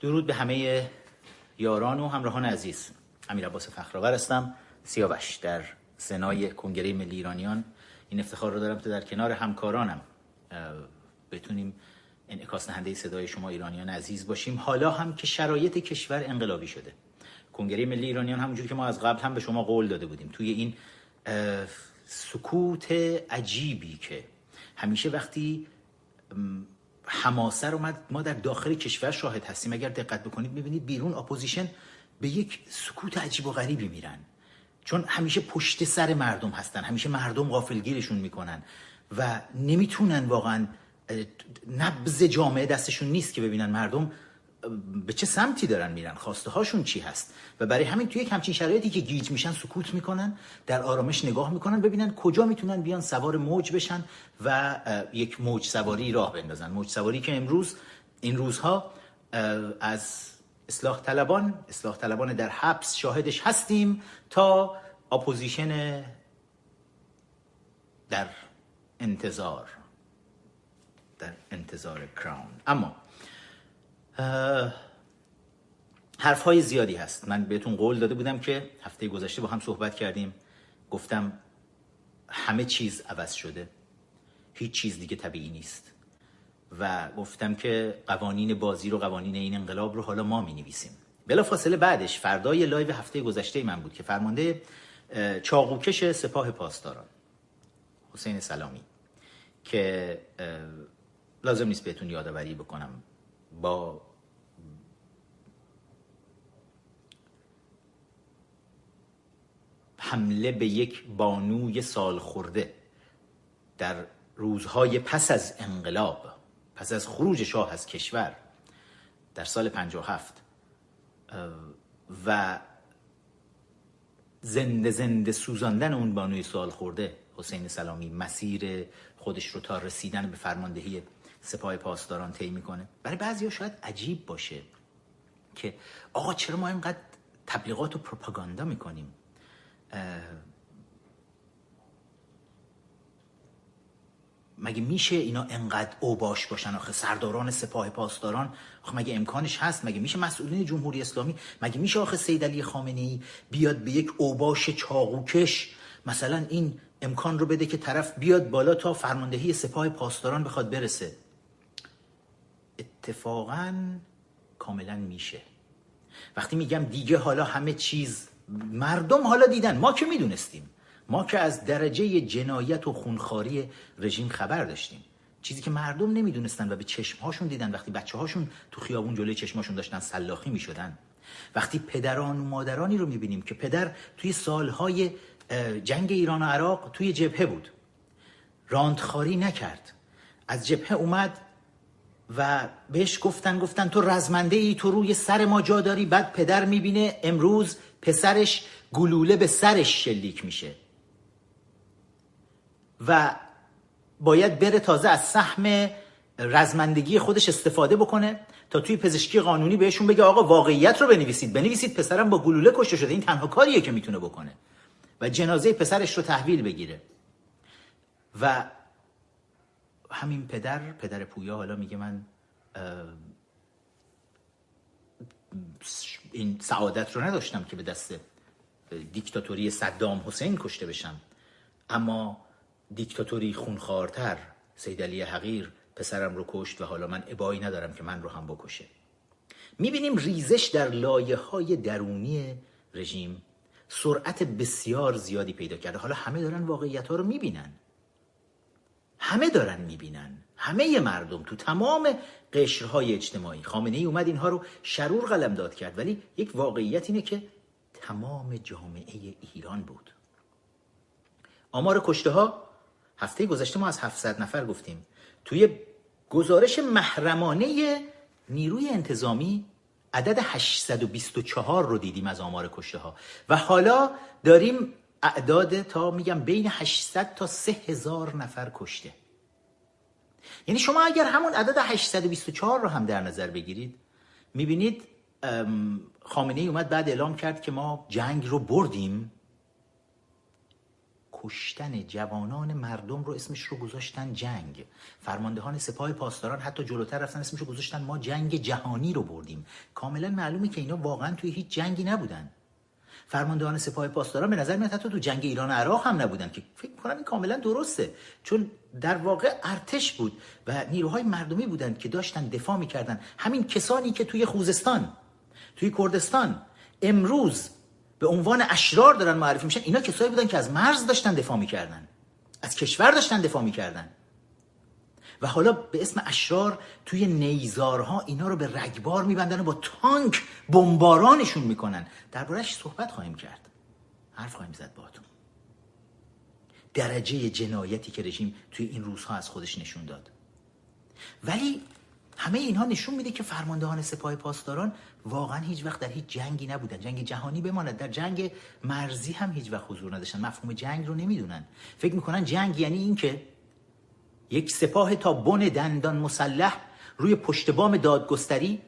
درود به همه یاران و همراهان عزیز. امیر عباس فخرآور هستم سیاوش در سنای کنگره ملی ایرانیان. این افتخار رو دارم که در کنار همکارانم بتونیم انعکاس دهنده صدای شما ایرانیان عزیز باشیم. حالا هم که شرایط کشور انقلابی شده. کنگره ملی ایرانیان همونجور که ما از قبل هم به شما قول داده بودیم. توی این سکوت عجیبی که همیشه وقتی حماسه رو ما در داخل کشور شاهد هستیم. اگر دقت بکنید می‌بینید بیرون اپوزیشن به یک سکوت عجیب و غریبی میرن. چون همیشه پشت سر مردم هستن. همیشه مردم غافلگیرشون می‌کنن و نمی‌تونن واقعا نبض جامعه دستشون نیست که ببینن مردم به چه سمتی دارن میرن؟ خواسته هاشون چی هست؟ و برای همین توی یک همچین شرایطی که گیج میشن سکوت می‌کنن در آرامش نگاه می‌کنن ببینن کجا می‌تونن بیان سوار موج بشن و یک موج سواری راه بندازن. موج سواری که امروز این روزها از اصلاح طلبان اصلاح طلبان در حبس شاهدش هستیم تا اپوزیشن در انتظار در انتظار کراون اما حرف های زیادی هست. من بهتون قول داده بودم که هفته گذشته با هم صحبت کردیم. گفتم همه چیز عوض شده. هیچ چیز دیگه طبیعی نیست. و گفتم که قوانین بازی رو قوانین این انقلاب رو حالا ما می نویسیم بلا فاصله بعدش فردای live هفته گذشته من بود که فرمانده چاقوکش سپاه پاسداران حسین سلامی که لازم نیست بهتون یادآوری بکنم. با حمله به یک بانوی سال خورده در روزهای پس از انقلاب پس از خروج شاه از کشور در سال 57 و زنده زنده سوزاندن اون بانوی سال خورده حسین سلامی مسیر خودش رو تا رسیدن به فرماندهی سپاه پاسداران طی می‌کنه. برای بعضیا شاید عجیب باشه که آقا چرا ما اینقدر تبلیغات و پروپاگاندا می‌کنیم؟ مگه میشه اینا انقدر اوباش باشن آخه؟ سرداران سپاه پاسداران؟ آخه مگه امکانش هست؟ مگه میشه مسئولین جمهوری اسلامی؟ مگه میشه آخه سید علی خامنه ای بیاد به یک اوباش چاقوکش؟ مثلا این امکان رو بده که طرف بیاد بالا تا فرماندهی سپاه پاسداران بخواد برسه. اتفاقا کاملا میشه. وقتی میگم دیگه حالا همه چیز مردم حالا دیدن ما که می‌دونستیم. ما که از درجه جنایت و خونخاری رژیم خبر داشتیم. چیزی که مردم نمی‌دونستن و به چشمهاشون دیدن. وقتی بچه هاشون تو خیابون جلوی چشمهاشون داشتن سلاخی می‌شدن. وقتی پدران و مادرانی رو می‌بینیم که پدر توی سالهای جنگ ایران و عراق توی جبهه بود. راندخاری نکرد. از جبهه اومد و بهش گفتن گفتن تو رزمنده ای تو روی سر ما جا داری. بعد پدر می‌بینه امروز پسرش گلوله به سرش شلیک میشه. و باید بره تازه از سهم رزمندگی خودش استفاده بکنه تا توی پزشکی قانونی بهشون بگه آقا واقعیت رو بنویسید. بنویسید پسرم با گلوله کشته شده. این تنها کاریه که می‌تونه بکنه. و جنازه پسرش رو تحویل بگیره. و همین پدر پدر پویا حالا میگه من این سعادت رو نداشتم که به دست دیکتاتوری صدام حسین کشته بشم. اما دیکتاتوری خونخوارتر سید علی حقیر پسرم رو کشت و حالا من ابایی ندارم که من رو هم بکشه. می‌بینیم ریزش در لایه های درونی رژیم سرعت بسیار زیادی پیدا کرده. حالا همه دارن واقعیت ها رو می‌بینن. همه دارن می‌بینن. همه مردم تو تمام قشرهای اجتماعی. خامنه ای اومد اینها رو شرور قلم داد کرد. ولی یک واقعیت اینه که تمام جامعه ایران بود. آمار کشته ها هفته گذشته ما از 700 نفر گفتیم. توی گزارش محرمانه نیروی انتظامی عدد 824 رو دیدیم از آمار کشته ها و حالا داریم اعداد تا میگم بین 800 تا 3000 نفر کشته. یعنی شما اگر همون عدد 824 رو هم در نظر بگیرید می‌بینید خامنه ای اومد بعد اعلام کرد که ما جنگ رو بردیم. کشتن جوانان مردم رو اسمش رو گذاشتن جنگ. فرماندهان سپاه پاسداران حتی جلوتر رفتن اسمش رو گذاشتن ما جنگ جهانی رو بردیم. کاملا معلومه که اینا واقعا توی هیچ جنگی نبودن. فرماندهان سپاه پاسداران به نظر میاد حتی تو جنگ ایران و عراق هم نبودن که فکر کنم این کاملا درسته. چون در واقع ارتش بود و نیروهای مردمی بودند که داشتن دفاع می‌کردن. همین کسانی که توی خوزستان توی کردستان امروز به عنوان اشرار دارن معرفی میشن اینا کسایی بودن که از مرز داشتن دفاع می‌کردن از کشور داشتن دفاع می‌کردن. و حالا به اسم اشرار توی نیزارها اینا رو به رگبار میبندن و با تانک بمبارانشون می‌کنن. دربارهش صحبت خواهیم کرد. حرف خواهیم زد باهاتون. درجه جنایتی که رژیم توی این روزها از خودش نشون داد. ولی همه اینها نشون میده که فرماندهان سپاه پاسداران واقعا هیچ وقت در هیچ جنگی نبودن. جنگ جهانی بماند. در جنگ مرزی هم هیچ وقت حضور نداشتن. مفهوم جنگ رو نمی‌دونن. فکر می‌کنن جنگ یعنی این که یک سپاه تا بن دندان مسلح روی پشت بام دادگستری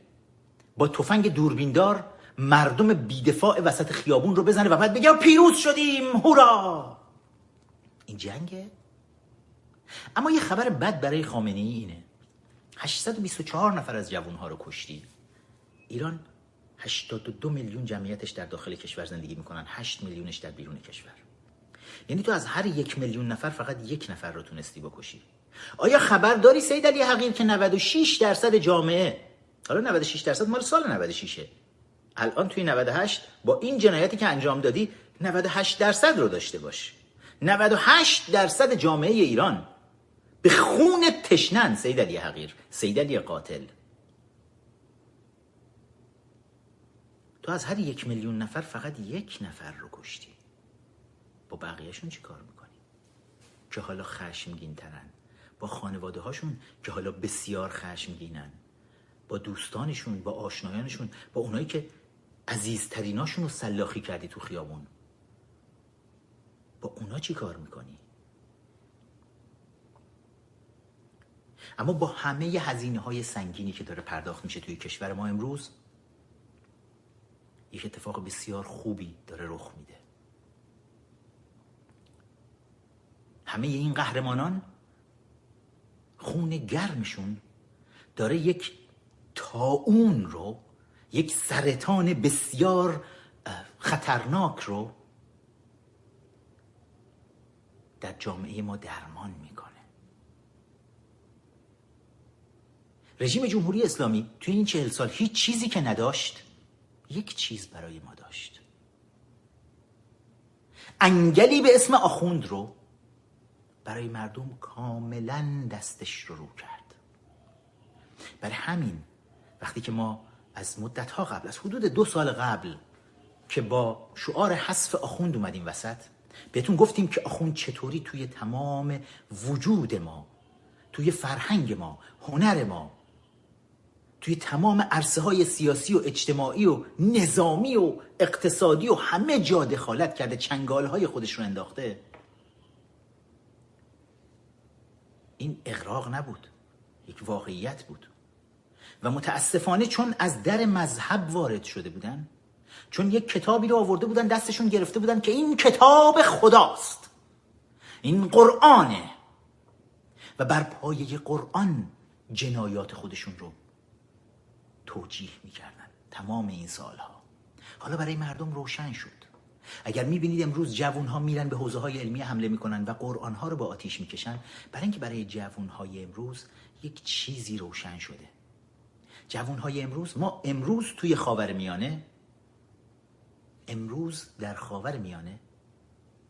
با تفنگ دوربیندار مردم بیدفاع وسط خیابون رو بزنه و بعد بگه پیروز شدیم هورا! این جنگه؟ اما یه خبر بد برای خامنه ای اینه. 824 نفر از جوانها رو کشتی ایران 82 میلیون جمعیتش در داخل کشور زندگی می‌کنن 8 میلیونش در بیرون کشور. یعنی تو از هر یک میلیون نفر فقط یک نفر رو تونستی بکشی. آیا خبر داری سید علی حقیر که 96 درصد جامعه؟ حالا 96 درصد مال سال 96 الان توی 98 با این جنایتی که انجام دادی 98 درصد رو داشته باش. 98 درصد جامعه ایران. به خون تشنن سید علی حقیر سید علی قاتل. تو از هر یک میلیون نفر فقط یک نفر رو کشتی. با بقیهشون چی کار می‌کنی؟ که حالا خشمگین ترن با خانواده هاشون که حالا بسیار خشمگینن. با دوستانشون با آشنایانشون با اونایی که عزیزتریناشون رو سلاخی کردی تو خیابون. با اونا چی کار می‌کنی؟ اما با همه هزینه های سنگینی که داره پرداخت میشه توی کشور ما امروز یک اتفاق بسیار خوبی داره رخ میده. همه این قهرمانان خون گرمشون داره یک تاون رو یک سرطان بسیار خطرناک رو در جامعه ما درمان می‌کنه. رژیم جمهوری اسلامی توی این چهل سال هیچ چیزی که نداشت یک چیز برای ما داشت. انگلی به اسم آخوند رو برای مردم کاملا دستش رو رو کرد. برای همین وقتی که ما از مدت ها قبل از حدود دو سال قبل که با شعار حذف آخوند اومدیم وسط بهتون گفتیم که آخوند چطوری توی تمام وجود ما توی فرهنگ ما هنر ما توی تمام عرصه های سیاسی و اجتماعی و نظامی و اقتصادی و همه جا دخالت کرده چنگال های خودش رو انداخته. این اقراق نبود. یک واقعیت بود. و متاسفانه چون از در مذهب وارد شده بودن چون یک کتابی رو آورده بودن دستشون گرفته بودن که این کتاب خداست. این قرآنه. و بر پایه قرآن جنایات خودشون رو توجیه می‌کردن تمام این سالها. حالا برای مردم روشن شد. اگر می‌بینید امروز جوون ها میرن به حوزه های علمی حمله می‌کنن و قرآن ها رو با آتیش می‌کشن برای اینکه برای جوون های امروز یک چیزی روشن شده. جوون های امروز ما امروز توی خاور میانه امروز در خاور میانه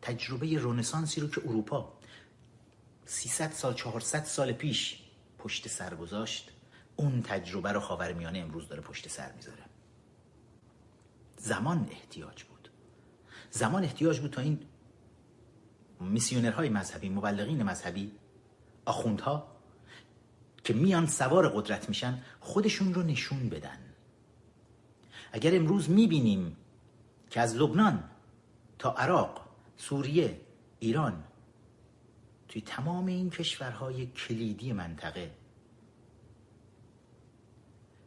تجربه رونسانسی رو که اروپا 300 سال 400 سال پیش پشت سر گذاشت اون تجربه رو خاور میانه امروز داره پشت سر می‌ذاره. زمان احتیاج بود. زمان احتیاج بود تا این میسیونرهای مذهبی مبلغین مذهبی آخوندها که میان سوار قدرت میشن خودشون رو نشون بدن. اگر امروز می‌بینیم که از لبنان تا عراق سوریه ایران توی تمام این کشورهای کلیدی منطقه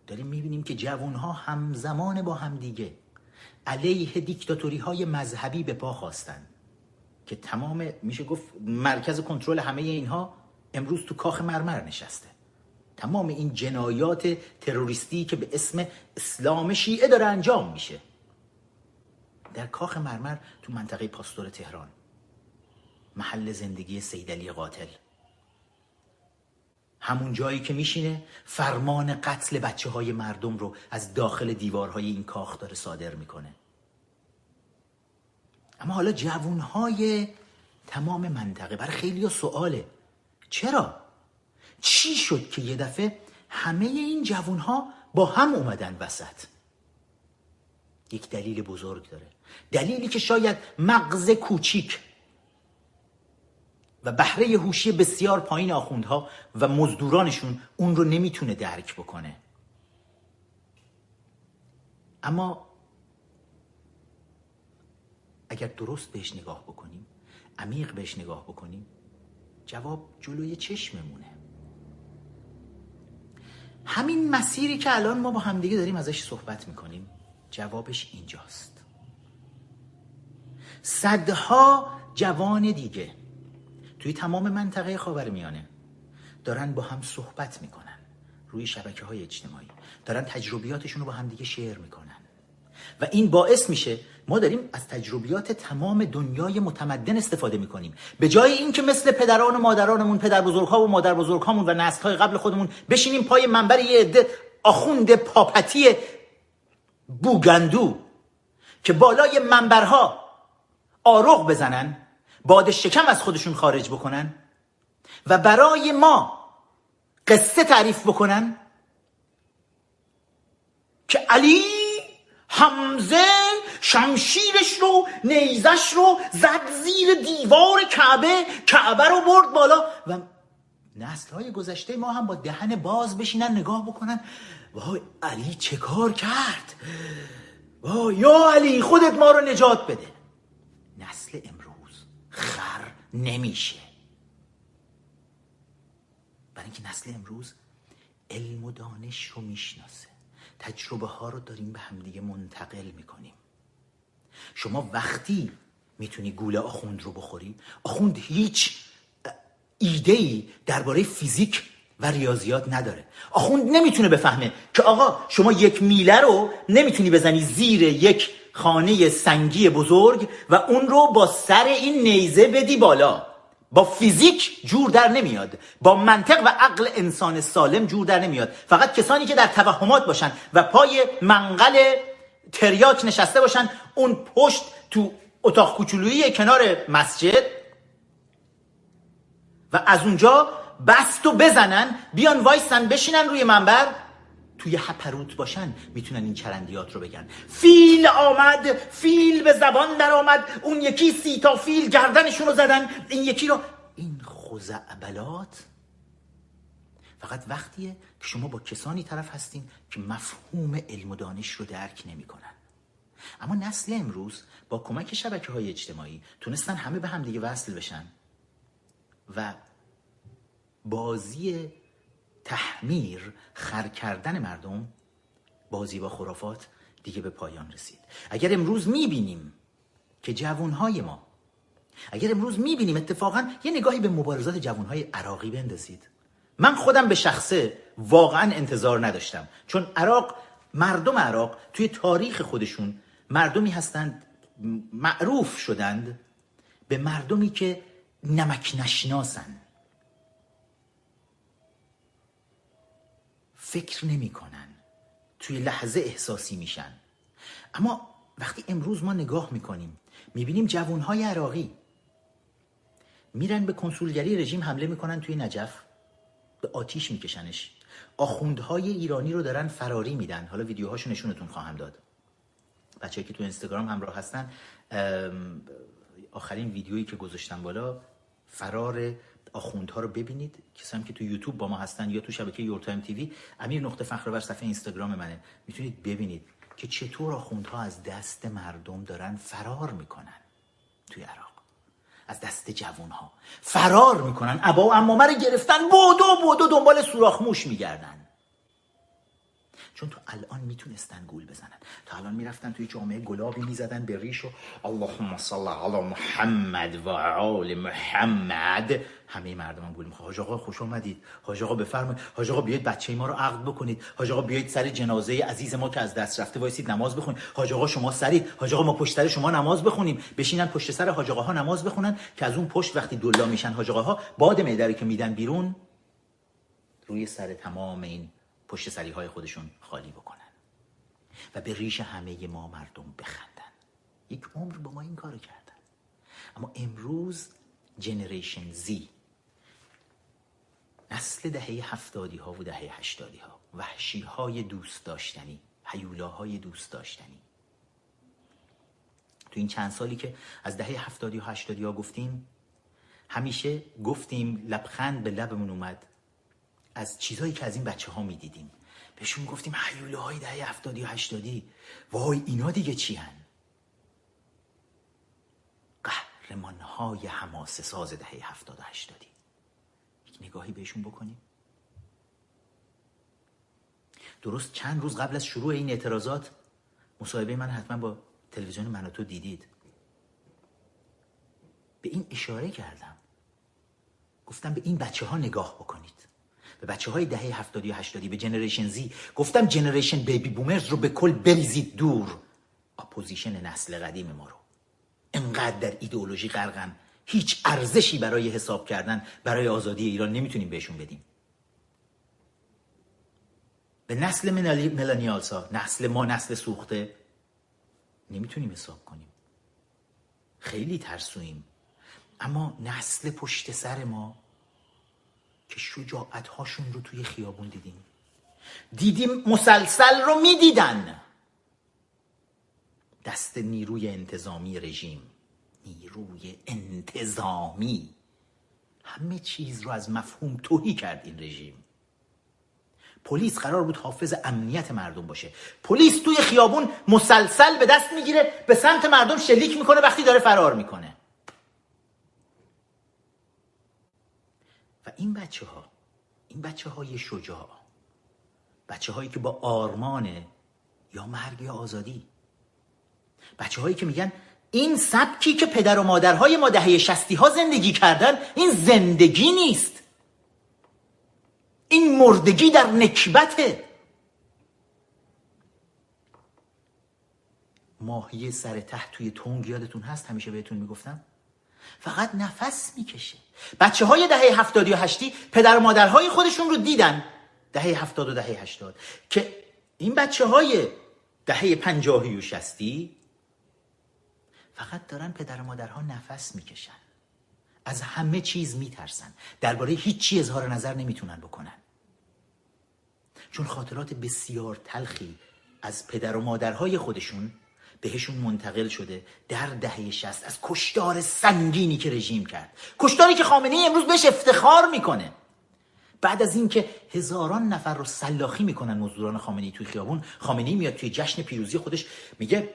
داریم می‌بینیم که جوانها همزمان با همدیگه علیه دیکتاتوری های مذهبی به پا خواستن. که تمام میشه گفت مرکز کنترل همه اینها امروز تو کاخ مرمر نشسته. تمام این جنایات تروریستی که به اسم اسلام شیعه داره انجام میشه. در کاخ مرمر تو منطقه پاستور تهران. محل زندگی سیدلی قاتل. همون جایی که میشینه فرمان قتل بچه های مردم رو از داخل دیوارهای این کاخ داره صادر می‌کنه. اما حالا جوونهای تمام منطقه برای خیلی سواله. چرا؟ چی شد که یه دفعه همه این جوونها با هم اومدن وسط؟ یک دلیل بزرگ داره. دلیلی که شاید مغز کوچیک و بهره هوشی بسیار پایین آخوندها و مزدورانشون اون رو نمی‌تونه درک بکنه. اما اگر درست بهش نگاه بکنیم عمیق بهش نگاه بکنیم جواب جلوی چشممونه. همین مسیری که الان ما با همدیگه داریم ازش صحبت می‌کنیم جوابش اینجاست. صدها جوان دیگه توی تمام منطقه خاور میانه دارن با هم صحبت می‌کنن روی شبکه های اجتماعی دارن تجربیاتشون رو با هم دیگه شیر می‌کنن. و این باعث میشه ما داریم از تجربیات تمام دنیای متمدن استفاده می‌کنیم. به جای اینکه مثل پدران و مادرانمون پدر بزرگها و مادر بزرگهامون و نسل های قبل خودمون بشینیم پای منبر یه عده آخوند پاپتی بوگندو که بالای منبرها آروغ بزنن باد شکم از خودشون خارج بکنن و برای ما قصه تعریف بکنن که علی حمزه شمشیرش رو نیزش رو زد زیر دیوار کعبه کعبه رو برد بالا و نسل های گذشته ما هم با دهن باز بشینن نگاه بکنن. وای علی چه کار کرد؟ وای یا علی خودت ما رو نجات بده. نسل امروز خر نمیشه. برای اینکه نسل امروز علم و دانش رو می‌شناسه. تجربه ها رو داریم به همدیگه منتقل می‌کنیم. شما وقتی می‌تونی گوله آخوند رو بخوری آخوند هیچ ایده ای درباره فیزیک و ریاضیات نداره. آخوند نمی‌تونه بفهمه که آقا شما یک میله رو نمی‌تونی بزنی زیر یک خانه سنگی بزرگ و اون رو با سر این نیزه بدی بالا. با فیزیک جور در نمیاد. با منطق و عقل انسان سالم جور در نمیاد. فقط کسانی که در توهمات باشن و پای منقل تریاک نشسته باشن اون پشت تو اتاق کوچولویی کنار مسجد و از اونجا بست بزنن بیان وایسن بشینن روی منبر. توی هپروت باشن می‌تونن این چرندیات رو بگن. فیل آمد فیل به زبان در آمد اون یکی سی تا فیل گردنشون رو زدن این یکی رو. این خوزعبلات فقط وقتیه که شما با کسانی طرف هستین که مفهوم علم و دانش رو درک نمی‌کنن. اما نسل امروز با کمک شبکه های اجتماعی تونستن همه به هم دیگه وصل بشن و بازی تحمیر خر کردن مردم بازی با خرافات دیگه به پایان رسید. اگر امروز می‌بینیم که جوانهای ما اگر امروز می‌بینیم اتفاقا یه نگاهی به مبارزات جوانهای عراقی بندازید. من خودم به شخصه واقعا انتظار نداشتم. چون عراق مردم عراق توی تاریخ خودشون مردمی هستند معروف شدند به مردمی که نمک نشناسن فکر نمی‌کنن. توی لحظه احساسی میشن. اما وقتی امروز ما نگاه می‌کنیم می‌بینیم جوانهای عراقی. میرن به کنسولگری رژیم حمله می‌کنن توی نجف. به آتیش میکشنش. آخوندهای ایرانی رو دارن فراری میدن. حالا ویدیوهاشو نشونتون خواهم داد. بچه‌هایی که تو اینستاگرام همراه هستن آخرین ویدیویی که گذاشتم بالا فرار آخوندها رو ببینید. کسایی که تو یوتیوب با ما هستن یا تو شبکه Your Time TV امیر نقطه فخر بر صفحه اینستاگرام منه. می‌تونید ببینید که چطور آخوندها از دست مردم دارن فرار می‌کنن توی عراق. از دست جوانها. فرار می‌کنن. ابا و امامه رو گرفتن. بودو بودو دنبال سوراخ موش میگردن. چون تو الان می‌تونستن گول بزنن. تا الان می‌رفتن توی جامعه گلابی می‌زدن به ریش و اللهم صل علی محمد و آل محمد. همه مردم هم گول می‌خواه حاج آقا خوش آمدید حاج آقا بفرمایید. حاج آقا بیاید بچه ما رو عقد بکنید. حاج آقا بیاید سر جنازه عزیز ما که از دست رفته وایسید نماز بخونید. حاج آقا شما سرید. حاج آقا ما پشت سر شما نماز بخونیم. بشینن پشت سر حاج آقا ها نماز بخونن که از اون پشت وقتی دلا میشن حاج آقا ها باد معده که میدن بیرون روی سر تمام این پشت سری های خودشون خالی بکنن و به ریش همه ما مردم بخندن. یک عمر با ما این کارو کردن. اما امروز جنریشن زی نسل دهه هفتادی ها و دهه هشتادی ها وحشی های دوست داشتنی های دوست داشتنی. تو این چند سالی که از دهه هفتادی و هشتادی ها گفتیم همیشه گفتیم لبخند به لبمون اومد. از چیزهایی که از این بچه ها می‌دیدیم. بهشون گفتیم حیوله های دهه هفتادی و هشتادی. وای اینا دیگه چی هن؟ قهرمان های حماسه ساز دهه هفتاد و هشتادی. نگاهی بهشون بکنیم. درست چند روز قبل از شروع این اعتراضات مصاحبه من حتما با تلویزیون من تو دیدید. به این اشاره کردم. گفتم به این بچه ها نگاه بکنید. به بچه های دهه هفتادی و هشتادی به جنریشن زی گفتم جنریشن بیبی بومرز رو به کل بریزید دور. اپوزیشن نسل قدیم ما رو. انقدر در ایدئولوژی غرقن. هیچ ارزشی برای حساب کردن برای آزادی ایران نمی‌تونیم بهشون بدیم. به نسل millennials ها نسل ما نسل سوخته نمی‌تونیم حساب کنیم. خیلی ترسویم. اما نسل پشت سر ما که شجاعت هاشون رو توی خیابون دیدیم. دیدیم مسلسل رو می‌دیدن. دست نیروی انتظامی رژیم. نیروی انتظامی. همه چیز رو از مفهوم توهی کرد این رژیم. پلیس قرار بود حافظ امنیت مردم باشه. پلیس توی خیابون مسلسل به دست می‌گیره به سمت مردم شلیک می‌کنه وقتی داره فرار می‌کنه. و این بچه ها این بچه های شجاع بچه هایی که با آرمان یا مرگ یا آزادی بچه هایی که میگن این سبکی که پدر و مادرهای ما دهه شستی ها زندگی کردن این زندگی نیست. این مردگی در نکبته. ماهی سر تحت توی تونگ یادتون هست؟ همیشه بهتون می‌گفتم. فقط نفس می‌کشه. بچه های دهه هفتادی و هشتی پدر و مادرهای خودشون رو دیدن. دهه هفتاد و دهه هشتاد. که این بچه های دهه پنجاهی و شستی فقط دارن پدر و مادرها نفس می‌کشن. از همه چیز میترسن. درباره هیچی اظهار نظر نمی‌تونن بکنن. چون خاطرات بسیار تلخی از پدر و مادرهای خودشون بهشون منتقل شده در دهه شست از کشتار سنگینی که رژیم کرد. کشتاری که خامنه امروز بهش افتخار می‌کنه. بعد از اینکه هزاران نفر رو سلاخی می‌کنن مزدوران خامنه توی خیابون خامنه میاد توی جشن پیروزی خودش میگه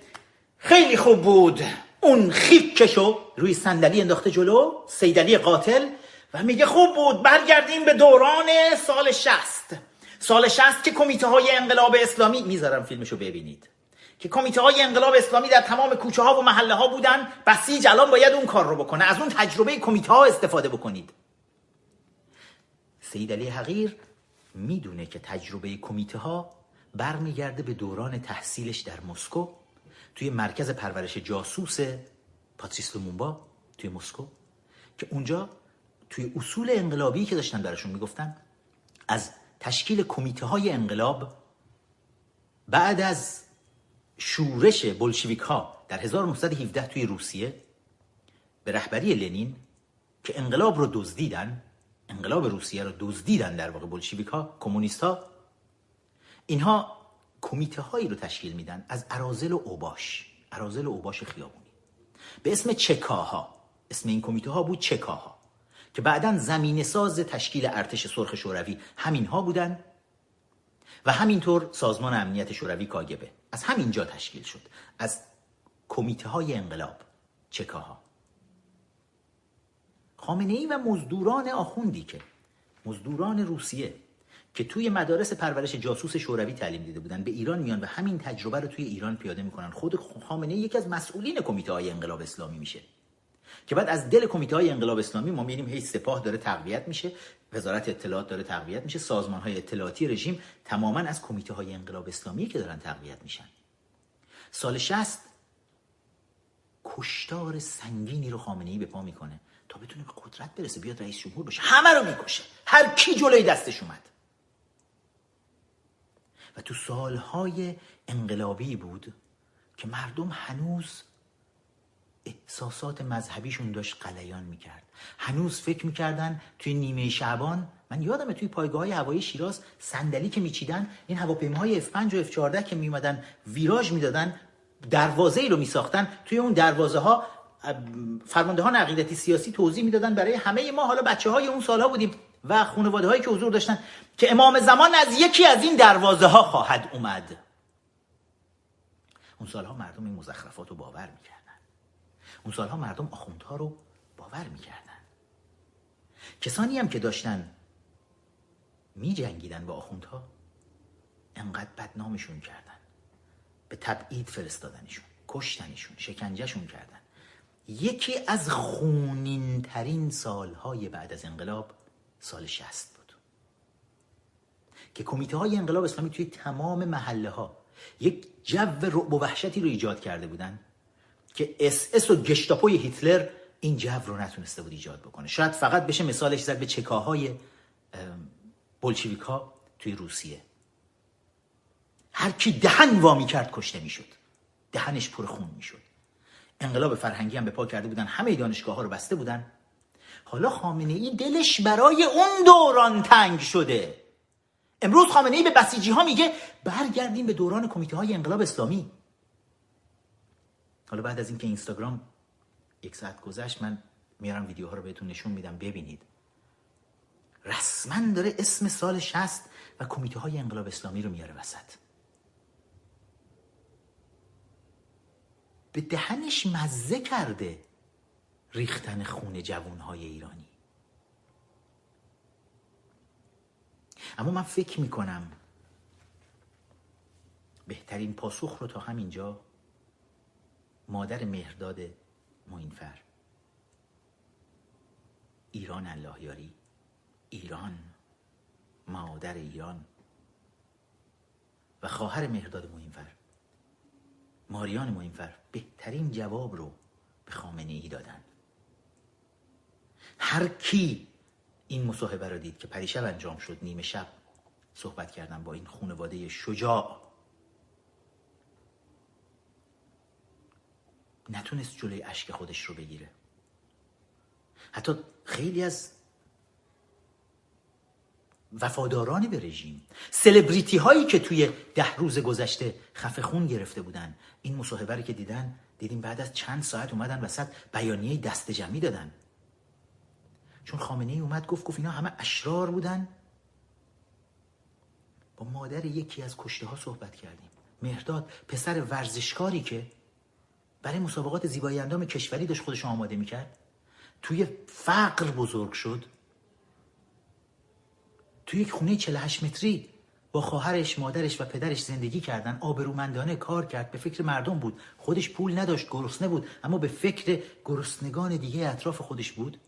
خیلی خوب بود. اون خیکشو روی صندلی انداخته جلو سیدلی قاتل و میگه خوب بود برگردیم به دوران سال شست سال شست که کمیته های انقلاب اسلامی می‌ذارم فیلمشو ببینید. که کمیته های انقلاب اسلامی در تمام کوچه ها و محله ها بودن بسیج الان باید اون کار رو بکنه. از اون تجربه کمیته ها استفاده بکنید. سید علی حقیر می‌دونه که تجربه کمیته ها برمیگرده به دوران تحصیلش در مسکو. توی مرکز پرورش جاسوس پاتریس لومونبا توی مسکو که اونجا توی اصول انقلابی که داشتن براشون می‌گفتن از تشکیل کمیته های انقلاب بعد از شورش بلشویک ها در 1917 توی روسیه به رهبری لنین که انقلاب رو دزدیدن انقلاب روسیه رو دزدیدن در واقع بلشویک ها کمونیست ها اینها کمیته هایی رو تشکیل میدن از ارازل و اوباش. ارازل و اوباش خیابونی. به اسم چکاها. اسم این کمیته ها بود چکاها. که بعدا زمین ساز تشکیل ارتش سرخ شوروی همین ها بودن و همینطور سازمان امنیت شوروی کاگبه. از همینجا تشکیل شد. از کمیته های انقلاب. چکاها. خامنه ای و مزدوران آخوندی که. مزدوران روسیه. که توی مدارس پرورش جاسوس شوروی تعلیم دیده بودن. به ایران میان و همین تجربه رو توی ایران پیاده می‌کنن. خود خامنه یکی از مسئولین کمیته های انقلاب اسلامی میشه. که بعد از دل کمیته های انقلاب اسلامی ما می‌بینیم هی سپاه داره تقویت میشه وزارت اطلاعات داره تقویت میشه سازمان های اطلاعاتی رژیم تماما از کمیته های انقلاب اسلامی که دارن تقویت میشن. سال 60 کشتار سنگینی رو خامنه ای به پا می‌کنه تا بتونه به قدرت برسه بیاد رئیس جمهور بشه. همه رو می‌کشه. هر کی جلوی دستش اومد. و تو سالهای انقلابی بود که مردم هنوز احساسات مذهبیشون داشت قلیان می‌کرد. هنوز فکر می‌کردن توی نیمه شعبان من یادمه توی پایگاه های هوایی شیراز صندلی که میچیدن این هواپیماهای F5 و F14 که میمدن ویراژ می‌دادن دروازه ای رو میساختن توی اون دروازه ها فرماندهان عقیدتی سیاسی توضیح می‌دادن برای همه ما. حالا بچه های اون سالها بودیم. و خانواده هایی که حضور داشتن که امام زمان از یکی از این دروازه ها خواهد اومد. اون سالها مردم این مزخرفات رو باور می‌کردن. اون سالها مردم آخوندها رو باور می‌کردن. کسانی هم که داشتن می جنگیدن با آخوندها انقدر بدنامشون کردن. به تبعید فرستادنشون کشتنشون شکنجهشون کردن. یکی از خونین ترین سالهای بعد از انقلاب سال شست بود. که کمیته های انقلاب اسلامی توی تمام محله ها یک جو رعب و وحشتی رو ایجاد کرده بودن که اس اس و گشتاپوی هیتلر این جو رو نتونسته بود ایجاد بکنه. شاید فقط بشه مثالش زد به چکایی ها توی روسیه. هر کی دهن وامی کرد کشته می‌شد. دهنش پر خون می‌شد. انقلاب فرهنگی هم به پا کرده بودن. همه دانشگاه ها رو بسته بودن. حالا خامنه ای دلش برای اون دوران تنگ شده. امروز خامنه ای به بسیجی ها میگه برگردیم به دوران کمیته های انقلاب اسلامی. حالا بعد از اینکه اینستاگرام یک ساعت گذشت من میارم ویدیوها رو بهتون نشون میدم ببینید. رسما داره اسم سال شست و کمیته های انقلاب اسلامی رو میاره وسط. به دهنش مزه کرده. ریختن خون جوانهای ایرانی. اما من فکر می‌کنم بهترین پاسخ رو تا همینجا مادر مهرداد موینفر. ایران الله یاری ایران مادر ایران و خواهر مهرداد موینفر. ماریان موینفر بهترین جواب رو به خامنه ای دادن. هر کی این مصاحبه رو دید که پریشب انجام شد نیمه شب صحبت کردم با این خانواده شجاع. نتونست جلوی اشک خودش رو بگیره. حتی خیلی از وفاداران به رژیم سلبریتی هایی که توی ده روز گذشته خفه خون گرفته بودن این مصاحبه رو که دیدن دیدیم بعد از چند ساعت اومدن وسط بیانیه دست جمعی دادن. چون خامنه ای اومد گفت گفت اینا همه اشرار بودن. با مادر یکی از کشته ها صحبت کردیم. مهرداد پسر ورزشکاری که برای مسابقات زیبایی اندام کشوری داشت خودش آماده می‌کرد. توی فقر بزرگ شد. توی یک خونه 48 متری با خواهرش مادرش و پدرش زندگی کردن. آبرومندانه کار کرد. به فکر مردم بود. خودش پول نداشت گرسنه بود. اما به فکر گرسنگان دیگه اطراف خودش بود.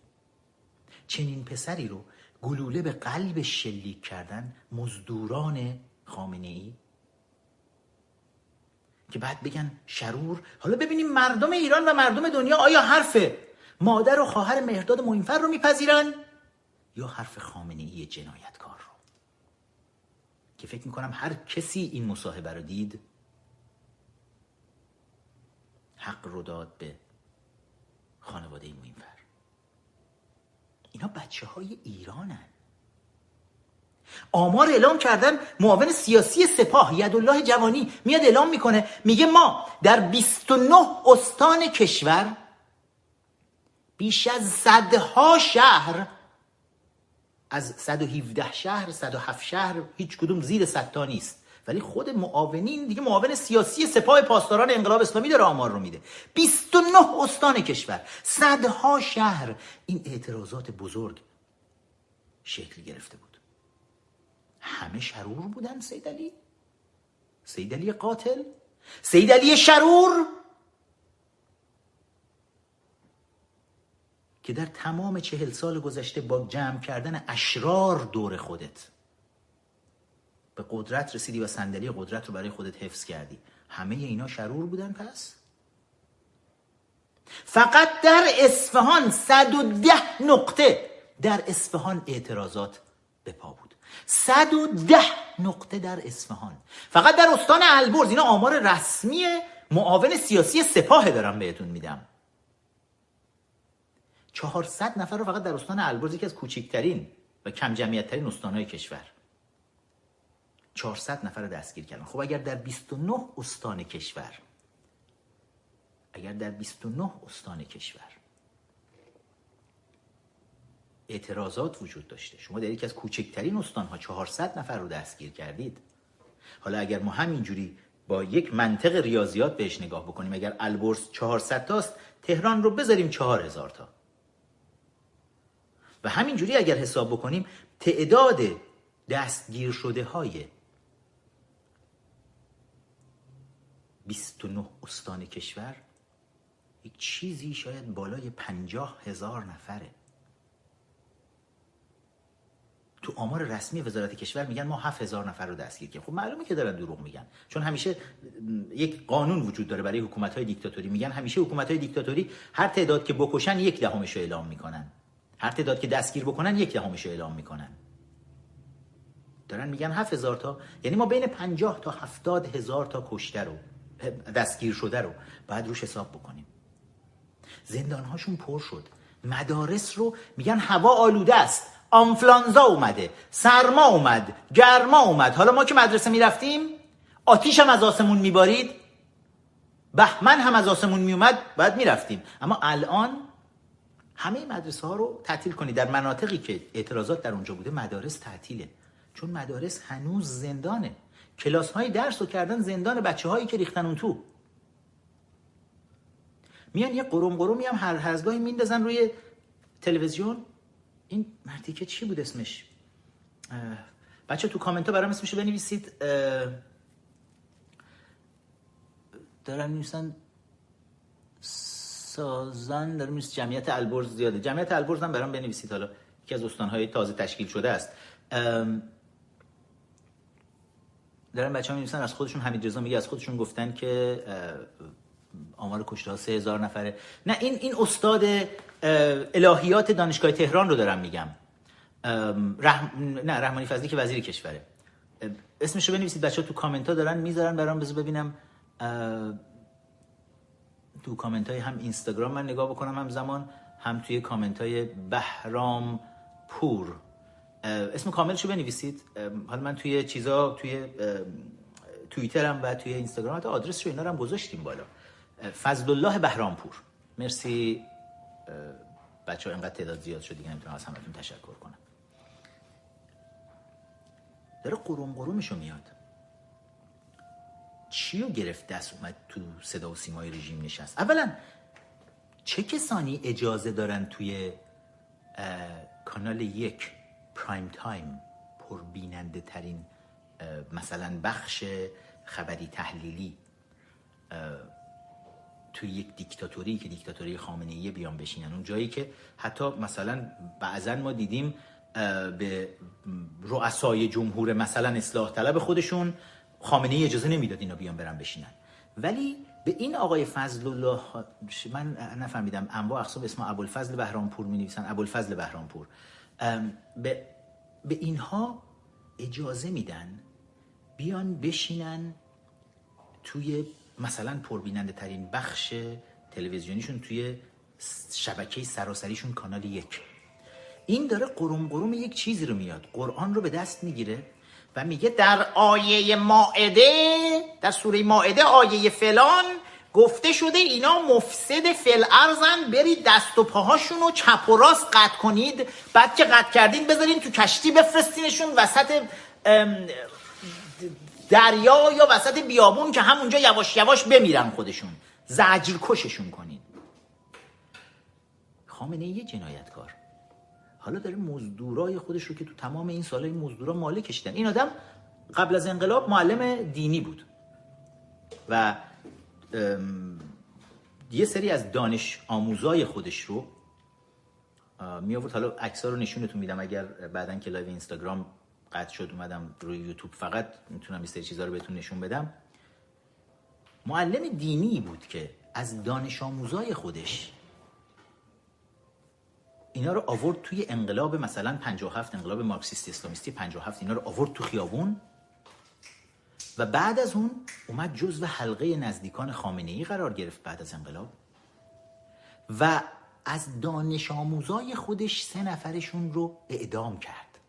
چنین پسری رو گلوله به قلب شلیک کردن مزدوران خامنه ای که بعد بگن شرور حالا ببینیم مردم ایران و مردم دنیا آیا حرف مادر و خواهر مهرداد موینفر رو میپذیرن؟ یا حرف خامنه ای جنایتکار رو؟ که فکر می‌کنم هر کسی این مصاحبه رو دید حق رو داد به خانواده موینفر اینا بچه های ایرانن. آمار اعلام کردن معاون سیاسی سپاه یدالله جوانی میاد اعلام می‌کنه میگه ما در 29 استان کشور بیش از صدها شهر از 117 شهر 107 شهر هیچ کدوم زیر صد تا نیست. ولی خود معاونین دیگه معاون سیاسی سپاه پاسداران انقلاب اسلامی داره آمار رو میده. 29 استان کشور صدها شهر. این اعتراضات بزرگ شکل گرفته بود. همه شرور بودن سید علی. سید علی قاتل. سید علی شرور. که در تمام چهل سال گذشته با جمع کردن اشرار دور خودت. به قدرت رسیدی و صندلی قدرت رو برای خودت حفظ کردی. همه اینا شرور بودن پس؟ فقط در اصفهان 110 نقطه در اصفهان اعتراضات به پا بود. 110 نقطه در اصفهان. فقط در استان البرز اینا آمار رسمی معاون سیاسی سپاه دارم بهتون میدم. 400 نفر رو فقط در استان البرز یکی از کوچکترین و کم جمعیت ترین استانهای کشور. 400 نفر دستگیر کردن. خب اگر در 29 استان کشور اگر در 29 استان کشور اعتراضات وجود داشته شما در یکی از کوچکترین استانها 400 نفر رو دستگیر کردید. حالا اگر ما همینجوری با یک منطق ریاضیات بهش نگاه بکنیم اگر البرز 400 تاست تهران رو بذاریم 4000 تا. و همینجوری اگر حساب بکنیم تعداد دستگیر شده های 29 استان کشور یک چیزی شاید بالای پنجاه هزار نفره. تو آمار رسمی وزارت کشور میگن ما هفت هزار نفر رو دستگیر کردیم. خب معلومه که دارن دروغ میگن. چون همیشه یک قانون وجود داره برای حکومت های دیکتاتوری. میگن همیشه حکومت های دیکتاتوری هر تعداد که بکشن یک دهمش رو اعلام می‌کنن. هر تعداد که دستگیر بکنن یک دهمش رو اعلام می‌کنن. دارن میگن هفت هزار تا. یعنی ما بین پنجاه تا هفتاد هزار تا کشته رو دستگیر شده رو باید روش حساب بکنیم. زندانهاشون پر شد. مدارس رو میگن هوا آلوده است. آنفلانزا اومده. سرما اومد. گرما اومد. حالا ما که مدرسه می‌رفتیم آتیش هم از آسمون میبارید. بهمن هم از آسمون میومد باید می‌رفتیم. اما الان همه مدرسه ها رو تعطیل کنید. در مناطقی که اعتراضات در اونجا بوده مدارس تعطیله. چون مدارس هنوز زندانه. کلاس های درس رو کردن زندان بچه هایی که ریختن اون تو. میان یه قروم قرومی هم هر هر گاهی میندازن روی تلویزیون. این مرتیکه چی بود اسمش؟ بچه تو کامنت ها برام اسمشو بنویسید. دارن می‌نویسن سازن دارن می‌نویسن جمعیت البرز زیاده. جمعیت البرز هم برام بنویسید حالا یکی از استانهای تازه تشکیل شده است. دارن بچه ها می‌نویسن از خودشون حمید رضا میگه از خودشون گفتن که آمار کشته ها سه هزار نفره. نه این این استاد الهیات دانشگاه تهران رو دارم میگم. رحم... نه رحمانی فضلی که وزیر کشوره. اسمشو بنویسید بچه ها تو کامنت ها دارن می‌ذارن برام بذار ببینم. تو کامنت های هم اینستاگرام من نگاه بکنم هم زمان هم توی کامنت های بهرام پور اسم کاملشو بنویسید. حالا من توی چیزا توی توییترم و توی اینستاگرام حتی آدرس رو اینا رو هم گذاشتیم بالا. فضل الله بهرامپور. مرسی. بچه ها اینقدر تعداد زیاد شد دیگه نمی‌تونم از همتون تشکر کنم. داره قروم قرومشو میاد. چیو گرفت دست اومد تو صدا و سیمای رژیم نشست؟ اولا چه کسانی اجازه دارن توی کانال یک پرایم تایم پر بیننده ترین مثلا بخش خبری تحلیلی توی یک دیکتاتوری که دیکتاتوری خامنه ای بیان بشینن. اون جایی که حتی مثلا بعضا ما دیدیم به رؤسای جمهور مثلا اصلاح طلب خودشون خامنه ای اجازه نمی‌داد اینا بیان برن بشینن. ولی به این آقای فضل الله من نفهمیدم انواع اقسام اسم ابوالفضل بهرامپور می نویسن ابوالفضل بهرامپور. به به اینها اجازه میدن بیان بشینن توی مثلا پربیننده ترین بخش تلویزیونیشون توی شبکه سراسریشون کانال یک. این داره قروم قروم یک چیزی رو میاد. قرآن رو به دست می‌گیره و میگه در آیه ماعده در سوره ماعده آیه فلان گفته شده اینا مفسد فل ارزن برید دست و پاهاشون رو چپ و راست قطع کنید بعد که قطع کردین بذارین تو کشتی بفرستینشون وسط دریا یا وسط بیابون که همونجا یواش یواش بمیرن خودشون. زجر کششون کنید خامنه یه جنایتکار. حالا داره مزدورای خودش رو که تو تمام این سالهای مزدورا ماله کشیدن این آدم قبل از انقلاب معلم دینی بود. و یه سری از دانش آموزای خودش رو می آورد. حالا عکس‌ها رو نشونتون میدم. اگر بعدا که live اینستاگرام قطع شد اومدم روی یوتیوب فقط می‌تونم این سری چیزا رو بهتون نشون بدم. معلم دینی بود که از دانش آموزای خودش اینا رو آورد توی انقلاب مثلا 57 انقلاب مارکسیستی اسلامیستی 57 اینا رو آورد تو خیابون. و بعد از اون اومد جزو حلقه نزدیکان خامنه ای قرار گرفت بعد از انقلاب. و از دانش آموزای خودش سه نفرشون رو اعدام کرد.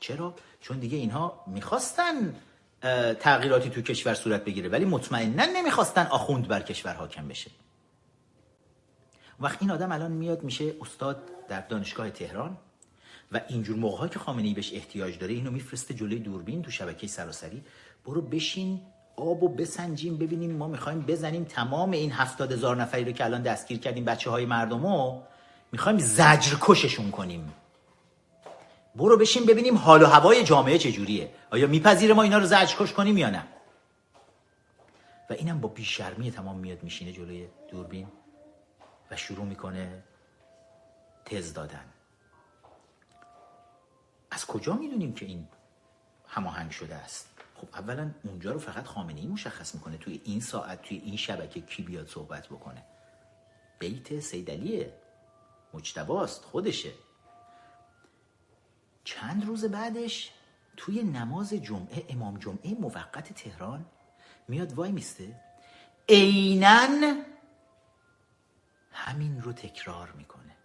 چرا؟ چون دیگه اینها می‌خواستن تغییراتی تو کشور صورت بگیره ولی مطمئنا نمی‌خواستن آخوند بر کشور حاکم بشه. وقت این آدم الان میاد میشه استاد در دانشگاه تهران. و اینجور موقع که خامنه ای بهش احتیاج داره اینو میفرسته جلوی دوربین تو شبکه سراسری. برو بشین آب و بسنجیم ببینیم ما می‌خوایم بزنیم تمام این هفتاد هزار نفری رو که الان دستگیر کردیم بچه های مردم رو می‌خوایم زجر کششون کنیم. برو بشین ببینیم حال و هوای جامعه چجوریه. آیا میپذیره ما اینا رو زجر کش کنیم یا نه؟ و اینم با بیشرمی تمام میاد میشینه جلوی دوربین و شروع می‌کنه تز دادن. از کجا می‌دونیم که این هماهنگ شده است؟ خب اولا اونجا رو فقط خامنه ای مشخص می‌کنه. توی این ساعت توی این شبکه کی بیاد صحبت بکنه؟ بیت سیدلیه. مجتباست خودشه. چند روز بعدش توی نماز جمعه امام جمعه موقت تهران میاد وای میسته. اینن همین رو تکرار می‌کنه.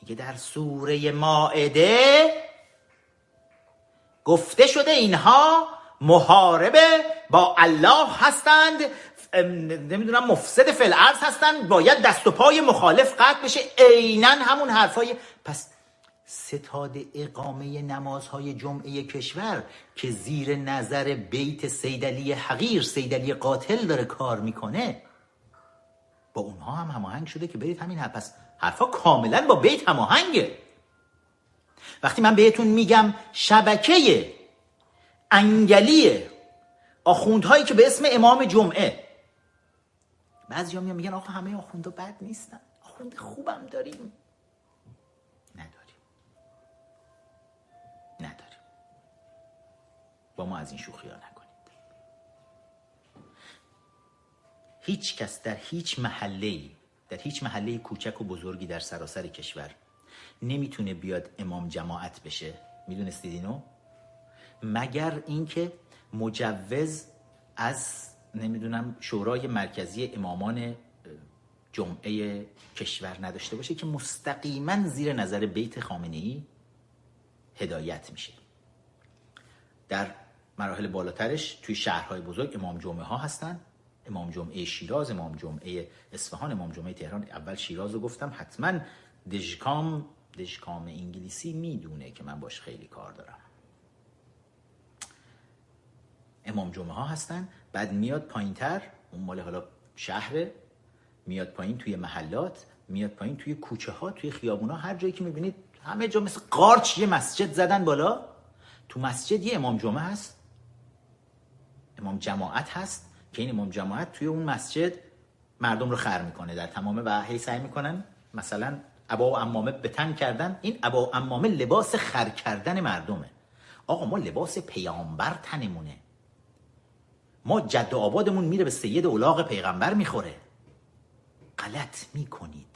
میگه در سوره ماعده گفته شده اینها محاربه با الله هستند نمی‌دونم مفسد فلعرز هستند باید دست و پای مخالف قطع بشه عینا همون حرفای. پس ستاد اقامه نمازهای جمعه کشور که زیر نظر بیت سیدلی حقیر سیدلی قاتل داره کار می‌کنه با اونها هم هماهنگ شده که برید همین حرف. پس حرفا کاملا با بیت هماهنگه. وقتی من بهتون میگم شبکه انگلی آخوندهایی که به اسم امام جمعه بعضی میان میگن آقا همه آخونده بد نیستن آخوند خوبم داریم. نداریم. نداریم. با ما از این شوخی ها نکنید. هیچ کس در هیچ محله در هیچ محله کوچک و بزرگی در سراسر کشور نمی‌تونه بیاد امام جماعت بشه. می‌دونستید اینو؟ مگر اینکه مجوز از نمی‌دونم شورای مرکزی امامان جمعه کشور نداشته باشه که مستقیما زیر نظر بیت خامنه ای هدایت میشه. در مراحل بالاترش توی شهرهای بزرگ امام جمعه ها هستن. امام جمعه شیراز امام جمعه اصفهان امام جمعه تهران. اول شیراز رو گفتم حتما دژکام دژکام انگلیسی می‌دونه که من باش خیلی کار دارم. امام جمعه ها هستن بعد میاد پایین تر اون مال حالا شهر میاد پایین توی محلات میاد پایین توی کوچه ها توی خیابونا هر جایی که می‌بینید همه جا مثل قارچ یه مسجد زدن بالا. تو مسجد یه امام جمعه هست امام جماعت هست که این امام جماعت توی اون مسجد مردم رو خر می‌کنه در تمامه و هی سعی می‌کنن مثلا ابا و امامه به تن کردن. این ابا و امامه لباس خر کردن مردمه. آقا ما لباس پیامبر تنمونه. ما جد آبادمون میره به سید اولاغ پیغمبر می‌خوره. غلط می‌کنید.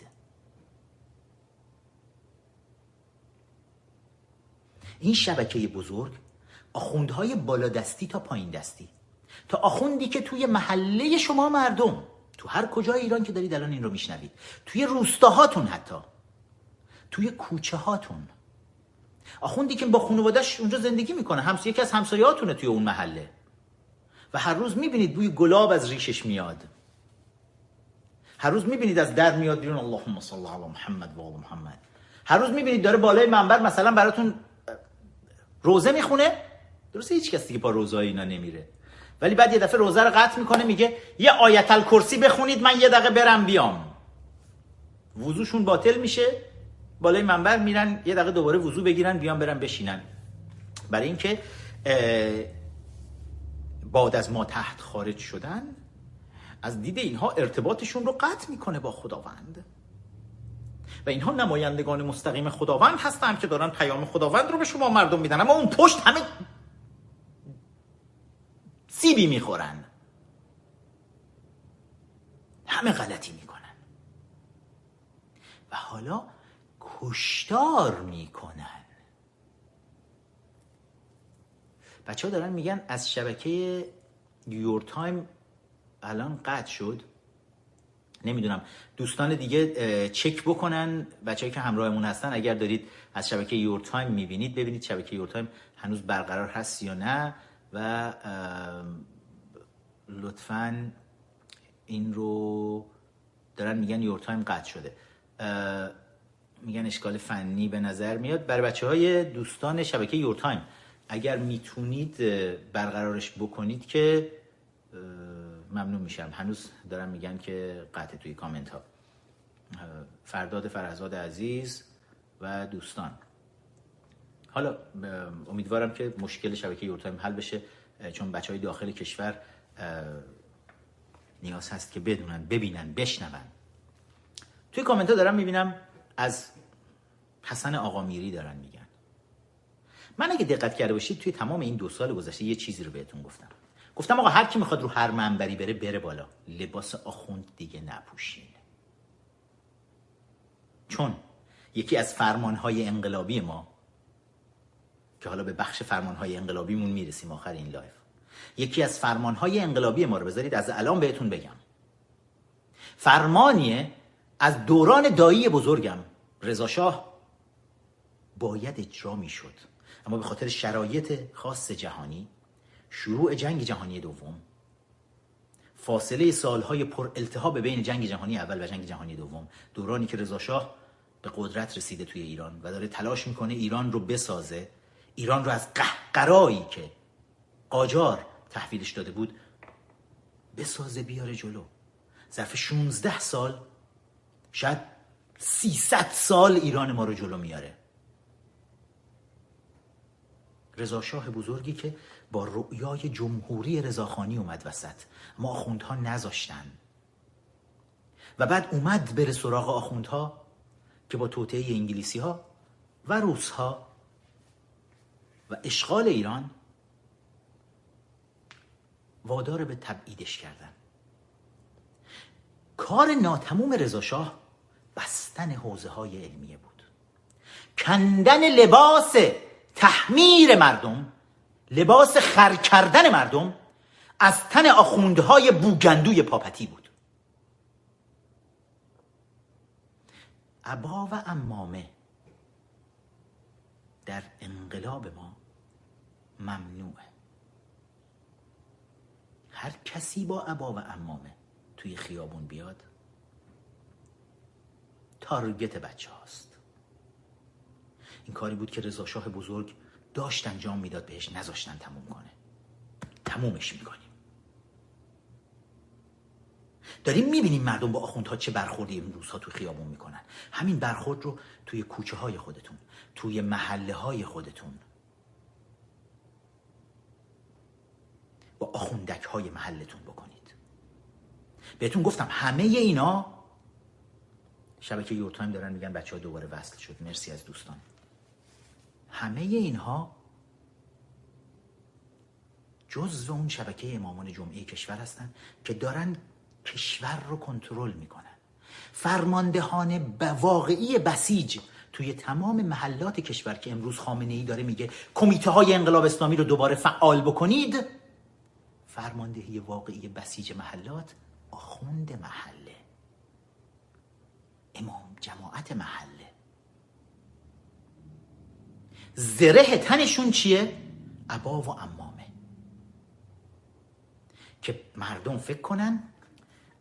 این شبکه بزرگ آخوندهای بالادستی تا پایین دستی. تا آخوندی که توی محله شما مردم. تو هر کجای ایران که دارید الان این رو میشنوید. توی روستاهاتون حتی. توی کوچه هاتون. آخوندی که با خانوادش اونجا زندگی می‌کنه همس یکی از همسایهاتونه توی اون محله. و هر روز می‌بینید بوی گلاب از ریشش میاد. هر روز می‌بینید از در میاد بیرون اللهم صل علی محمد و آل محمد. هر روز می‌بینید داره بالای منبر مثلا براتون روزه می‌خونه. درسته هیچ کس دیگه با روزه اینا نمیره. ولی بعد یه دفعه روزه رو قطع می‌کنه میگه یه آیت الکرسی بخونید من یه دقیقه برم بیام. وضوشون باطل میشه. بالای منبر میرن یه دقیقه دوباره وضو بگیرن بیان برن بشینن. برای اینکه بعد از ما تحت خارج شدن از دید اینها ارتباطشون رو قطع می‌کنه با خداوند. و اینها نمایندگان مستقیم خداوند هستن که دارن پیام خداوند رو به شما مردم میدن. اما اون پشت همه سیبی می‌خورن. همه غلطی می‌کنن. و حالا کشتار می‌کنن. بچه ها دارن میگن از شبکه Your Time الان قطع شد. نمی‌دونم. دوستان دیگه چک بکنن. بچه‌هایی که همراهمون هستن اگر دارید از شبکه Your Time می‌بینید ببینید شبکه Your Time هنوز برقرار هست یا نه. و لطفا این رو دارن میگن Your Time قطع شده. میگن اشکال فنی به نظر میاد. برای بچه های دوستان شبکه Your Time اگر می‌تونید برقرارش بکنید که ممنون میشم. هنوز دارن میگن که قطع توی کامنت ها. فرداد فرزاد عزیز و دوستان. حالا امیدوارم که مشکل شبکه یورتایم حل بشه چون بچه های داخل کشور نیاز هست که بدونن ببینن بشنون. توی کامنت ها دارم می‌بینم از حسن آقا میری دارن میگن. من اگه دقت کرده باشید توی تمام این دو سال گذشته یه چیزی رو بهتون گفتم. گفتم آقا هر کی می‌خواد رو هر منبری بره بره بالا. لباس آخوند دیگه نپوشین. چون یکی از فرمانهای انقلابی ما که حالا به بخش فرمانهای انقلابیمون می‌رسیم آخر این live یکی از فرمانهای انقلابی ما رو بذارید از الان بهتون بگم. فرمانیه از دوران دایی بزرگم رضا شاه باید اجرا می‌شد. اما به خاطر شرایط خاص جهانی شروع جنگ جهانی دوم فاصله سالهای پر التهاب بین جنگ جهانی اول و جنگ جهانی دوم دورانی که رضا شاه به قدرت رسیده توی ایران و داره تلاش می‌کنه ایران رو بسازه ایران رو از قهقرایی که قاجار تحویلش داده بود بسازه بیاره جلو. ظرف 16 سال شاید 300 سال ایران ما رو جلو میاره. رضا شاه بزرگی که با رؤیای جمهوری رضاخانی اومد وسط. ما آخوندها نذاشتن. و بعد اومد بره سراغ آخوندها که با توطعه انگلیسی ها و روس ها و اشغال ایران وادار به تبعیدش کردن. کار ناتموم رضاشاه بستن حوزه های علمیه بود. کندن لباس تحمیر مردم لباس خر کردن مردم از تن آخوندهای بوگندوی پاپتی بود. عبا و امامه در انقلاب ما ممنوعه. هر کسی با عبا و امامه توی خیابون بیاد تارگت بچه هاست این کاری بود که رضا شاه بزرگ داشت انجام می‌داد بهش نذاشتن تموم کنه. تمومش می‌کنیم. داریم می‌بینیم مردم با آخوندها چه برخوردی این روزها توی خیابون می‌کنن. همین برخورد رو توی کوچه های خودتون توی محله های خودتون. با آخوندک های محلتون بکنید. بهتون گفتم همه اینا شبکه یورتایم دارن میگن بچه ها دوباره وصل شد. مرسی از دوستان. همه اینها جزو اون شبکه امامان جمعه کشور هستن که دارن کشور رو کنترل می‌کنن. فرماندهان واقعی بسیج توی تمام محلات کشور که امروز خامنه ای داره میگه کمیته های انقلاب اسلامی رو دوباره فعال بکنید فرماندهی واقعی بسیج محلات آخوند محله. امام جماعت محله. زره تنشون چیه؟ عبا و امامه. که مردم فکر کنن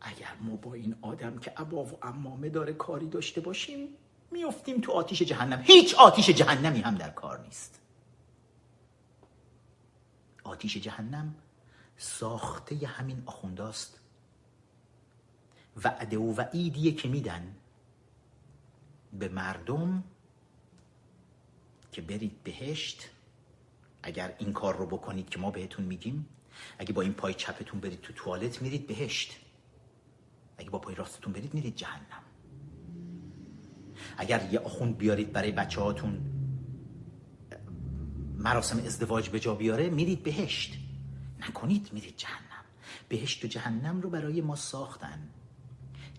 اگر ما با این آدم که عبا و امامه داره کاری داشته باشیم میفتیم تو آتیش جهنم. هیچ آتیش جهنمی هم در کار نیست. آتیش جهنم ساخته همین آخونداست. وعده و وعیدیه که میدن به مردم که برید بهشت اگر این کار رو بکنید که ما بهتون میگیم اگه با این پای چپتون برید تو توالت میرید بهشت. اگه با پای راستتون برید میرید جهنم. اگر یه آخوند بیارید برای بچه هاتون مراسم ازدواج به جا بیاره میرید بهشت. نکنید میرید جهنم. بهشت و جهنم رو برای ما ساختن.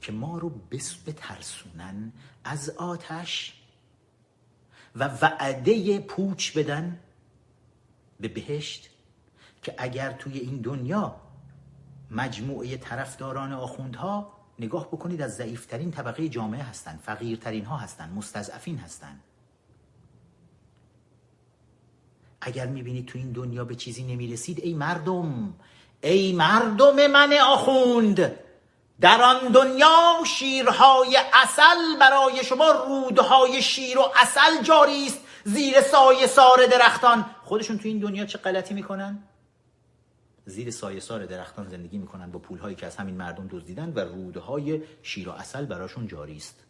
که ما رو بس بترسونن از آتش و وعده پوچ بدن به بهشت که اگر توی این دنیا مجموعه طرفداران آخوندها نگاه بکنید از ضعیفترین طبقه جامعه هستند فقیرترین ها هستند مستضعفین هستند اگر می‌بینید تو این دنیا به چیزی نمی‌رسید ای مردم ای مردم من آخوند! در آن دنیا شیرهای اصل برای شما رودهای شیر و اصل جاری است زیر سایه سار درختان. خودشون تو این دنیا چه غلطی می‌کنن؟ زیر سایه سار درختان زندگی می‌کنن با پولهایی که از همین مردم دزدیدن و رودهای شیر و اصل براشون جاری است.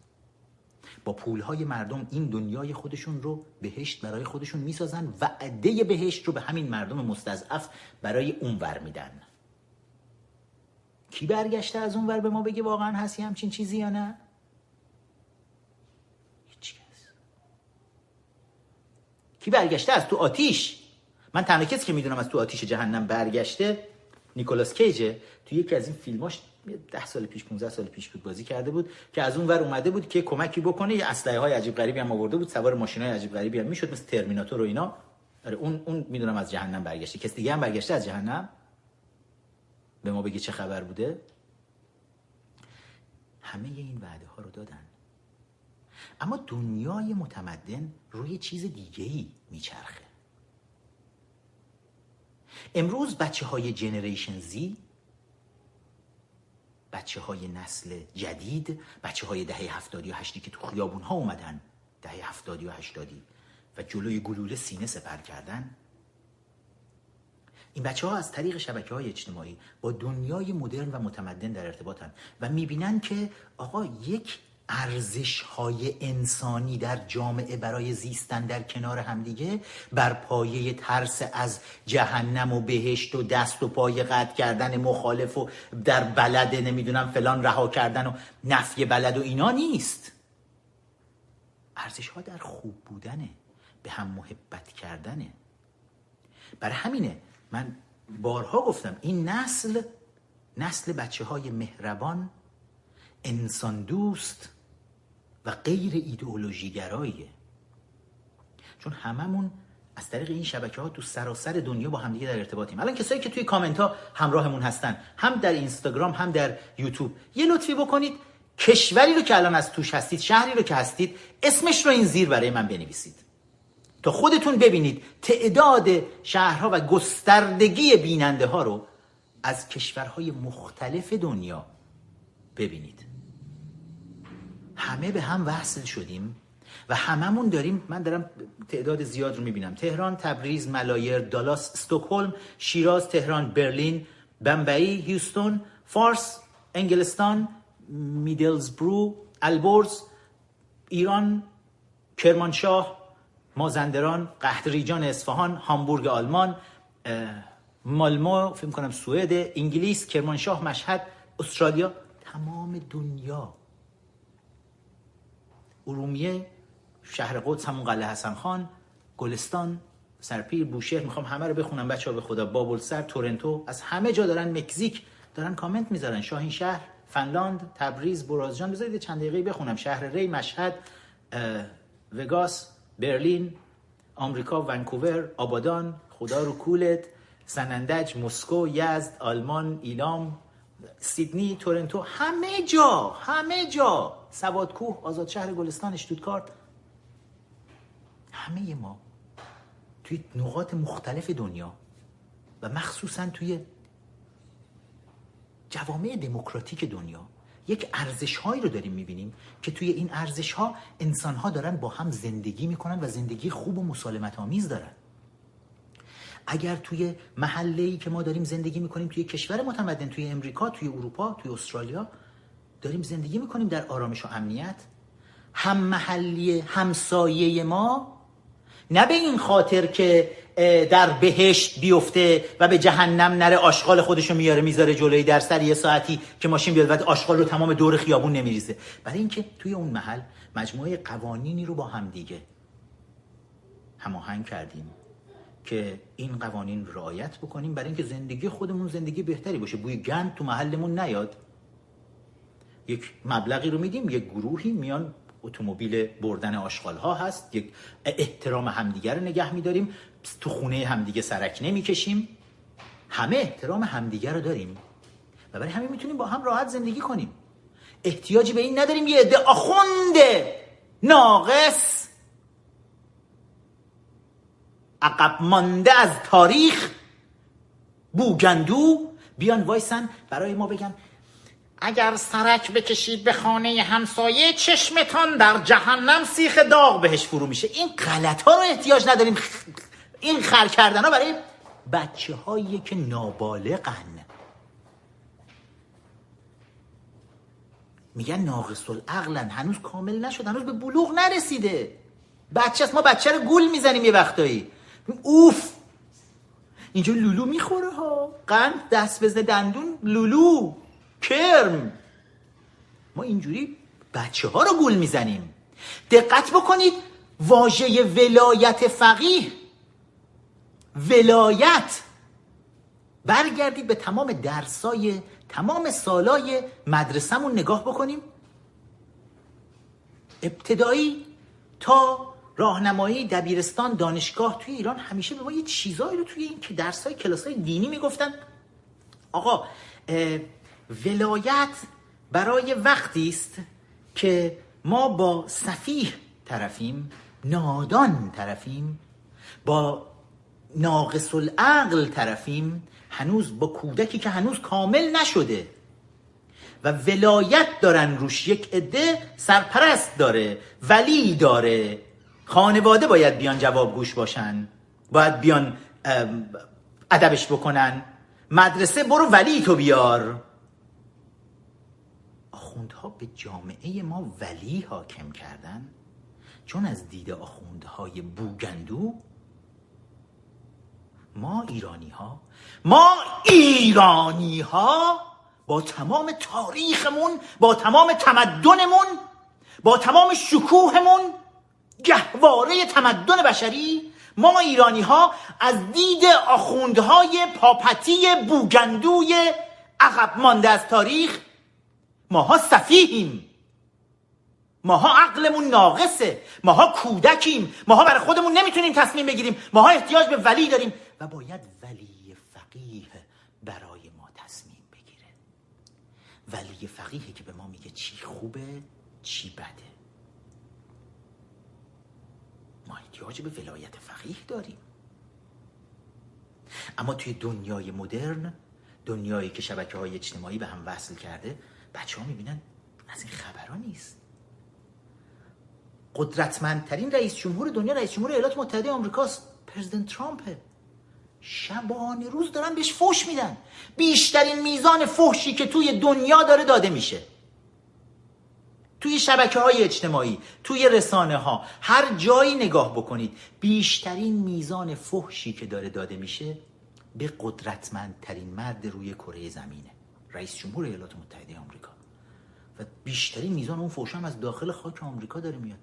با پولهای مردم این دنیای خودشون رو بهشت برای خودشون می‌سازن و عده بهشت رو به همین مردم مستضعف برای اونور میدن. کی برگشته از اونور به ما بگه واقعا هستی همچین چیزی یا نه؟ هیچ کی برگشته از تو آتیش؟ من تنها کسی که می‌دونم از تو آتیش جهنم برگشته نیکولاس کیجه. تو یکی از این فیلماش ده سال پیش 15 سال پیش بود بازی کرده بود که از اون ور اومده بود که کمکی بکنه. یه اسلحه های عجیب غریبی هم آورده بود سوار ماشین های عجیب غریبی هم می‌شد مثل ترمیناتور و اینا. آره اون اون می‌دونم از جهنم برگشته. کسی دیگه هم برگشته از جهنم؟ به ما بگی چه خبر بوده؟ همه این وعده ها رو دادن. اما دنیای متمدن روی چیز دیگه ای میچرخه. امروز بچه های جنریشن زی بچه های نسل جدید بچه های دهه هفتادی و هشتی که تو خیابون ها اومدن دهه هفتادی و هشتادی و جلوی گلوله سینه سپر کردن این بچه ها از طریق شبکه های اجتماعی با دنیای مدرن و متمدن در ارتباطن و می‌بینن که آقا یک ارزش های انسانی در جامعه برای زیستن در کنار همدیگه بر پایه ترس از جهنم و بهشت و دست و پای قطع کردن مخالف و در بلد نمی‌دونم فلان رها کردن و نفی بلد و اینا نیست. ارزش ها در خوب بودنه به هم محبت کردنه. برای همینه من بارها گفتم این نسل نسل بچه های مهربان انسان دوست و غیر ایدئولوژی گراییه چون هممون از طریق این شبکه ها تو سراسر دنیا با همدیگه در ارتباطیم. الان کسایی که توی کامنت ها همراهمون هستن هم در اینستاگرام هم در یوتیوب. یه لطفی بکنید کشوری رو که الان از توش هستید شهری رو که هستید اسمش رو این زیر برای من بنویسید. تا خودتون ببینید تعداد شهرها و گستردگی بیننده ها رو از کشورهای مختلف دنیا ببینید. همه به هم وصل شدیم و هممون داریم من دارم تعداد زیاد رو می‌بینم. تهران، تبریز، ملایر، دالاس، استکهلم، شیراز، تهران، برلین، بمبئی، هیوستون، فارس، انگلستان، میدلزبرو، البرز، ایران، کرمانشاه، مازندران، قهدریجان اصفهان، هامبورگ آلمان، مالمو، فکر کنم سوئد، انگلیس، کرمانشاه، مشهد، استرالیا، تمام دنیا. ارومیه شهر قدس همون قلعه حسن خان گلستان سرپیر بوشهر می‌خوام همه رو بخونم بچه ها به خدا. بابل سر تورنتو از همه جا دارن مکزیک دارن کامنت می‌ذارن. شاهین شهر فنلاند تبریز برازجان بذارید چند دقیقه بخونم. شهر ری مشهد وگاس. برلین آمریکا ونکوور آبادان خدا رو کولت سنندج مسکو یزد آلمان ایلام سیدنی تورنتو همه جا همه جا. سوادکوه آزاد شهر گلستان اشتودکارت همه ما توی نقاط مختلف دنیا و مخصوصا توی جوامع دموکراتیک دنیا یک ارزش هایی رو داریم می‌بینیم که توی این ارزش ها انسان ها دارن با هم زندگی می‌کنن و زندگی خوب و مسالمت آمیز دارن. اگر توی محله ای که ما داریم زندگی می‌کنیم توی کشور متمدن توی امریکا توی اروپا توی استرالیا داریم زندگی می‌کنیم در آرامش و امنیت. هم محلی همسایه ما نه به این خاطر که در بهشت بیفته و به جهنم نره آشغال خودشو میاره می‌ذاره جلوی در سر یه ساعتی که ماشین بیاد و آشغال رو تمام دور خیابون نمیریزه. برای اینکه توی اون محل مجموعه قوانینی رو با هم دیگه هماهنگ کردیم که این قوانین رعایت بکنیم برای اینکه زندگی خودمون زندگی بهتری باشه. بوی گند تو محلمون نیاد. یک مبلغی رو میدیم یک گروهی میان اتومبیل بردن آشغال ها هست. یک احترام همدیگه رو نگه میداریم. تو خونه همدیگه سرک نمی‌کشیم. همه احترام همدیگه رو داریم. و برای همین می‌تونیم با هم راحت زندگی کنیم. احتیاجی به این نداریم. یه عده آخونده ناقص عقب مانده از تاریخ بوگندو بیان وایسن. برای ما بگن اگر سرک بکشید به خانه همسایه چشمتان در جهنم سیخ داغ بهش فرو میشه. این غلط ها رو احتیاج نداریم. این خر کردن ها برای بچه هایی که نابالغن. میگن ناقص العقلن هنوز کامل نشد. هنوز به بلوغ نرسیده. بچه است. ما بچه رو گول می‌زنیم یه وقتایی. اوف! اینجا لولو می‌خوره ها. قند دست بزنه دندون لولو. کرم. ما اینجوری بچه ها رو گول می‌زنیم. دقت بکنید واژه ولایت فقیه. ولایت. برگردید به تمام درسای تمام سالای مدرسهمون نگاه بکنیم. ابتدایی تا راهنمایی دبیرستان دانشگاه توی ایران همیشه به ما یه چیزایی رو توی این که درسای کلاسای دینی می‌گفتن. آقا ولایت برای وقتی است که ما با سفیه طرفیم نادان طرفیم با ناقص العقل طرفیم هنوز با کودکی که هنوز کامل نشده. و ولایت دارن روش یک عده سرپرست داره ولی داره. خانواده باید بیان جواب گوش باشن. باید بیان ادبش بکنن. مدرسه برو ولی تو بیار. آخوندها به جامعه ما ولی حاکم کردن؟ چون از دید آخوندهای بوگندو؟ ما ایرانی ها ما ایرانی ها با تمام تاریخمون با تمام تمدنمون با تمام شکوهمون گهواره تمدن بشری ما ایرانی ها از دید آخوندهای پاپتی بوگندوی عقب مانده از تاریخ ماها سفیهیم. ماها عقلمون ناقصه. ماها کودکیم. ماها برای خودمون نمی‌تونیم تصمیم بگیریم. ماها احتیاج به ولی داریم و باید ولی فقیه برای ما تصمیم بگیره. ولی فقیه که به ما میگه چی خوبه چی بده. ما احتیاج به ولایت فقیه داریم. اما توی دنیای مدرن دنیایی که شبکه های اجتماعی به هم وصل کرده بچه ها می‌بینن از این خبرها نیست. قدرتمندترین رئیس جمهور دنیا رئیس جمهور ایالات متحده آمریکاست. پرزیدنت ترامپه شبانه روز دارن بهش فوش میدن. بیشترین میزان فحشی که توی دنیا داره داده میشه. توی شبکه های اجتماعی توی رسانه ها هر جایی نگاه بکنید بیشترین میزان فحشی که داره داده میشه به قدرتمندترین مرد روی کره زمینه. رئیس جمهور ایالات متحده آمریکا. و بیشترین میزان اون فحش هم از داخل خاک آمریکا داره میاد.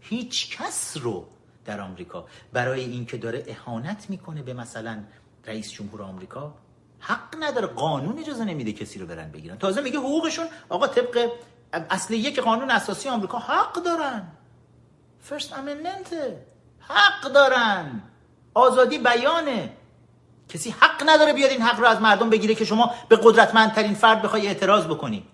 هیچ کس رو در آمریکا برای اینکه داره اهانت می‌کنه به مثلا رئیس جمهور آمریکا حق نداره. قانون اجازه نمیده کسی رو برن بگیرن. تازه میگه حقوقشون آقا طبق اصل یک قانون اساسی آمریکا حق دارن. فرست امندمنت حق دارن. آزادی بیانه. کسی حق نداره بیاد این حق رو از مردم بگیره که شما به قدرتمندترین فرد بخوای اعتراض بکنی.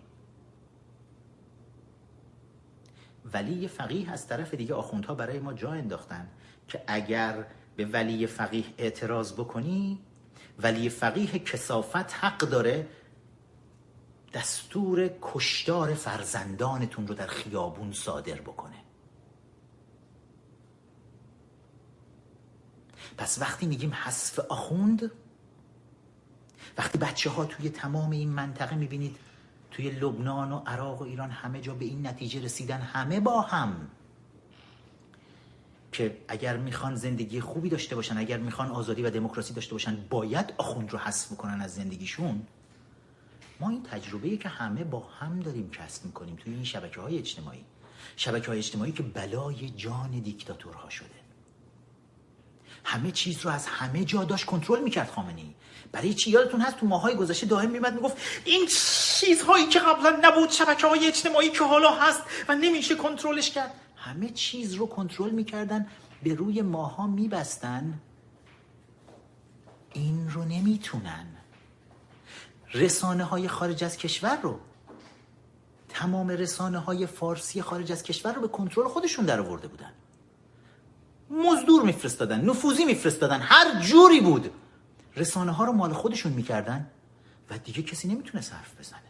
ولی فقیه از طرف دیگه آخوندها برای ما جا انداختن که اگر به ولی فقیه اعتراض بکنی ولی فقیه کسافت حق داره دستور کشتار فرزندانتون رو در خیابون صادر بکنه. پس وقتی میگیم حذف آخوند وقتی بچه ها توی تمام این منطقه می‌بینید توی لبنان و عراق و ایران همه جا به این نتیجه رسیدن همه با هم. که اگر می‌خوان زندگی خوبی داشته باشن اگر می‌خوان آزادی و دموکراسی داشته باشن باید آخوند رو حذف کنن از زندگیشون. ما این تجربه که همه با هم داریم کسب می‌کنیم توی این شبکه های اجتماعی. شبکه های اجتماعی که بلای جان دیکتاتورها شده. همه چیز رو از همه جا داشت کنترل می‌کرد خامنه ای برای چی یادتون هست تو ماهای گذشته دائم میمد می‌گفت این چیزهایی که قبلا نبود شبکه های اجتماعی که حالا هست و نمیشه کنترلش کرد. همه چیز رو کنترل می‌کردن به روی ماها میبستن. این رو نمی‌تونن. رسانه های خارج از کشور رو تمام رسانه های فارسی خارج از کشور رو به کنترل خودشون در آورده بودن. مزدور میفرستادن نفوذی میفرستادن هر جوری بود. رسانه ها رو مال خودشون می‌کردن و دیگه کسی نمی‌تونه حرف بزنه.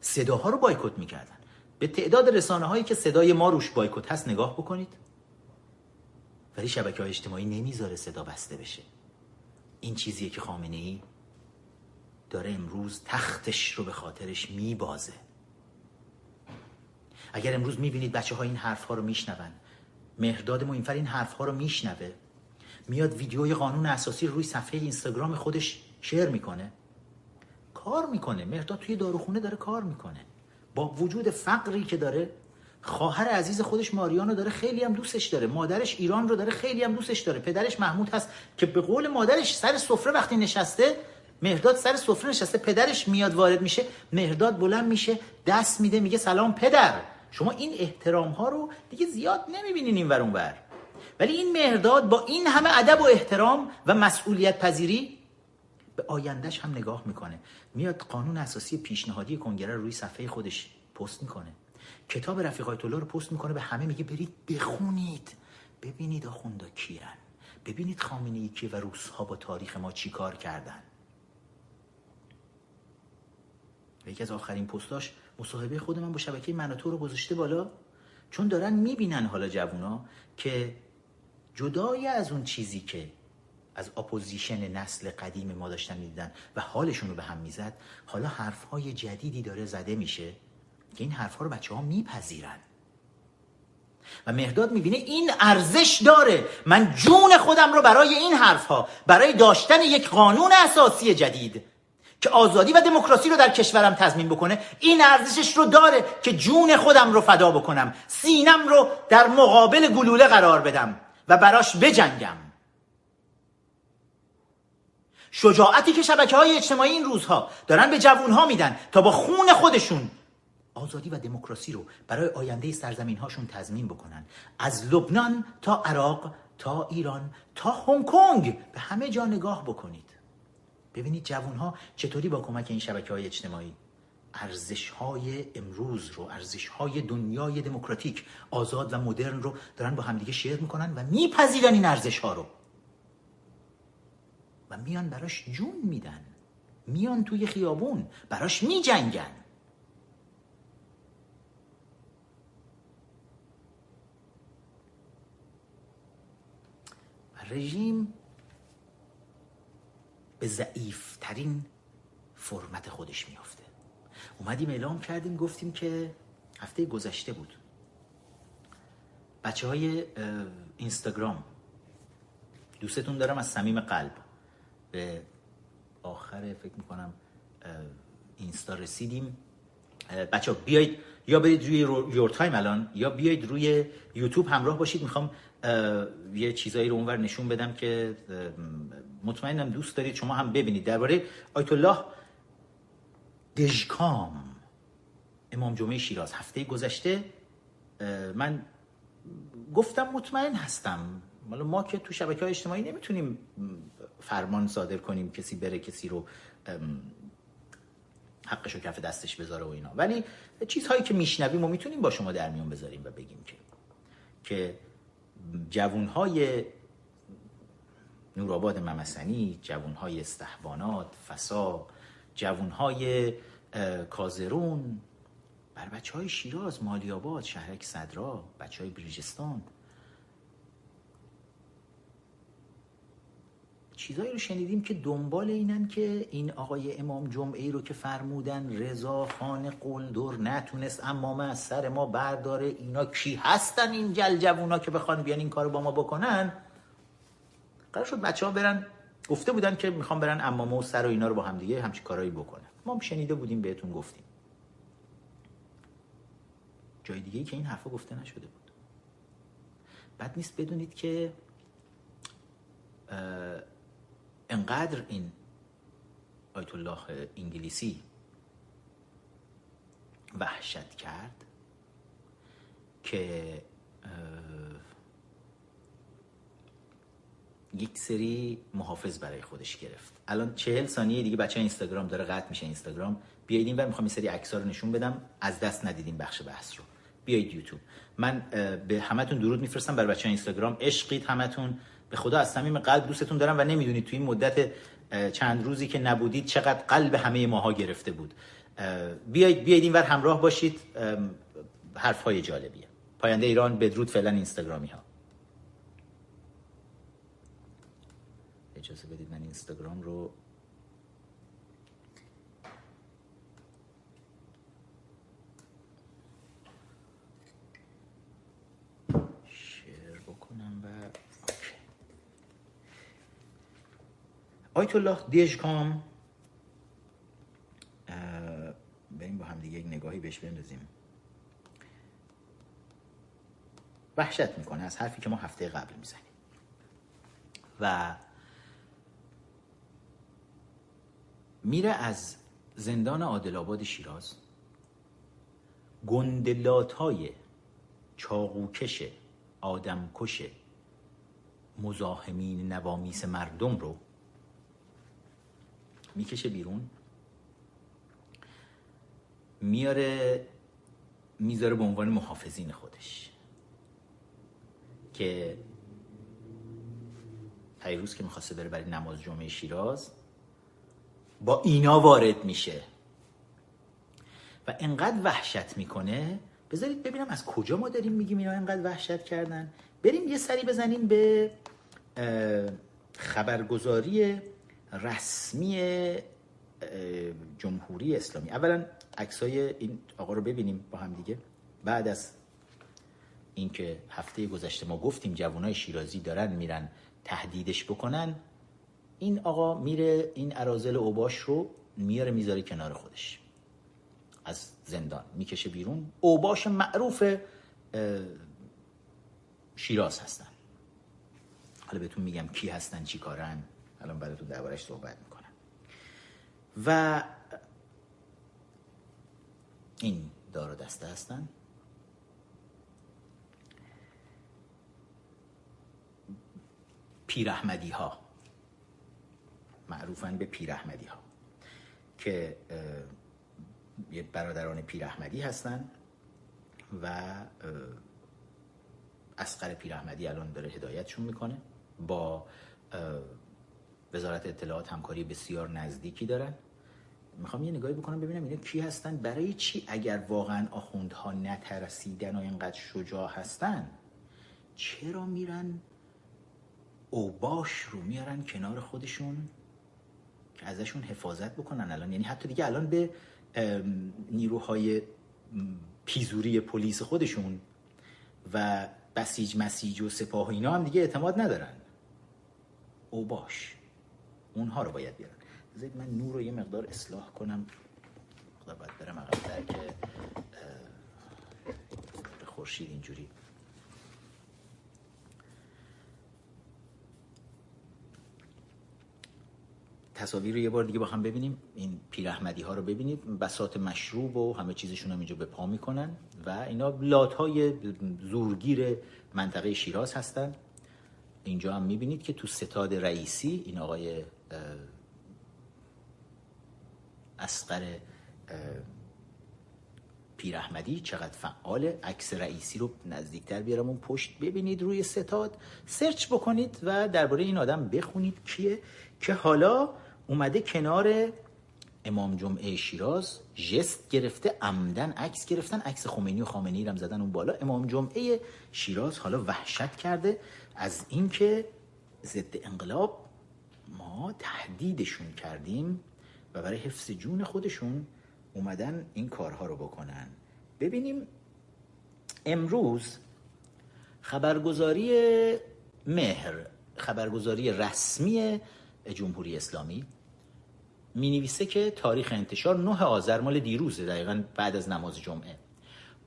صداها رو بایکوت می‌کردن. به تعداد رسانه هایی که صدای ما روش بایکوت هست نگاه بکنید. ولی شبکه های اجتماعی نمی‌ذاره صدا بسته بشه. این چیزیه که خامنه ای داره امروز تختش رو به خاطرش میبازه. اگر امروز می‌بینید بچه ها این حرف ها رو میشنون مهرداد موینفر این حرف ها رو میشنوه. میاد ویدیوی قانون اساسی روی صفحه اینستاگرام خودش شیر می‌کنه. کار می‌کنه. مهرداد توی داروخونه داره کار می‌کنه. با وجود فقری که داره خواهر عزیز خودش ماریانو داره خیلی هم دوستش داره. مادرش ایران رو داره خیلی هم دوستش داره. پدرش محمود هست که به قول مادرش سر سفره وقتی نشسته مهرداد سر سفره نشسته پدرش میاد وارد میشه مهرداد بلند میشه دست میده میگه سلام پدر. شما این احترام ها رو دیگه زیاد نمی‌بینین این ور بر ولی این مهرداد با این همه ادب و احترام و مسئولیت پذیری به آیندهش هم نگاه می‌کنه. میاد قانون اساسی پیشنهادی کنگره رو روی صفحه خودش پست می‌کنه. کتاب رفیق آیت رو پست می‌کنه به همه میگه برید بخونید. ببینید آخوندا کیرن ببینید خامنه ای و روسها با تاریخ ما چی کار کردن. یکی از آخرین پستاش مصاحبه خود من با شبکه مناتو رو گذاشته بالا چون دارن می‌بینن حالا جوونا که جدای از اون چیزی که از اپوزیشن نسل قدیم ما داشتن می‌دیدن و حالشون رو به هم می‌زد حالا حرفهای جدیدی داره زده میشه که این حرفها رو بچه ها میپذیرن. و مهداد می‌بینه این ارزش داره. من جون خودم رو برای این حرفها برای داشتن یک قانون اساسی جدید که آزادی و دموکراسی رو در کشورم تضمین بکنه این ارزشش رو داره که جون خودم رو فدا بکنم سینم رو در مقابل گلوله قرار بدم و براش بجنگم. شجاعتی که شبکه های اجتماعی این روزها دارن به جوون ها میدن تا با خون خودشون آزادی و دموکراسی رو برای آینده سرزمین هاشون تضمین بکنن. از لبنان تا عراق تا ایران تا هنگ کنگ به همه جا نگاه بکنید. ببینید جوون ها چطوری با کمک این شبکه های اجتماعی؟ ارزش های امروز رو ارزش های دنیای دموکراتیک آزاد و مدرن رو دارن با همدیگه شیر می‌کنن و میپذیرن این ارزش ها رو. و میان براش جون میدن. میان توی خیابون براش میجنگن. رژیم به ضعیفترین فرمت خودش میافته. اومدیم اعلام کردیم گفتیم که هفته گذشته بود. بچه های اینستاگرام دوستتون دارم از صمیم قلب. به آخر فکر می‌کنم اینستا رسیدیم. بچه ها بیایید یا برید روی یور تایم الان یا بیایید روی یوتیوب همراه باشید. می‌خوام یه چیزایی رو اونور نشون بدم که مطمئنم دوست دارید شما هم ببینید. درباره آیت الله دژکام. امام جمعه شیراز هفته گذشته من گفتم مطمئن هستم. حالا ما که تو شبکه های اجتماعی نمی‌تونیم فرمان صادر کنیم کسی بره کسی رو حقش رو کف دستش بذاره و اینا. ولی چیزهایی که میشنویم و می‌تونیم با شما در میون بذاریم و بگیم که که جوونهای نورآباد ممسنی جوونهای استحبانات فسا جوونهای کازرون بر بچه های شیراز مالیاباد شهرک صدرا بچه های بریجستان چیزایی رو شنیدیم که دنبال اینن که این آقای امام جمعه رو که فرمودن رضا خان قلدر نتونست امامه از سر ما برداره اینا کی هستن این جوونا که بخوان بیان این کارو با ما بکنن؟ قرار شد. بچه ها برن گفته بودن که می‌خوان برن امامه و سر و اینا رو با هم دیگه همچی کارایی بکنن ما شنیده بودیم بهتون گفتیم. جای دیگه ای که این حرفا گفته نشده بود. بد نیست بدونید که انقدر این آیت الله انگلیسی وحشت کرد که یک سری محافظ برای خودش گرفت. الان چهل ثانیه دیگه بچه اینستاگرام داره قطع میشه اینستاگرام. بیایید این و می‌خوام این سری عکس رو نشون بدم. از دست ندیدیم بخش بحث رو. بیایید یوتیوب. من به همتون درود میفرستم برای بچه اینستاگرام. عشقید همتون. به خدا از صمیم قلب دوستتون دارم و نمی‌دونید توی این مدت چند روزی که نبودید چقدر قلب همه ماها گرفته بود. بیایید بیایید اینور همراه باشید. حرف های جالبیه. پاینده ایران بدرود فعلا اینستاگرامی ها اجازه بدید من اینستاگرام رو آیت الله دیجکام. بریم با هم دیگه یک نگاهی بهش بندازیم. وحشت می‌کنه از حرفی که ما هفته قبل می‌زنیم. و میره از زندان عادل آباد شیراز. گندلات های چاقوکش آدمکش مزاحمین نوامیس مردم رو می‌کشه بیرون میاره می‌ذاره به عنوان محافظین خودش که پیروز که می‌خواسته بره برای نماز جمعه شیراز با اینا وارد میشه. و انقدر وحشت می‌کنه. بذارید ببینم از کجا ما داریم میگیم اینا انقدر وحشت کردن. بریم یه سری بزنیم به خبرگزاری رسمی جمهوری اسلامی. اولا عکسای این آقا رو ببینیم با هم دیگه. بعد از اینکه هفته گذشته ما گفتیم جوانای شیرازی دارن میرن تهدیدش بکنن این آقا میره این ارازل اوباش رو میاره می‌ذاره کنار خودش. از زندان می‌کشه بیرون. اوباش معروف شیراز هستن. حالا بهتون میگم کی هستن چی کارن. الان براتون دربارش صحبت می‌کنم. و این دار دسته هستن. پیرحمدی ها معروفن به پیرحمدی ها که یه برادران پیرحمدی هستن و اسقر پیرحمدی الان داره هدایتشون می‌کنه با وزارت اطلاعات همکاری بسیار نزدیکی دارن. می‌خوام یه نگاهی بکنم ببینم اینا کی هستن برای چی اگر واقعا آخوندها نترسیدن و اینقدر شجاع هستن چرا میرن اوباش رو میارن کنار خودشون؟ ازشون حفاظت بکنن الان. یعنی حتی دیگه الان به نیروهای پیزوری پلیس خودشون و بسیج مسیج و سپاه و اینا هم دیگه اعتماد ندارن. اوباش اونها رو باید بیارن. بذارید من نور رو یه مقدار اصلاح کنم. خدا باید برم عقب که خورشید اینجوری. تصاویر رو یه بار دیگه با هم ببینیم. این پیرحمدی ها رو ببینید. بسات مشروب و همه چیزشون هم اینجا به پا می‌کنن و اینا لات های زورگیر منطقه شیراز هستن. اینجا هم می‌بینید که تو ستاد رئیسی این آقای اسقر پیرحمدی چقدر فعاله عکس رئیسی رو نزدیکتر بیارم اون پشت ببینید روی ستاد. سرچ بکنید و درباره این آدم بخونید کیه که حالا اومده کنار امام جمعه شیراز جست گرفته عمدن عکس گرفتن عکس خمینی و خامنه‌ای رم زدن اون بالا. امام جمعه شیراز حالا وحشت کرده از اینکه ضد انقلاب ما تهدیدشون کردیم و برای حفظ جون خودشون اومدن این کارها رو بکنن. ببینیم امروز خبرگزاری مهر خبرگزاری رسمی جمهوری اسلامی می نویسه که تاریخ انتشار 9 آذر مال دیروزه دقیقا بعد از نماز جمعه.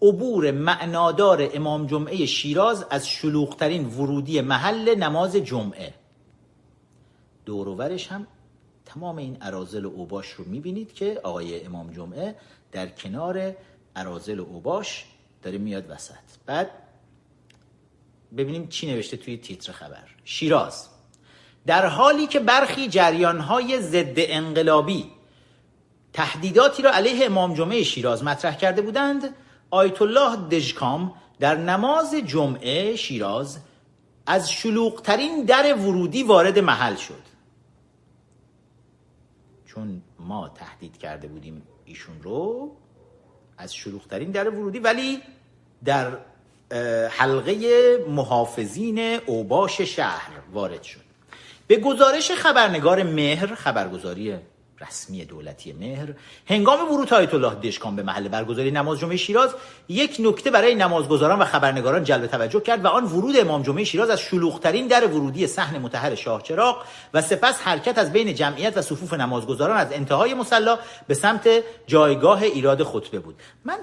عبور معنادار امام جمعه شیراز از شلوغترین ورودی محل نماز جمعه. دوروورش هم تمام این عرازل و اوباش رو می‌بینید که آقای امام جمعه در کنار عرازل و اوباش داره میاد وسط. بعد ببینیم چی نوشته توی تیتر خبر. شیراز. در حالی که برخی جریانهای ضد انقلابی تهدیداتی را علیه امام جمعه شیراز مطرح کرده بودند آیت الله دژکام در نماز جمعه شیراز از شلوغترین در ورودی وارد محل شد. چون ما تهدید کرده بودیم ایشون رو از شلوغترین در ورودی ولی در حلقه محافظین اوباش شهر وارد شد. به گزارش خبرنگار مهر خبرگزاری رسمی دولتی مهر هنگام ورود آیت الله دشکان به محل برگزاری نماز جمعه شیراز یک نکته برای نمازگزاران و خبرنگاران جلب توجه کرد و آن ورود امام جمعه شیراز از شلوغترین در ورودی صحن متحر شاهچراغ و سپس حرکت از بین جمعیت و صفوف نمازگزاران از انتهای مصلا به سمت جایگاه ایراد خطبه بود. من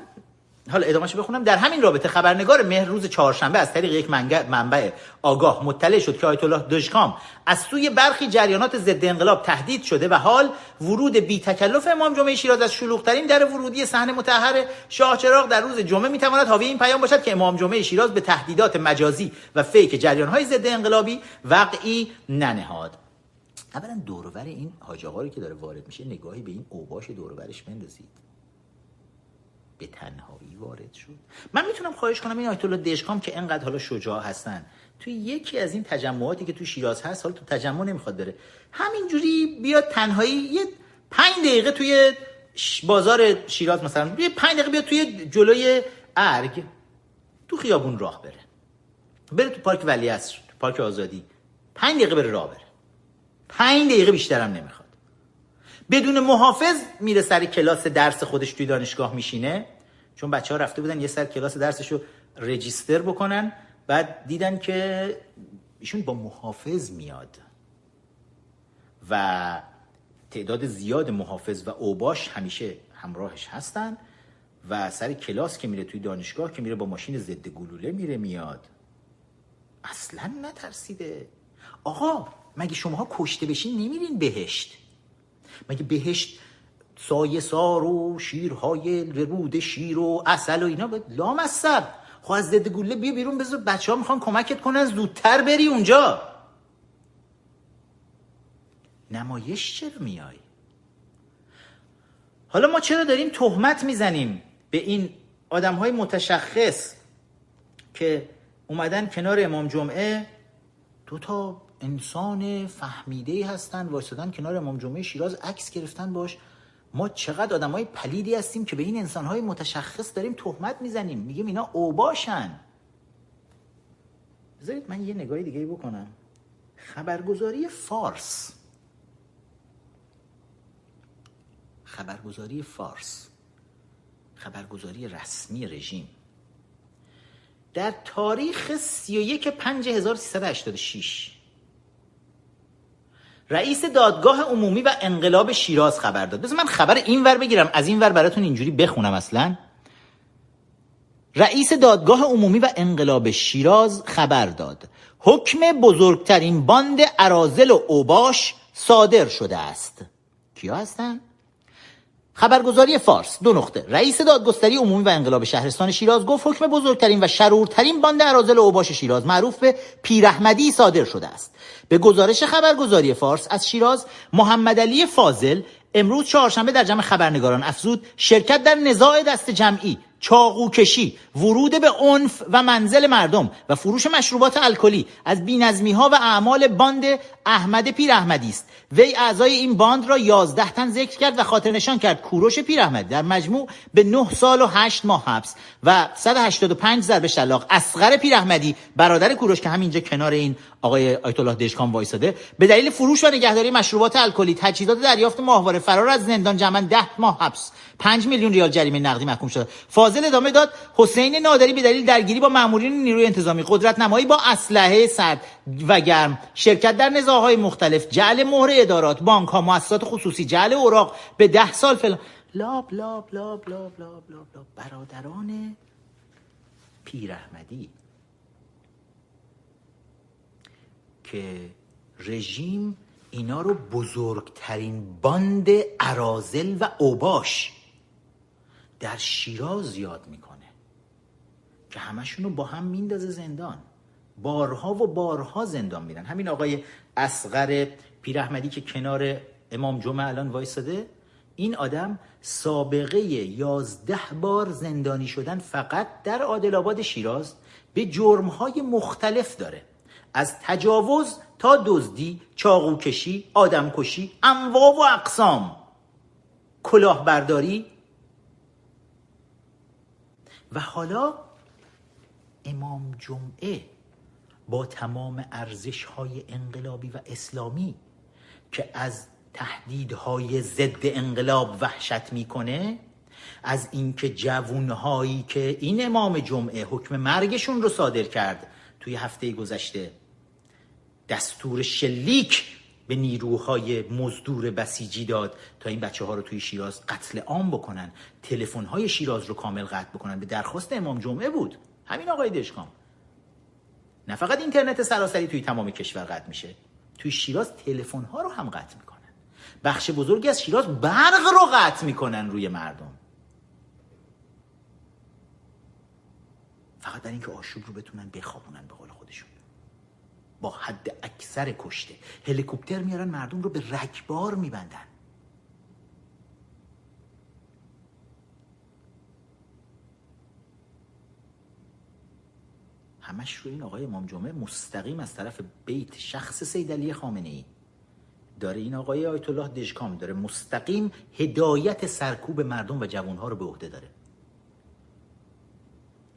حالا ادامهش بخونم. در همین رابطه خبرنگار مهر روز چهارشنبه از طریق یک منبع آگاه مطلع شد که آیت الله دژکام از سوی برخی جریانات ضد انقلاب تهدید شده و حال ورود بی تکلف امام جمعه شیراز از شلوغترین در ورودی صحنه مطهر شاه چراغ در روز جمعه می‌تواند حاوی این پیام باشد که امام جمعه شیراز به تهدیدات مجازی و فیک جریانهای ضد انقلابی وقعی ننهاد. اولا دورور این حاج که داره وارد میشه نگاهی به این اوباش دورورش بندازید. به تنهایی. وارد شد. من می‌تونم خواهش کنم این آیت الله دشکام که انقدر حالا شجاع هستن. توی یکی از این تجمعاتی که تو شیراز هست حالا تو تجمع نمی‌خواد بره. همینجوری بیاد تنهایی یه پنج دقیقه توی بازار شیراز مثلا یه پنج دقیقه بیاد توی جلوی ارگ تو خیابون راه بره. بره تو پارک ولیعصر تو پارک آزادی. پنج دقیقه بره راه بره. پنج دقیقه بیشترم نمی‌خواد. بدون محافظ میره سر کلاس درس خودش توی دانشگاه میشینه. چون بچه ها رفته بودن یه سر کلاس درسش رو رجیستر بکنن بعد دیدن که ایشون با محافظ میاد. و تعداد زیاد محافظ و اوباش همیشه همراهش هستن و سر کلاس که میره توی دانشگاه که میره با ماشین ضد گلوله میره میاد. اصلا نترسیده. آقا مگه شماها کشته بشین نمیرین بهشت؟ مگه بهشت سایه سار و شیرهای رود شیر و اصل و اینا. لام از سب خب از ضد گوله بیا بیرون بذار. بچه ها می‌خوان کمکت کنن. زودتر بری اونجا. نمایش چرا میای؟ حالا ما چرا داریم تهمت می‌زنیم به این آدم های متشخص که اومدن کنار امام جمعه؟ دو تا انسان فهمیده هستن. وایسادن کنار امام جمعه. شیراز عکس گرفتن باش. ما چقدر آدم های پلیدی هستیم که به این انسان های متشخص داریم تهمت می‌زنیم. میگیم اینا اوباشن. بذارید من یه نگاهی دیگه بکنم. خبرگزاری فارس. خبرگزاری فارس. خبرگزاری رسمی رژیم. در تاریخ 31 5386 رئیس دادگاه عمومی و انقلاب شیراز خبر داد. بذار من خبر این ور بگیرم از این ور براتون اینجوری بخونم اصلا. رئیس دادگاه عمومی و انقلاب شیراز خبر داد. حکم بزرگترین باند ارازل و اوباش صادر شده است. کیا هستن؟ خبرگزاری فارس دو نقطه. رئیس دادگستری عمومی و انقلاب شهرستان شیراز گفت حکم بزرگترین و شرورترین باند ارازل و اوباش شیراز معروف به پیرحمدی صادر شده است. به گزارش خبرگزاری فارس از شیراز محمد علی فاضل امروز چهارشنبه در جمع خبرنگاران افزود شرکت در نزاع دست جمعی چاقو کشی ورود به عنف و منزل مردم و فروش مشروبات الکلی از بینظمی ها و اعمال باند احمد پیر احمدی است. وی اعضای این باند را یازده تن ذکر کرد و خاطر نشان کرد. کوروش پیر احمدی در مجموع به 9 سال و 8 ماه حبس و 185 ضربه شلاق اصغر پیر احمدی برادر کوروش که همینجا کنار این آقای آیت الله دشکان وایساده به دلیل فروش و نگهداری مشروبات الکلی تجهیزات دریافت ماهواره فرار از زندان جمعا 10 ماه حبس. 5 میلیون ریال جریمه نقدی محکوم شد. فاضل ادامه داد حسین نادری به دلیل درگیری با مامورین نیروی انتظامی قدرت نمایی با اسلحه سرد و گرم. شرکت در نزاعهای مختلف جعل مهر ادارات بانک ها مؤسسات خصوصی جعل اوراق به ده سال فلان. لاب لاب لاب لاب لاب لاب لاب. برادران پیر احمدی که رژیم اینا رو بزرگترین باند ارازل و اوباش در شیراز یاد می‌کنه. که همشون رو با هم میندازه زندان. بارها و بارها زندان میرن. همین آقای اسقر پیرحمدی که کنار امام جمعه الان وایساده این آدم سابقه یازده بار زندانی شدن فقط در عادل شیراز به جرمهای مختلف داره. از تجاوز تا دزدی چاقوکشی آدمکشی انواع و اقسام. کلاهبرداری و حالا امام جمعه با تمام ارزش های انقلابی و اسلامی که از تهدیدهای ضد انقلاب وحشت می‌کنه از اینکه جوونهایی که این امام جمعه حکم مرگشون رو صادر کرد توی هفته گذشته دستور شلیک به نیروهای مزدور بسیجی داد تا این بچه ها رو توی شیراز قتل عام بکنن. تلفن های شیراز رو کامل قطع بکنن. به درخواست امام جمعه بود. همین آقای دشکام. نه فقط اینترنت سراسری توی تمام کشور قطع میشه. توی شیراز تلفن ها رو هم قطع می‌کنن. بخش بزرگی از شیراز برق رو قطع می‌کنن روی مردم. فقط برای اینکه آشوب رو بتونن بخوابونن به قول خودشون. با حد اکثر کشته. هلیکوپتر میارن مردم رو به رکبار میبندن. همش رو این آقای امام جمعه مستقیم از طرف بیت شخص سید علی خامنه ای داره این آقای آیت الله دژکام داره مستقیم هدایت سرکوب مردم و جوانها رو به عهده داره.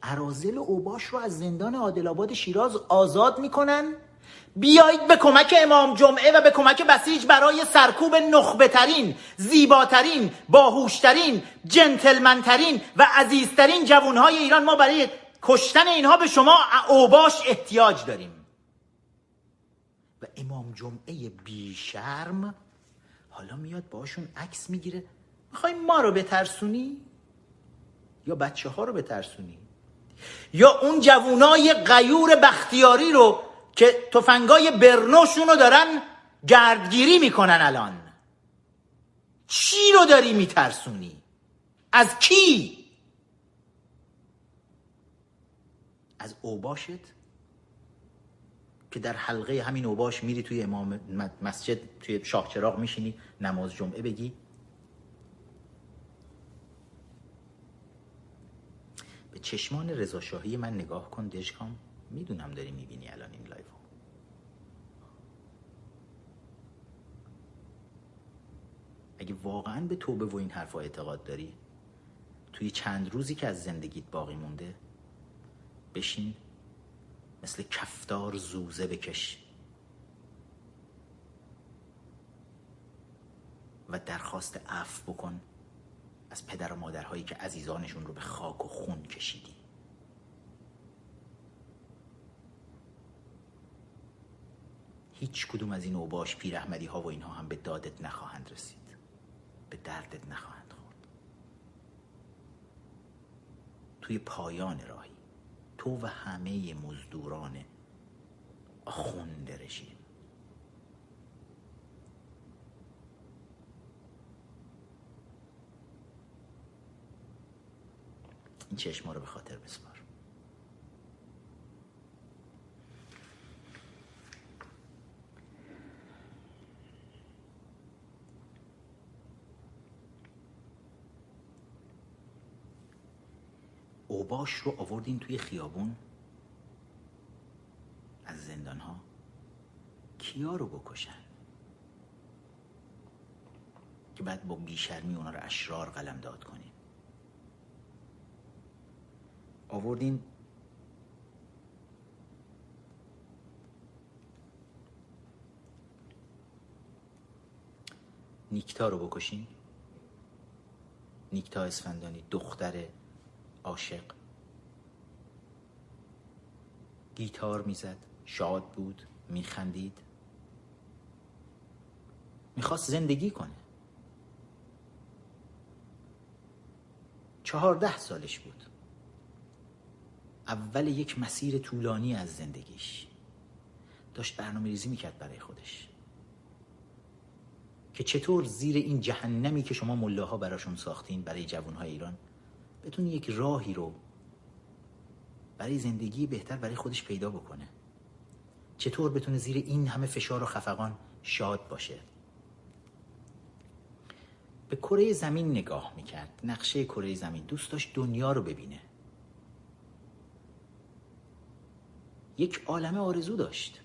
ارازل اوباش رو از زندان عادل شیراز آزاد می‌کنن. بیایید به کمک امام جمعه و به کمک بسیج برای سرکوب نخبه ترین زیباترین باهوشترین جنتلمنترین و عزیزترین جوانهای ایران ما برای کشتن اینها به شما اوباش احتیاج داریم. و امام جمعه بیشرم حالا میاد باشون عکس می‌گیره. می‌خوای ما رو بترسونی؟ یا بچه ها رو بترسونی؟ یا اون جوونای غیور بختیاری رو که تفنگای برنوشون رو دارن گردگیری می‌کنن الان. چی رو داری میترسونی؟ از کی؟ از اوباشت؟ که در حلقه همین اوباش میری توی امام مسجد توی شاه چراغ میشینی نماز جمعه بگی. به چشمان رضاشاهی من نگاه کن دشکام می‌دونم داری می‌بینی الان این لایو اگه واقعا به توبه و این حرفا اعتقاد داری توی چند روزی که از زندگیت باقی مونده بشین مثل کفتار زوزه بکش. و درخواست عفو بکن از پدر و مادرهایی که عزیزانشون رو به خاک و خون کشیدی. هیچ کدوم از این اوباش پیر احمدی ها و اینها هم به دادت نخواهند رسید. به دردت نخواهند خورد. توی پایان راهی تو و همه مزدوران آخوند رژیم. این چشما رو به خاطر بسپار. اوباش رو آوردین توی خیابون؟ از زندان ها کیا رو بکشن؟ که بعد با بیشرمی اونا رو اشرار قلم داد کنین. آوردین نیکتا رو بکشین. نیکتا اسفندانی دختر عاشق. گیتار می‌زد شاد بود میخندید. می‌خواست زندگی کنه. چهارده سالش بود. اول یک مسیر طولانی از زندگیش. داشت برنامه ریزی می‌کرد برای خودش. که چطور زیر این جهنمی که شما ملاها براشون ساختین برای جوانهای ایران بتونه یک راهی رو برای زندگی بهتر برای خودش پیدا بکنه. چطور بتونه زیر این همه فشار و خفقان شاد باشه؟ به کره زمین نگاه می‌کرد. نقشه کره زمین. دوست داشت دنیا رو ببینه. یک عالم آرزو داشت.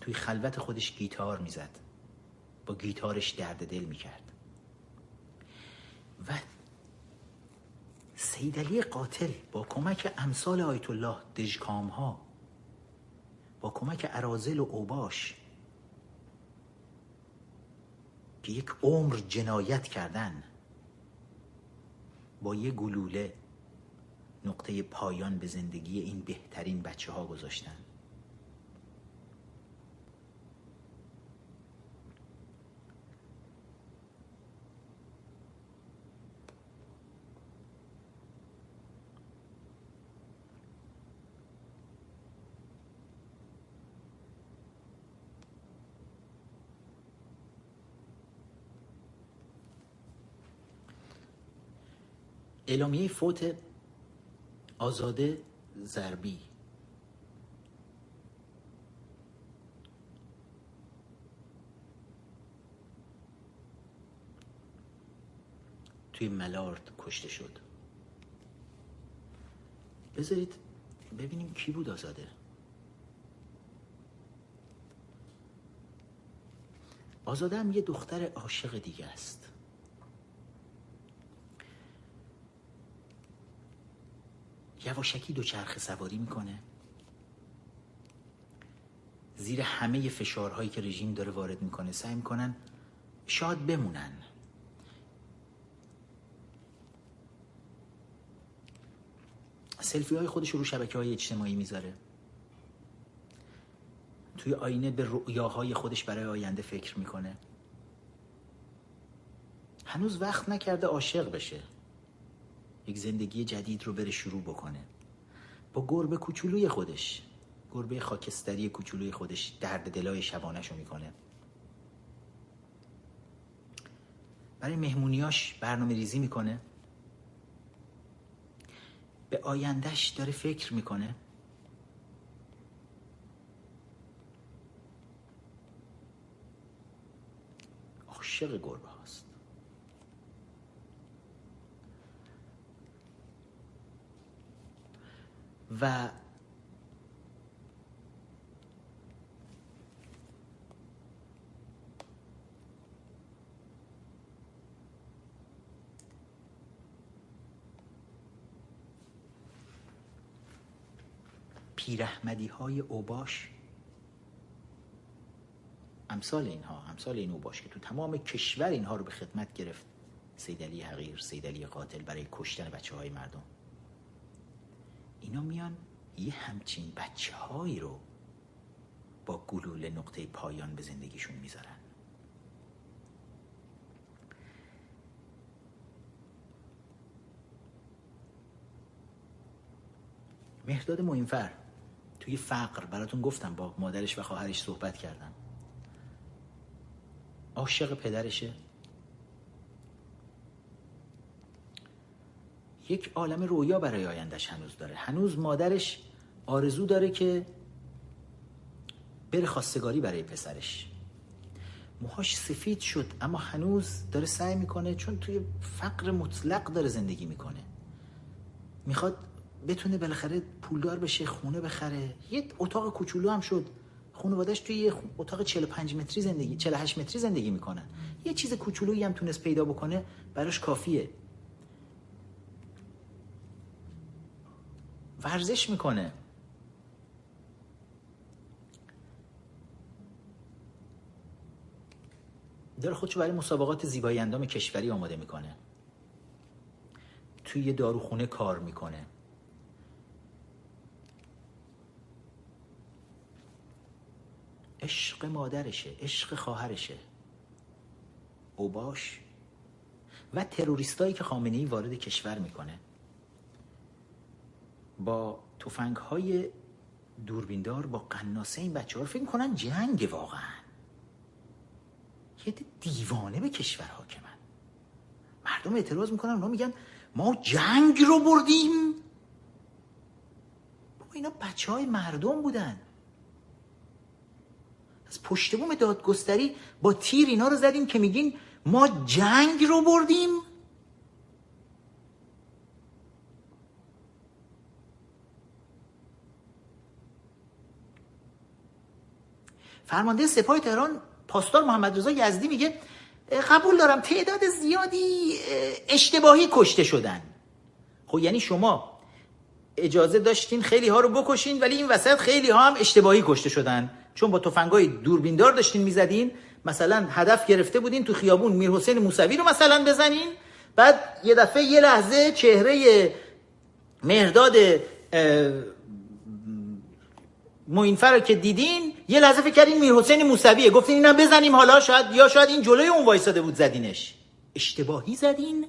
توی خلوت خودش گیتار می‌زد. با گیتارش درد دل می‌کرد. و سیدلی قاتل با کمک امثال آیت الله دژکام ها با کمک ارازل و اوباش که یک عمر جنایت کردن با یه گلوله نقطه پایان به زندگی این بهترین بچه ها گذاشتن. اعلامیه فوت آزاده زربی توی ملارد کشته شد. بذارید ببینیم کی بود آزاده. آزاده هم یه دختر عاشق دیگه است. یواشکی دوچرخه سواری می‌کنه. زیر همه فشارهایی که رژیم داره وارد می‌کنه سعی می‌کنن شاد بمونن. سلفی های خودش رو شبکه های اجتماعی می‌ذاره. توی آینه به رؤیاهای خودش برای آینده فکر می‌کنه. هنوز وقت نکرده عاشق بشه. یک زندگی جدید رو بره شروع بکنه. با گربه کوچولوی خودش. گربه خاکستری کوچولوی خودش درد دلای شبانش رو می‌کنه. برای مهمونیاش برنامه ریزی می‌کنه. به آیندهش داره فکر می‌کنه. عاشق گربه هاست و پیرحمدی های اوباش امثال اینها امثال این اوباش که تو تمام کشور اینها رو به خدمت گرفت. سیدلی حقیر سیدلی قاتل برای کشتن بچه های مردم. اینا میان یه همچین بچه هایی رو با گلوله نقطه پایان به زندگیشون می‌ذارن. مهداد موینفر توی فقر براتون گفتم با مادرش و خواهرش صحبت کردم. عاشق پدرشه. یک عالم رویا برای آیندهش هنوز داره. هنوز مادرش آرزو داره که بره خواستگاری برای پسرش. موهاش سفید شد اما هنوز داره سعی می‌کنه چون توی فقر مطلق داره زندگی می‌کنه. می‌خواد بتونه بالاخره پولدار بشه خونه بخره. یه اتاق کوچولو هم شد. خانواده‌اش توی یه اتاق 45 متری زندگی 48 متری زندگی می‌کنن. یه چیز کوچولویی هم تونست پیدا بکنه براش کافیه. ورزش می‌کنه. داره خودشو برای مسابقات زیبایی اندام کشوری آماده می‌کنه. توی یه داروخونه کار می‌کنه. عشق مادرشه عشق خواهرشه. اوباش و تروریستایی که خامنه ای وارد کشور می‌کنه. با توفنگ های دوربیندار با قناسه این بچه ها رو فکر می‌کنن جنگ واقعا. یه دیوانه به کشور حاکمن مردم اعتراض می‌کنن اونا میگن ما جنگ رو بردیم. بابا اینا بچه های مردم بودن. از پشت بوم دادگستری با تیر اینا رو زدیم که میگین ما جنگ رو بردیم. فرمانده سپاه تهران پاسدار محمد رضا یزدی میگه قبول دارم تعداد زیادی اشتباهی کشته شدن. خب یعنی شما اجازه داشتین خیلی ها رو بکشین ولی این وسط خیلی ها هم اشتباهی کشته شدن. چون با تفنگای دوربیندار داشتین می‌زدین مثلا هدف گرفته بودین تو خیابون میر حسین موسوی رو مثلا بزنین. بعد یه دفعه یه لحظه چهره مهرداد موینفر رو که دیدین یه لحظه فکر کردین میر حسین موسویه. گفتین اینم بزنیم حالا شاید یا شاید این جلوی اون وایساده بود زدینش. اشتباهی زدین؟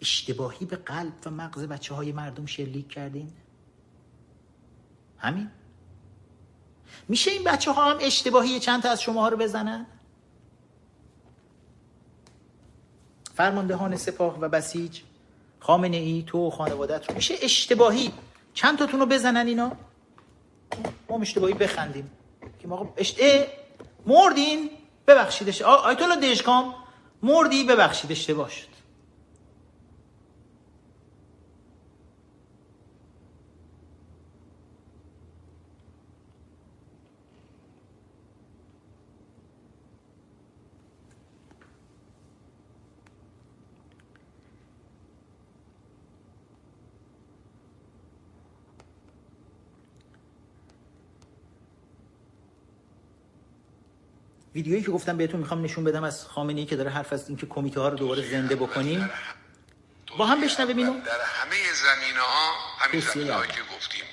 اشتباهی به قلب و مغز بچه های مردم شلیک کردین؟ همین؟ میشه این بچه ها هم اشتباهی چند تا از شما ها رو بزنن؟ فرماندهان سپاه و بسیج خامنه ای تو خانوادت رو میشه اشتباهی چند تاتون رو بزنن اینا؟ ما اشتباهی بخندیم. که ما اشت... مردین ببخشیدش. آیت الله مردی ببخشید اشتباه شد. ویدیویی که گفتم بهتون می‌خوام نشون بدم از خامنه ای که داره حرف از اینکه کمیته ها رو دوباره زنده بکنیم. با هم بشنویم اینو. در همه زمینه ها همین زمینه هایی که گفتیم.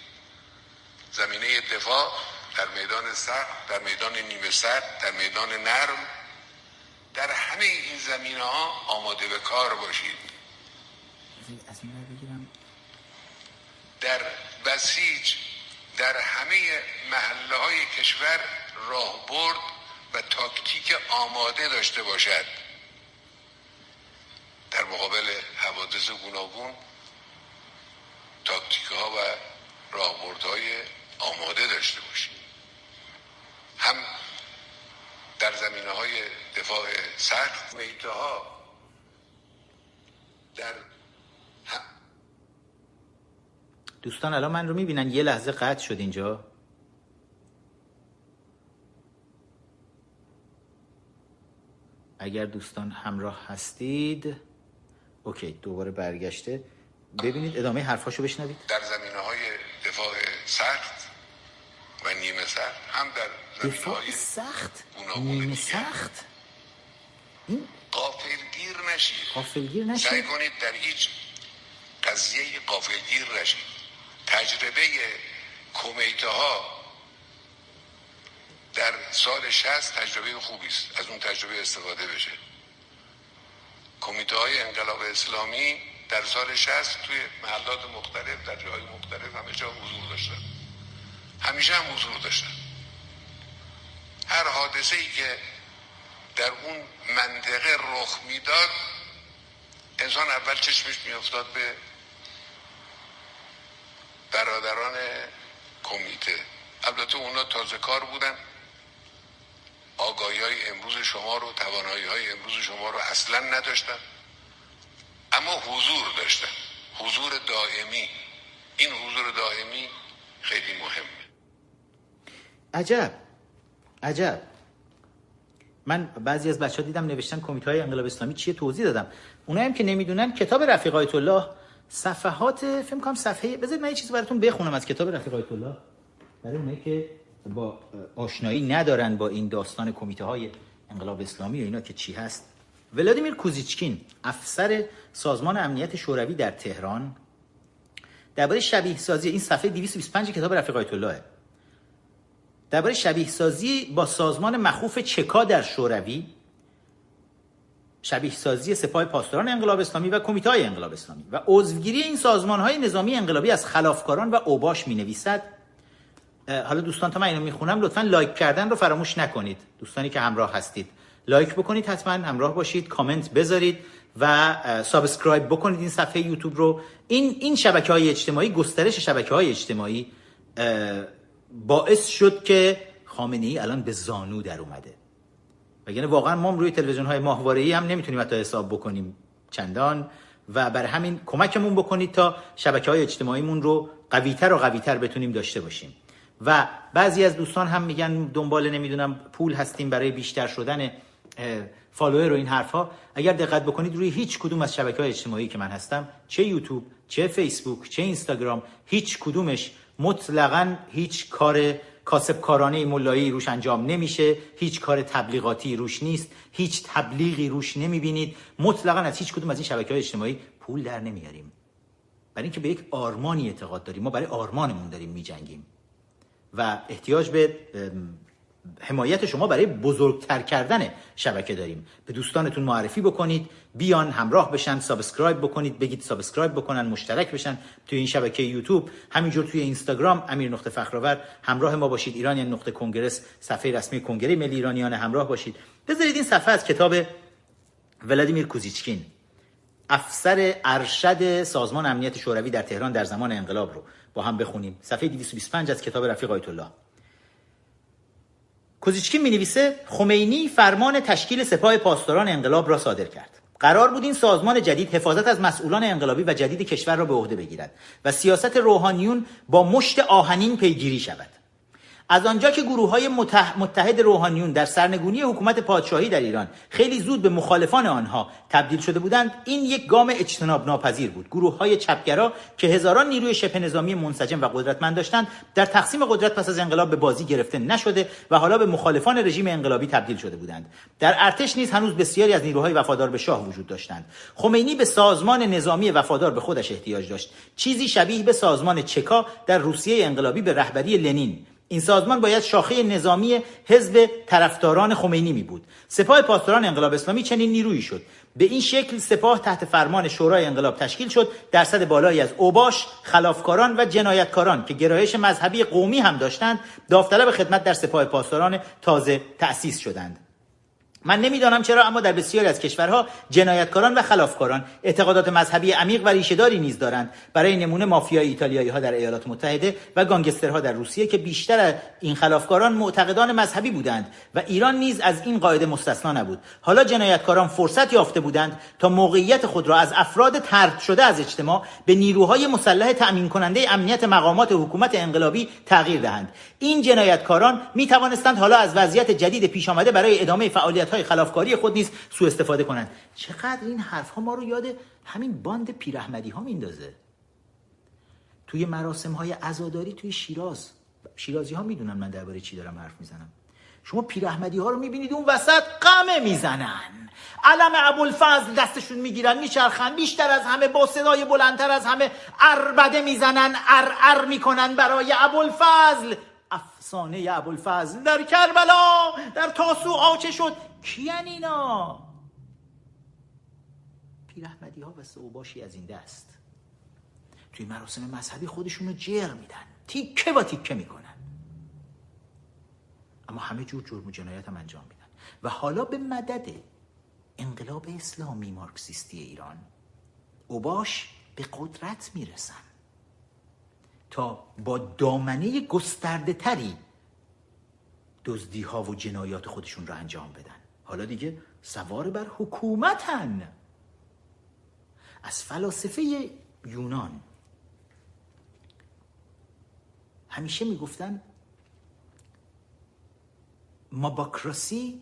زمینه دفاع در میدان سخت در میدان نیمه سر در میدان نرم. در همه این زمینه ها آماده به کار باشید. در بسیج در همه محله های کشور راه برد و تاکتیک آماده داشته باشد. در مقابل حوادث گوناگون تاکتیک ها و راهبردهای آماده داشته باشید هم در زمینه های دفاع سخت میته ها در دوستان الان من رو می‌بینن. یه لحظه قطع شد اینجا. اگر دوستان همراه هستید اوکی دوباره برگشته. ببینید ادامه حرفاشو بشنوید. در زمینه های دفاع سخت و نیمه سخت هم در دفاع سخت؟ نیمه سخت؟ این قافلگیر نشید. قافلگیر نشید؟ سعی کنید در هیچ قضیه قافلگیر نشید. تجربه کمیته ها در سال 60 تجربه خوبی است. از اون تجربه استفاده بشه. کمیته های انقلاب اسلامی در سال 60 توی محلات مختلف در جاهای مختلف همه جا حضور داشتن. همیشه هم حضور داشتن. هر حادثه ای که در اون منطقه رخ می‌داد انسان اول چشمش میافتاد به برادران کمیته. البته اونا تازه کار بودن. آگاهی های امروز شما رو توانایی های امروز شما رو اصلا نداشتن. اما حضور داشتن. حضور دائمی. این حضور دائمی خیلی مهمه. عجب. عجب. من بعضی از بچه ها دیدم نوشتن کمیته های انقلاب اسلامی چیه توضیح دادم. اونایی هم که نمی‌دونن کتاب رفیق آیت الله صفحات فکر کنم صفحه بذارید من یه چیزی براتون بخونم از کتاب رفیق آیت الله برای اونایی که با آشنایی ندارن با این داستان کمیته های انقلاب اسلامی و اینا که چی هست. ولادیمیر کوزیچکین افسر سازمان امنیت شوروی در تهران درباره شبیه سازی این صفحه 225 کتاب رفیق آیت الله درباره شبیه سازی با سازمان مخوف چکا در شوروی شبیه سازی سپاه پاسداران انقلاب اسلامی و کمیته های انقلاب اسلامی. و عضوگیری این سازمان های نظامی انقلابی از خلافکاران و اوباش می نویسد حالا دوستان تا من اینو می‌خونم لطفا لایک کردن رو فراموش نکنید. دوستانی که همراه هستید لایک بکنید حتما همراه باشید کامنت بذارید و subscribe بکنید این صفحه یوتیوب رو. این این شبکه های اجتماعی گسترش شبکه های اجتماعی باعث شد که خامنه ای الان به زانو در اومده. وگرنه واقعا ما روی تلویزیون های ماهواره ای هم نمی‌تونیم حتی حساب بکنیم چندان و برای همین کمکمون بکنید تا شبکه های اجتماعیمون رو قویتر و قویتر بتونیم داشته باشیم. و بعضی از دوستان هم میگن دنبال نمی‌دونم پول هستیم برای بیشتر شدن فالوور و این حرفها. اگر دقت بکنید روی هیچ کدوم از شبکه های اجتماعی که من هستم چه یوتیوب چه فیسبوک چه اینستاگرام هیچ کدومش مطلقا هیچ کار کاسب کارانه ملایی روش انجام نمیشه هیچ کار تبلیغاتی روش نیست هیچ تبلیغی روش نمی‌بینید. مطلقا از هیچ کدوم از این شبکه های اجتماعی پول در نمیاریم برای اینکه به یک آرمانی اعتقاد داریم. ما برای آرمانمون داریم میجنگیم. و احتیاج به حمایت شما برای بزرگتر کردن شبکه داریم. به دوستانتون معرفی بکنید بیان همراه بشن subscribe بکنید بگید subscribe بکنن مشترک بشن توی این شبکه یوتیوب. همینجور توی اینستاگرام امیر نقطه فخرآور. همراه ما باشید. ایرانیان نقطه congress صفحه رسمی کنگره ملی ایرانیان همراه باشید. بذارید این صفحه از کتاب ولادیمیر کوزیچکین افسر ارشد سازمان امنیت شوروی در تهران در زمان انقلاب رو. هم بخونیم. صفحه 225 از کتاب رفیق آیت الله کوزیچکین می نویسه خمینی فرمان تشکیل سپاه پاسداران انقلاب را صادر کرد. قرار بود این سازمان جدید حفاظت از مسئولان انقلابی و جدید کشور را به عهده بگیرد و سیاست روحانیون با مشت آهنین پیگیری شود. از آنجا که گروه های متحد روحانیون در سرنگونی حکومت پادشاهی در ایران خیلی زود به مخالفان آنها تبدیل شده بودند این یک گام اجتناب ناپذیر بود. گروه های چپگرا که هزاران نیروی شبه نظامی منسجم و قدرتمند داشتند در تقسیم قدرت پس از انقلاب به بازی گرفته نشده و حالا به مخالفان رژیم انقلابی تبدیل شده بودند. در ارتش نیز هنوز بسیاری از نیروهای وفادار به شاه وجود داشتند. خمینی به سازمان نظامی وفادار به خودش احتیاج داشت. چیزی شبیه به سازمان چکا در روسیه انقلابی به رهبری لنین این سازمان باید شاخه نظامی حزب طرفداران خمینی می بود. سپاه پاسداران انقلاب اسلامی چنین نیرویی شد. به این شکل سپاه تحت فرمان شورای انقلاب تشکیل شد. درصد بالایی از اوباش خلافکاران و جنایتکاران که گرایش مذهبی قومی هم داشتند داوطلب خدمت در سپاه پاسداران تازه تأسیس شدند. من نمی‌دانم چرا اما در بسیاری از کشورها جنایتکاران و خلافکاران اعتقادات مذهبی عمیق و ریشهداری نیز دارند. برای نمونه مافیای ایتالیایی ها در ایالات متحده و گانگسترها در روسیه که بیشتر این خلافکاران معتقدان مذهبی بودند و ایران نیز از این قاعده مستثنا نبود. حالا جنایتکاران فرصت یافته بودند تا موقعیت خود را از افراد ترد شده از اجتماع به نیروهای مسلح تأمین کننده امنیت مقامات حکومت انقلابی تغییر دهند. این جنایتکاران می توانستند حالا از وضعیت جدید پیش آمده برای ادامه فعالیت های خلافکاری خود نیز سوء استفاده کنند. چقدر این حرف ها ما رو یاد همین باند پیرحمدی ها میندازه توی مراسم های عزاداری توی شیراز. شیرازی ها می‌دونن من درباره چی دارم حرف می‌زنم. شما پیرحمدی ها رو می‌بینید اون وسط قمه می‌زنن. علم ابوالفضل دستشون می‌گیرن میچرخن بیشتر از همه با صدای بلندتر از همه اربده می‌زنن ار ار می‌کنن برای ابوالفضل. افسانه ابوالفضل در کربلا در تاسو آچه شد. کیان اینا؟ پیرحمدی ها و سوباشی از این دست. توی مراسم مذهبی خودشون رو جر میدن. تیکه با تیکه می‌کنن. اما همه جور جرم و جنایت هم انجام میدن. و حالا به مدد انقلاب اسلامی مارکسیستی ایران اوباش به قدرت می‌رسن. تا با دامنه گسترده تری دزدی ها و جنایات خودشون رو انجام بدن. حالا دیگه سوار بر حکومتن. از فلاسفه یونان. همیشه می‌گفتن ماباکراسی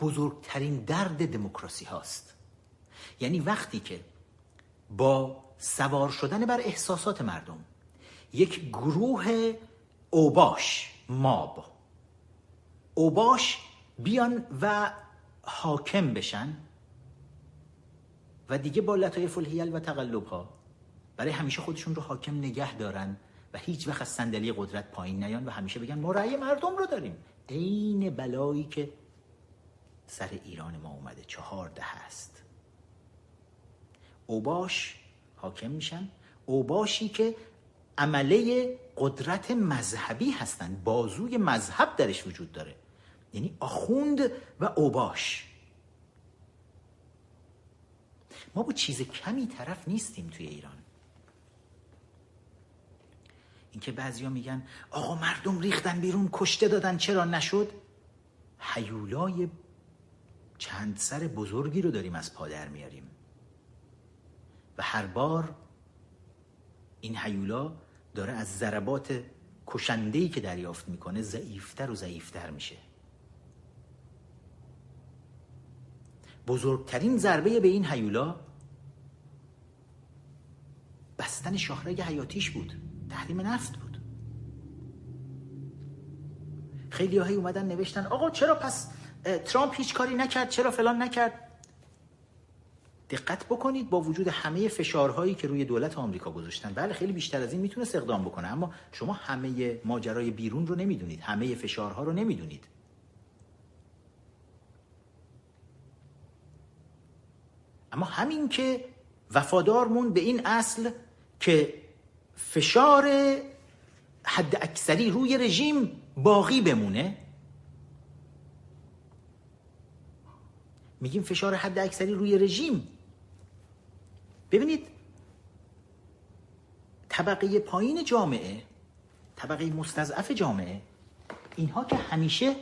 بزرگترین درد دموکراسی هاست. یعنی وقتی که با سوار شدن بر احساسات مردم. یک گروه اوباش ماب. اوباش بیان و حاکم بشن و دیگه با لطایف الهیل و تقلب ها برای همیشه خودشون رو حاکم نگه دارن و هیچ وقت از صندلی قدرت پایین نیان و همیشه بگن ما رأی مردم رو داریم. عین بلایی که سر ایران ما اومده چهارده هست اوباش حاکم میشن. اوباشی که عمله قدرت مذهبی هستند بازوی مذهب درش وجود داره. یعنی آخوند و اوباش ما با چیز کمی طرف نیستیم توی ایران. اینکه بعضیا میگن آقا مردم ریختن بیرون کشته دادن چرا نشد؟ حیولای چند سر بزرگی رو داریم از پادر میاریم. هر بار این حیولا داره از ضربات کشندهی که دریافت می‌کنه ضعیفتر و ضعیفتر میشه. بزرگترین ضربه به این حیولا بستن شاهرگ حیاتیش بود. تحریم نفت بود. خیلی هایی اومدن نوشتن آقا چرا پس ترامپ هیچ کاری نکرد؟ چرا فلان نکرد؟ دقت بکنید با وجود همه فشارهایی که روی دولت آمریکا گذاشتن. بله خیلی بیشتر از این می‌تونه اقدام بکنه اما شما همه ماجرای بیرون رو نمی‌دونید. همه فشارها رو نمی‌دونید. اما همین که وفادار موند به این اصل که فشار حد اکثری روی رژیم باقی بمونه میگیم فشار حد اکثری روی رژیم ببینید طبقه پایین جامعه طبقه مستضعف جامعه اینها که همیشه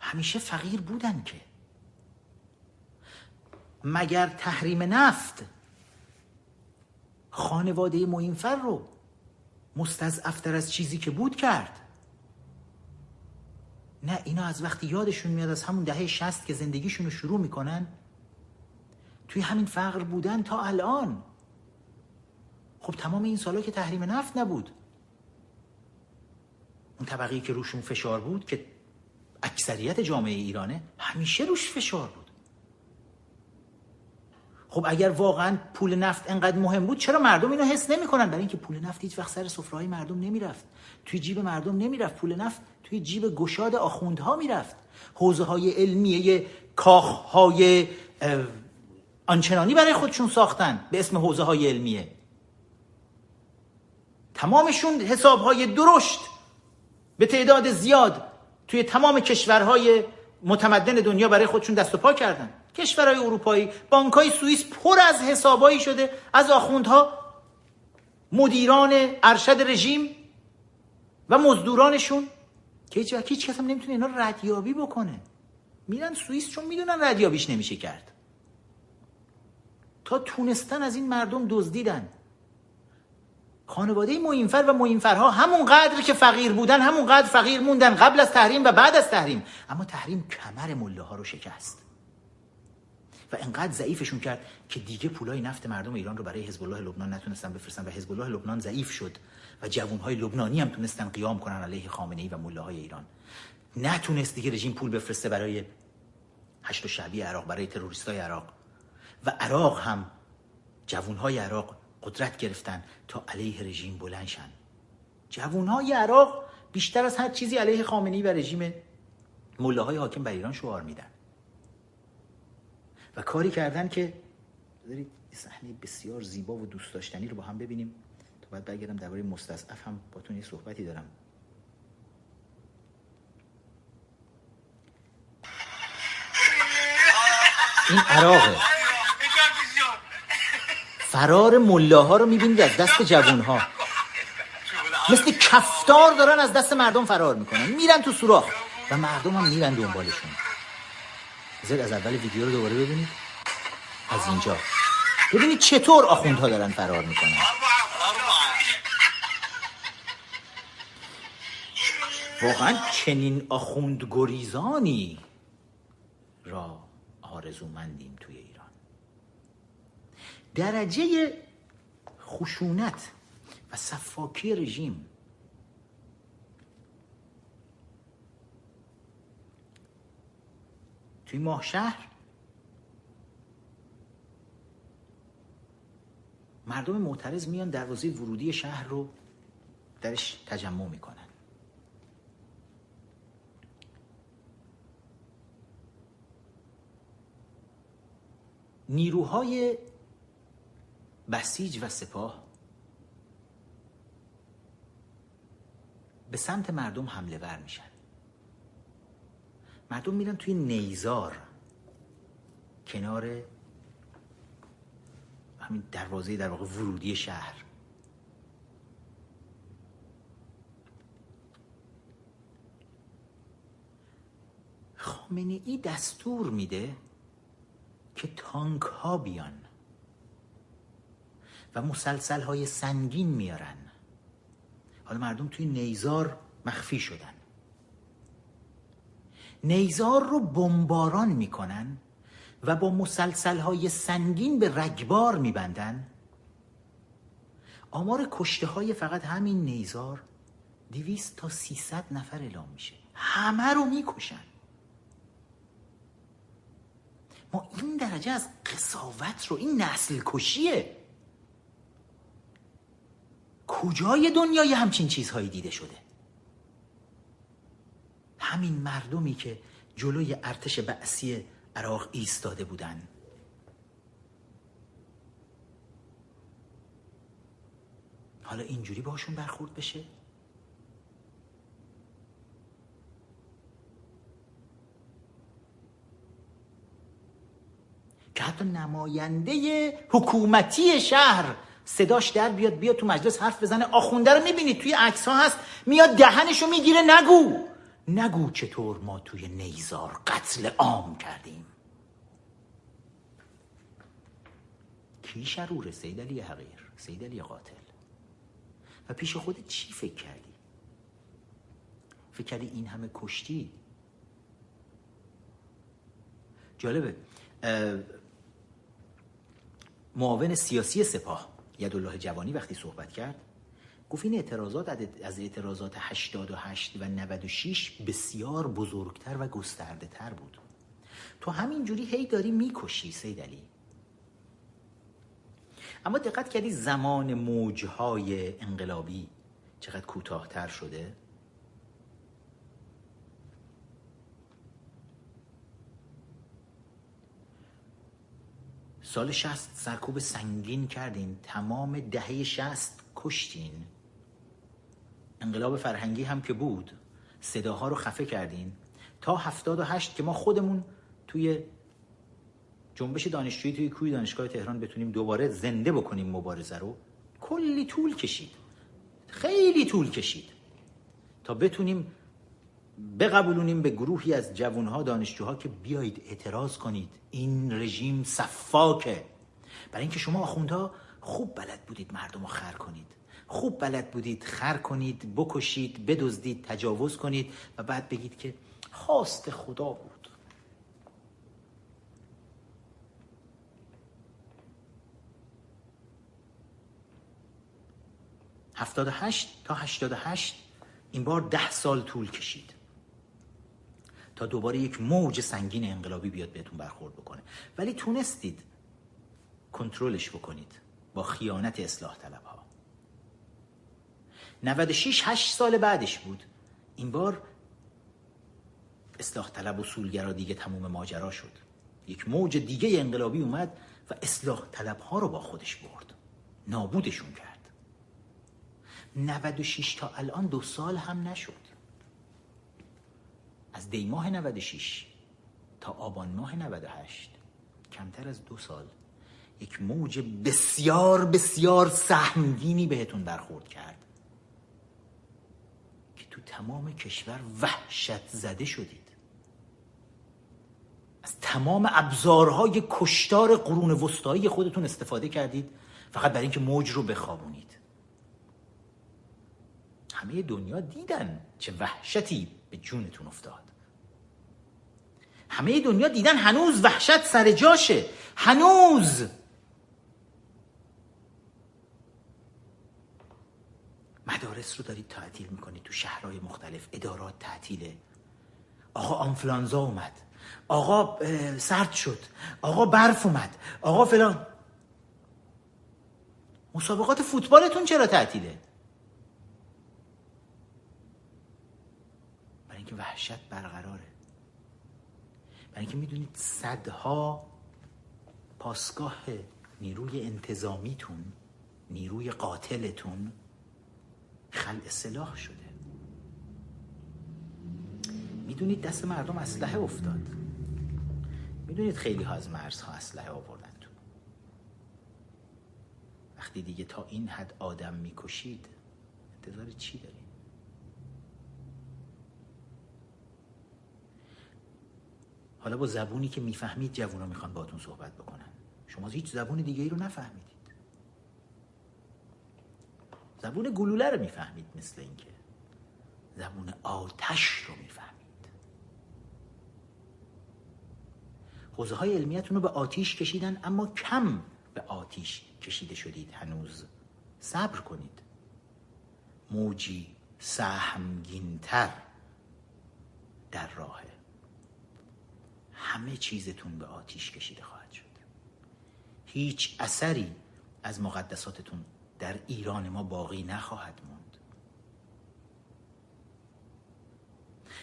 همیشه فقیر بودن که. مگر تحریم نفت خانواده موینفر رو مستضعفتر از چیزی که بود کرد؟ نه اینا از وقتی یادشون میاد از همون دهه شست که زندگیشون رو شروع می‌کنن توی همین فقر بودن تا الان. خب تمام این سالا که تحریم نفت نبود. اون طبقی که روشون فشار بود که اکثریت جامعه ایرانه همیشه روش فشار بود. خب اگر واقعا پول نفت انقدر مهم بود چرا مردم اینو حس نمی‌کنن؟ برای اینکه پول نفت هیچ وقت سر سفره‌های مردم نمی‌رفت. توی جیب مردم نمی‌رفت پول نفت توی جیب گشاد آخوندها می‌رفت. حوزه های علمیه کاخ های آنچنانی برای خودشون ساختن به اسم حوزه های علمیه. تمامشون حساب های درشت به تعداد زیاد توی تمام کشورهای متمدن دنیا برای خودشون دست و پا کردن. کشورهای اروپایی بانکهای سوئیس پر از حسابایی شده از آخوندها. مدیران ارشد رژیم و مزدورانشون که هیچ هیچ کس هم نمی‌تونه اینا ردیابی بکنه. میرن سوئیس چون می‌دونن ردیابیش نمیشه کرد. تا تونستن از این مردم دزدیدن. خانواده موینفر و موینفرها همون قدر که فقیر بودن همون قدر فقیر موندن قبل از تحریم و بعد از تحریم. اما تحریم کمر مله ها رو شکست. و انقدر ضعیفشون کرد که دیگه پولای نفت مردم ایران رو برای حزب الله لبنان نتونستن بفرستن و حزب الله لبنان ضعیف شد و جوانهای لبنانی هم تونستن قیام کنن علیه خامنه ای و مله های ایران. نتونست دیگه رژیم پول بفرسته برای هشت شعبی عراق برای تروریستای عراق. و عراق هم جوانهای عراق قدرت گرفتن تا علیه رژیم بلند شن. جوانهای عراق بیشتر از هر چیزی علیه خامنه‌ای و رژیم مله های حاکم بر ایران شعار میدن. و کاری کردن که بذارید صحنه بسیار زیبا و دوست داشتنی رو با هم ببینیم. تا بعد برگردم درباره مستضعف هم باتون یه صحبتی دارم. این عراقه. فرار ملاها رو می‌بینید از دست جوون ها مثل کفتار دارن از دست مردم فرار می‌کنن. میرن تو سوراخ. و مردم هم میرن دنبالشون. زد از اول ویدیو رو دوباره ببینید. از اینجا. ببینید چطور آخوندها دارن فرار می‌کنن. واقعا چنین آخوند گریزانی را آرزومندیم توی درجه خشونت و صفاکی رژیم. توی ماه شهر مردم معترض میان دروازه ورودی شهر رو درش تجمع می‌کنن. نیروهای بسیج و سپاه. به سمت مردم حمله ور میشن. مردم میرن توی نیزار. کنار همین دروازه در واقع ورودی شهر. خامنه ای دستور میده که تانک ها بیان. و مسلسل های سنگین میارن. حالا مردم توی نیزار مخفی شدن. نیزار رو بمباران می‌کنن و با مسلسل های سنگین به رگبار میبندن. آمار کشته های فقط همین نیزار دویست تا سیصد نفر اعلام میشه. همه رو می‌کشن. ما این درجه از قصاوت رو این نسل کشیه کجای دنیای همچین چیزهایی دیده شده؟ همین مردمی که جلوی ارتش بعثی عراق ایستاده بودن. حالا اینجوری باشون برخورد بشه؟ که حتی نماینده حکومتی شهر صداش در بیاد بیاد تو مجلس حرف بزنه. آخونده رو می‌بینید توی عکس ها هست. میاد دهنشو می‌گیره. نگو. نگو چطور ما توی نیزار قتل عام کردیم. کی شروره سید علی حقیر؟ سید علی قاتل. و پیش خودت چی فکر کردی؟ فکر کردی این همه کشتی؟ جالبه. معاون سیاسی سپاه. یدالله جوانی وقتی صحبت کرد گفت این اعتراضات از اعتراضات 88 و 96 بسیار بزرگتر و گسترده تر بود. تو همین جوری هی داری می‌کشی سید علی. اما دقت کردی زمان موجهای انقلابی چقدر کوتاهتر شده؟ سال شست سرکوب سنگین کردین. تمام دهه شست کشتین. انقلاب فرهنگی هم که بود صداها رو خفه کردین. تا هفتاد و هشت که ما خودمون توی جنبش دانشجویی توی کوی دانشگاه تهران بتونیم دوباره زنده بکنیم مبارزه رو کلی طول کشید. خیلی طول کشید. تا بتونیم بقبولونیم به گروهی از جوانها دانشجوها که بیایید اعتراض کنید. این رژیم صفاکه. برای اینکه شما آخوندها خوب بلد بودید مردم رو خر کنید. خوب بلد بودید خر کنید بکشید بدزدید تجاوز کنید و بعد بگید که خواست خدا بود. هفتاد هشت تا هشتاد هشت این بار ده سال طول کشید. تا دوباره یک موج سنگین انقلابی بیاد بهتون برخورد بکنه. ولی تونستید کنترلش بکنید با خیانت اصلاح طلب ها 96 8 سال بعدش بود. این بار اصلاح طلب و سولگرا دیگه تموم ماجرا شد. یک موج دیگه انقلابی اومد و اصلاح طلب ها رو با خودش برد. نابودشون کرد. 96 تا الان دو سال هم نشد. از دی ماه 96 تا آبان ماه 98 کمتر از دو سال یک موج بسیار بسیار سهمگینی بهتون برخورد کرد تمام کشور وحشت زده شدید. از تمام ابزارهای کشتار قرون وسطایی خودتون استفاده کردید فقط برای اینکه موج رو بخوابونید. همه دنیا دیدن چه وحشتی به جونتون افتاد. همه دنیا دیدن هنوز وحشت سر جاشه. هنوز. مدارس رو دارید تعطیل می‌کنید تو شهرهای مختلف. ادارات تعطیله. آقا آنفلانزا اومد. آقا سرد شد. آقا برف اومد. آقا فلان. مسابقات فوتبالتون چرا تعطیله؟ برای اینکه وحشت برقراره. اینکه می‌دونید صدها پاسگاه نیروی انتظامیتون نیروی قاتلتون خلع سلاح شده. می‌دونید دست مردم اسلحه افتاد. می‌دونید خیلی ها از مرزها اسلحه آوردن تو. وقتی دیگه تا این حد آدم می‌کشید انتظار چی دارید؟ حالا با زبونی که می‌فهمید جوونا می‌خوان باتون صحبت بکنن شما هیچ زبون دیگه ای رو نفهمیدید. زبون گلوله رو می‌فهمید مثل اینکه. زبون آتش رو می‌فهمید. حوزه های علمیتون رو به آتیش کشیدن اما کم به آتیش کشیده شدید هنوز. صبر کنید. موجی سهمگینتر در راهه. همه چیزتون به آتیش کشیده خواهد شد. هیچ اثری از مقدساتتون در ایران ما باقی نخواهد موند.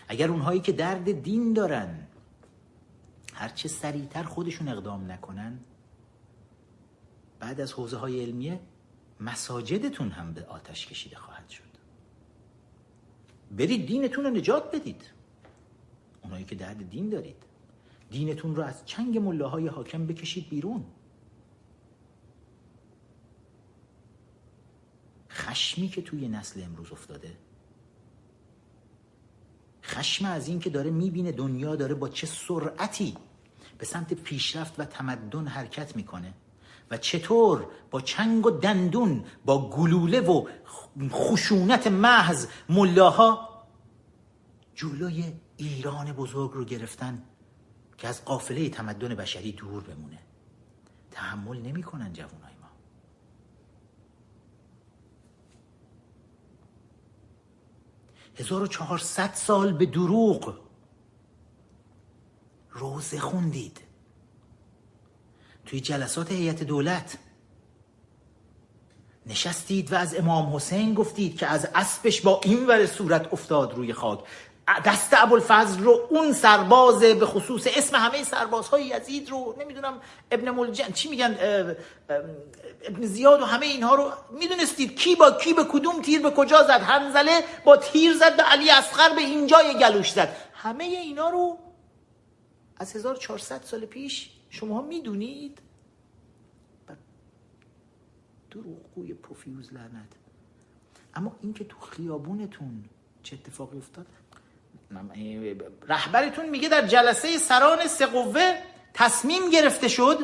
اگر اونهایی که درد دین دارن هرچه سریعتر خودشون اقدام نکنن بعد از حوزه های علمیه مساجدتون هم به آتش کشیده خواهد شد. برید دینتون رو نجات بدید. اونایی که درد دین دارید. دینتون رو از چنگ ملاهای حاکم بکشید بیرون. خشمی که توی نسل امروز افتاده خشم از این که داره می‌بینه دنیا داره با چه سرعتی به سمت پیشرفت و تمدن حرکت می‌کنه و چطور با چنگ و دندون با گلوله و خشونت محض ملاها جلوی ایران بزرگ رو گرفتن. که از قافله تمدن بشری دور بمونه. تحمل نمی‌کنن جوانای ما. 1400 سال به دروغ روزه خوندید. توی جلسات هیئت دولت نشستید و از امام حسین گفتید که از اسبش با این ور صورت افتاد روی خاک. دست ابوالفضل رو اون سرباز به خصوص اسم همه سربازهای یزید رو نمی‌دونم ابن ملجن چی میگن؟ ابن زیاد و همه اینها رو می‌دونستید کی با کی به کدوم تیر به کجا زد حنزله با تیر زد به علی اصغر به اینجای گلوش زد. همه اینا رو از 1400 سال پیش شما می‌دونید؟ دروغگوی پوفیوز لعنت. اما اینکه تو خیابونتون چه اتفاقی افتاد؟ رهبرتون میگه در جلسه سران سقوه تصمیم گرفته شد.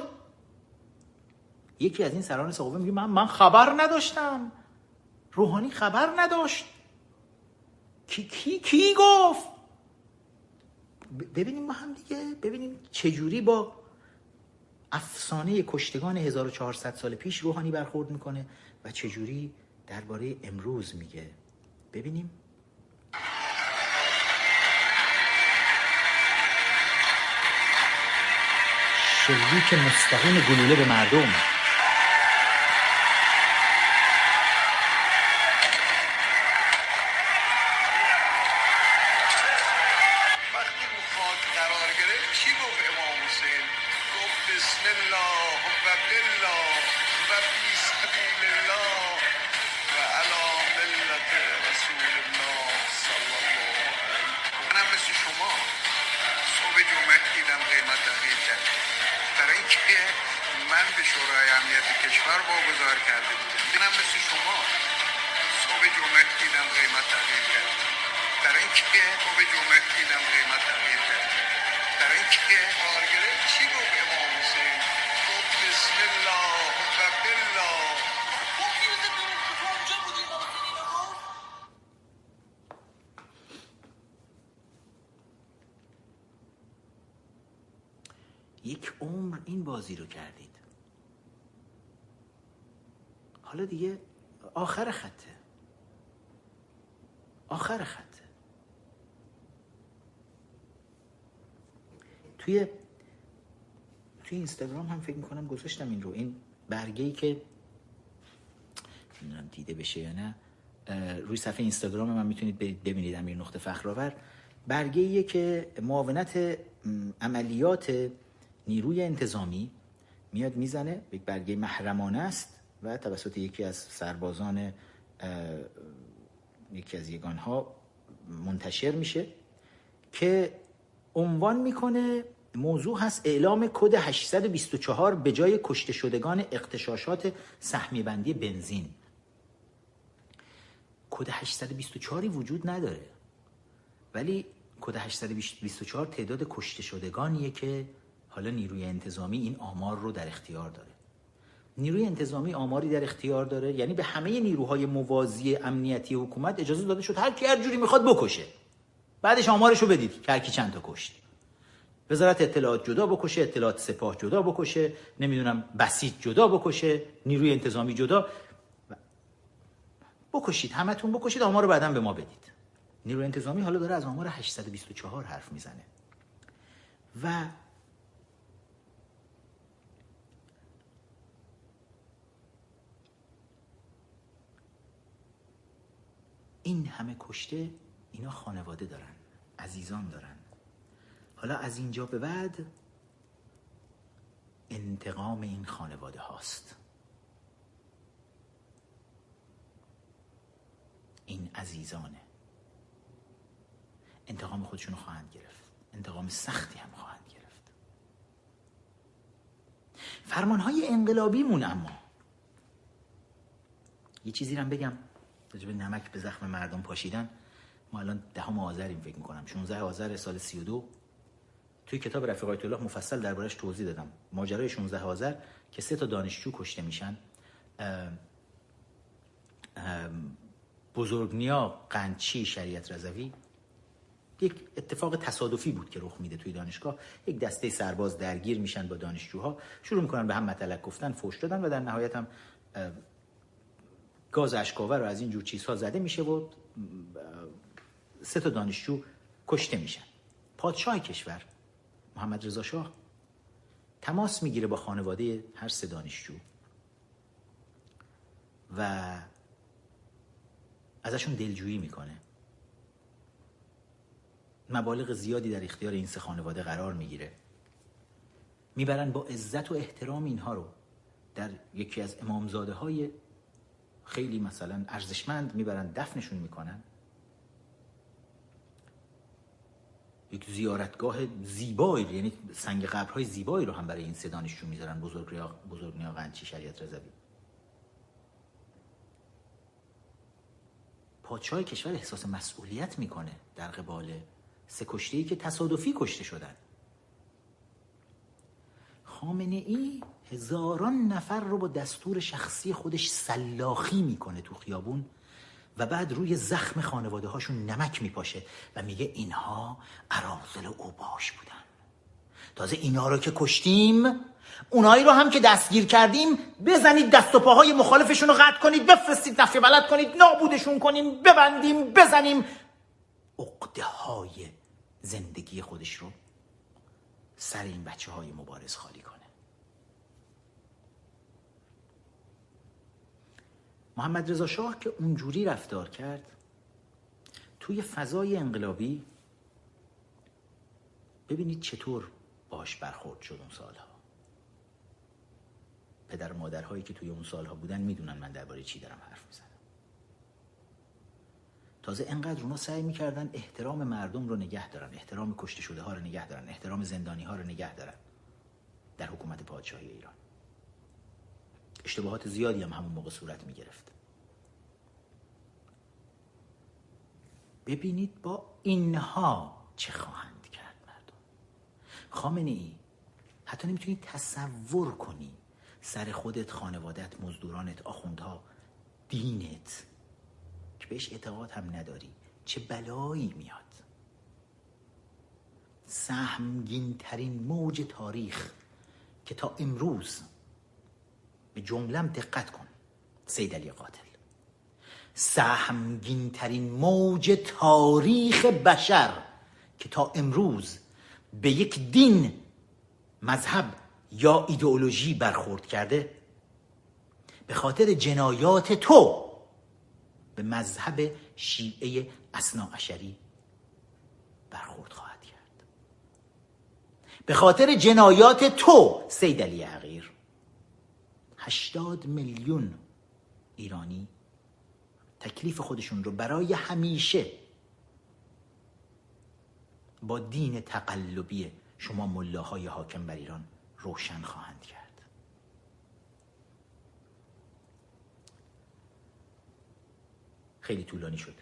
یکی از این سران سقوه میگه من من خبر نداشتم. روحانی خبر نداشت. کی کی کی گفت؟ ببینیم ما هم دیگه. ببینیم چجوری با افسانه کشتگان 1400 سال پیش روحانی برخورد می‌کنه و چجوری درباره امروز میگه. ببینیم. شلیک مستقیم گلوله به مردم. ما به جمعه دیدم قیمت تغییر کرد در اینکه کارگره چی گفت امام حسین؟ گفت بسم الله و بالله. یک عمر این بازی رو کردید. حالا دیگه آخر خطه. آخر خطه. توی توی اینستاگرام هم فکر می‌کنم گذاشتم این رو. این برگه ای که نمی‌دونم دیده بشه یا نه روی صفحه اینستاگرام من می‌تونید ببینید امیر نقطه فخرآور. برگه ایه که معاونت عملیات نیروی انتظامی میاد می‌زنه یک برگه محرمانه است و توسط یکی از سربازان یکی از یگانها منتشر میشه که عنوان می‌کنه موضوع هست اعلام کد 824 به جای کشته شدگان اقتشاشات سهمی بندی بنزین. کد 824 وجود نداره. ولی کد 824 تعداد کشته شدگانیه که حالا نیروی انتظامی این آمار رو در اختیار داره. نیروی انتظامی آماری در اختیار داره یعنی به همه نیروهای موازی امنیتی حکومت اجازه داده شد هر کی هر جوری می‌خواد بکشه. بعدش آمارش رو بدید که هر کی چند تا کشت. وزارت اطلاعات جدا بکشه اطلاعات سپاه جدا بکشه نمی‌دونم بسیج جدا بکشه نیروی انتظامی جدا. بکشید همتون بکشید آمار رو بعدا به ما بدید. نیروی انتظامی حالا داره از آمار 824 حرف می‌زنه. و این همه کشته اینا خانواده دارن عزیزان دارن. حالا از اینجا به بعد انتقام این خانواده هاست. این عزیزانه. انتقام خودشونو خواهند گرفت. انتقام سختی هم خواهند گرفت. فرمانهای انقلابیمون اما. یه چیزی رو بگم. راجب نمک به زخم مردم پاشیدن. ما الان دهم آذریم فکر می‌کنم. 16 آذر سال 32 توی کتاب رفیق آیت الله مفصل دربارش توضیح دادم. ماجرای 16 آذر که سه تا دانشجو کشته میشن. بزرگنیا قنچی شریعت رضوی. یک اتفاق تصادفی بود که رخ میده توی دانشگاه. یک دسته سرباز درگیر میشن با دانشجوها. شروع می‌کنن به هم مطلق گفتن فوش دادن و در نهایت هم گاز اشکاور رو از این جور چیزها زده میشه و سه تا دانشجو کشته میشن. پادشاه کشور محمد رضا شاه تماس می‌گیره با خانواده هر سه دانشجو و ازشون دلجویی می‌کنه. مبالغ زیادی در اختیار این سه خانواده قرار می‌گیره. می‌برن با عزت و احترام اینها رو در یکی از امامزاده های خیلی مثلا ارزشمند می‌برن دفنشون می‌کنن. یک زیارتگاه زیبایی یعنی سنگ قبرهای زیبایی رو هم برای این سه دانشجو می‌ذارن. بزرگ بزرگ نیا قنچی شریعت رضوی. پادشاه کشور احساس مسئولیت می‌کنه در قبال سه کشته ای که تصادفی کشته شدن. خامنه ای هزاران نفر رو با دستور شخصی خودش سلاخی می‌کنه تو خیابون. و بعد روی زخم خانواده هاشون نمک میپاشه و میگه اینها عرازل اوباش بودن. تازه اینا رو که کشتیم اونایی رو هم که دستگیر کردیم بزنید دست و پاهای مخالفشون رو قطع کنید بفرستید نفی بلد کنید نابودشون کنیم ببندیم بزنیم. عقده های زندگی خودش رو سر این بچه های مبارز خالی کنه محمد رضا شاه که اونجوری رفتار کرد توی فضای انقلابی ببینید چطور باش برخورد شد اون سالها. پدر و مادرهایی که توی اون سالها بودن می‌دونن من درباره چی دارم حرف می‌زنم. تازه انقدر اونا سعی می‌کردن احترام مردم رو نگه دارن احترام کشته شده ها رو نگه دارن احترام زندانی ها رو نگه دارن در حکومت پادشاهی ایران. اشتباهات زیادی هم همون موقع صورت می‌گرفت. ببینید با اینها چه خواهند کرد مردم. خامنه ای حتی نمی‌تونی تصور کنی سر خودت خانوادت مزدورانت آخوندها دینت که بهش اعتقاد هم نداری چه بلایی میاد. سهمگین ترین موج تاریخ که تا امروز به جملم دقت کن سید علی قاتل. سهمگین ترین موج تاریخ بشر که تا امروز به یک دین مذهب یا ایدئولوژی برخورد کرده به خاطر جنایات تو به مذهب شیعه اشری برخورد خواهد کرد. به خاطر جنایات تو سید علی حقیر هشتاد میلیون ایرانی تکلیف خودشون رو برای همیشه با دین تقلبی شما ملاهای حاکم بر ایران روشن خواهند کرد. خیلی طولانی شد.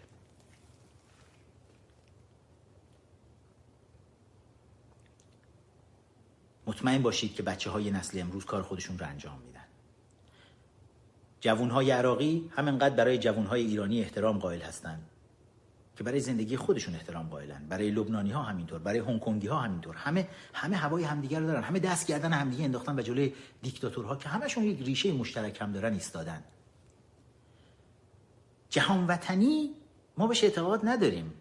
مطمئن باشید که بچه های نسل امروز کار خودشون رو انجام میدن. جوون های عراقی همینقدر برای جوون های ایرانی احترام قائل هستند که برای زندگی خودشون احترام قائلن. برای لبنانی ها همینطور برای هنگ کنگی ها همینطور. همه همه هوای همدیگر رو دارن. همه دست گردن همدیگه انداختن و جلوی دیکتاتورها که همشون یک ریشه مشترک هم دارن ایستادن. جهان وطنی ما بهش اعتقاد نداریم.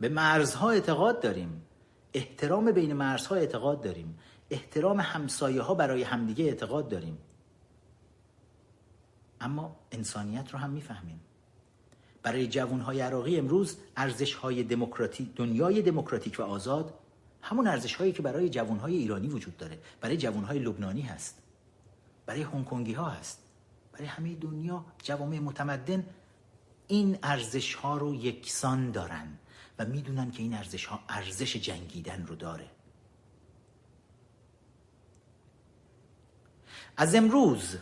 به مرزها اعتقاد داریم. احترام بین مرزها اعتقاد داریم. احترام همسایه ها برای همدیگه اعتقاد داریم. اما انسانیت رو هم می‌فهمیم. برای جوانهای عراقی امروز ارزش های دموکراتی دنیای دموکراتیک و آزاد همون ارزش هایی که برای جوانهای ایرانی وجود داره. برای جوانهای لبنانی هست. برای هنگ ها هست. برای همه دنیا جوامع متمدن این ارزش ها رو یکسان دارن و می‌دونن که این ارزش ها ارزش جنگیدن رو داره. از امروز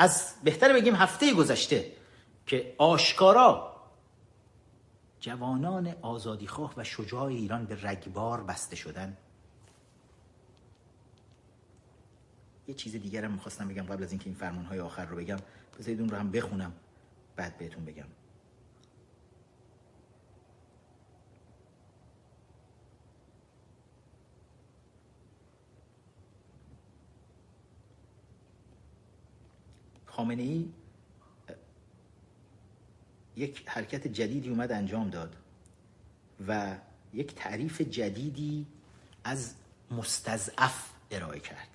از بهتر بگیم هفته گذشته که آشکارا جوانان آزادیخواه و شجاع ایران به رگبار بسته شدن. یه چیز دیگر هم می‌خواستم بگم قبل از اینکه این فرمان های آخر رو بگم. بذارید اون رو هم بخونم بعد بهتون بگم. خامنه ای یک حرکت جدیدی اومد انجام داد و یک تعریف جدیدی از مستضعف ارائه کرد.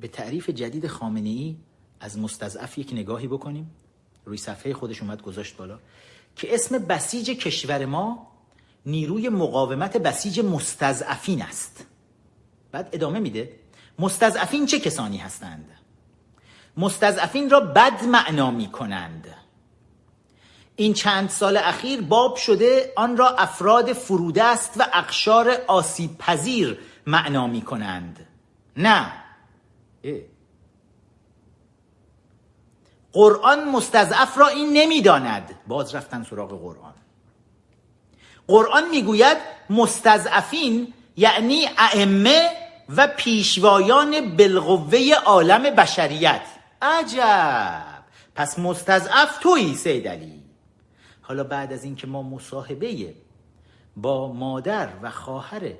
به تعریف جدید خامنه ای از مستضعف یک نگاهی بکنیم. روی صفحه خودش اومد گذاشت بالا که اسم بسیج کشور ما نیروی مقاومت بسیج مستضعفین است. بعد ادامه میده مستضعفین چه کسانی هستند؟ مستضعفین را بد معنا می کنند این چند سال اخیر باب شده آن را افراد فروده است و اقشار آسیب پذیر معنا می کنند نه قرآن مستضعف را این نمی‌داند. باز رفتن سراغ قرآن. قرآن می‌گوید مستضعفین یعنی ائمه و پیشوایان بالقوه عالم بشریت. عجب! پس مستضعف تویی سید علی. حالا بعد از اینکه ما مصاحبه با مادر و خواهر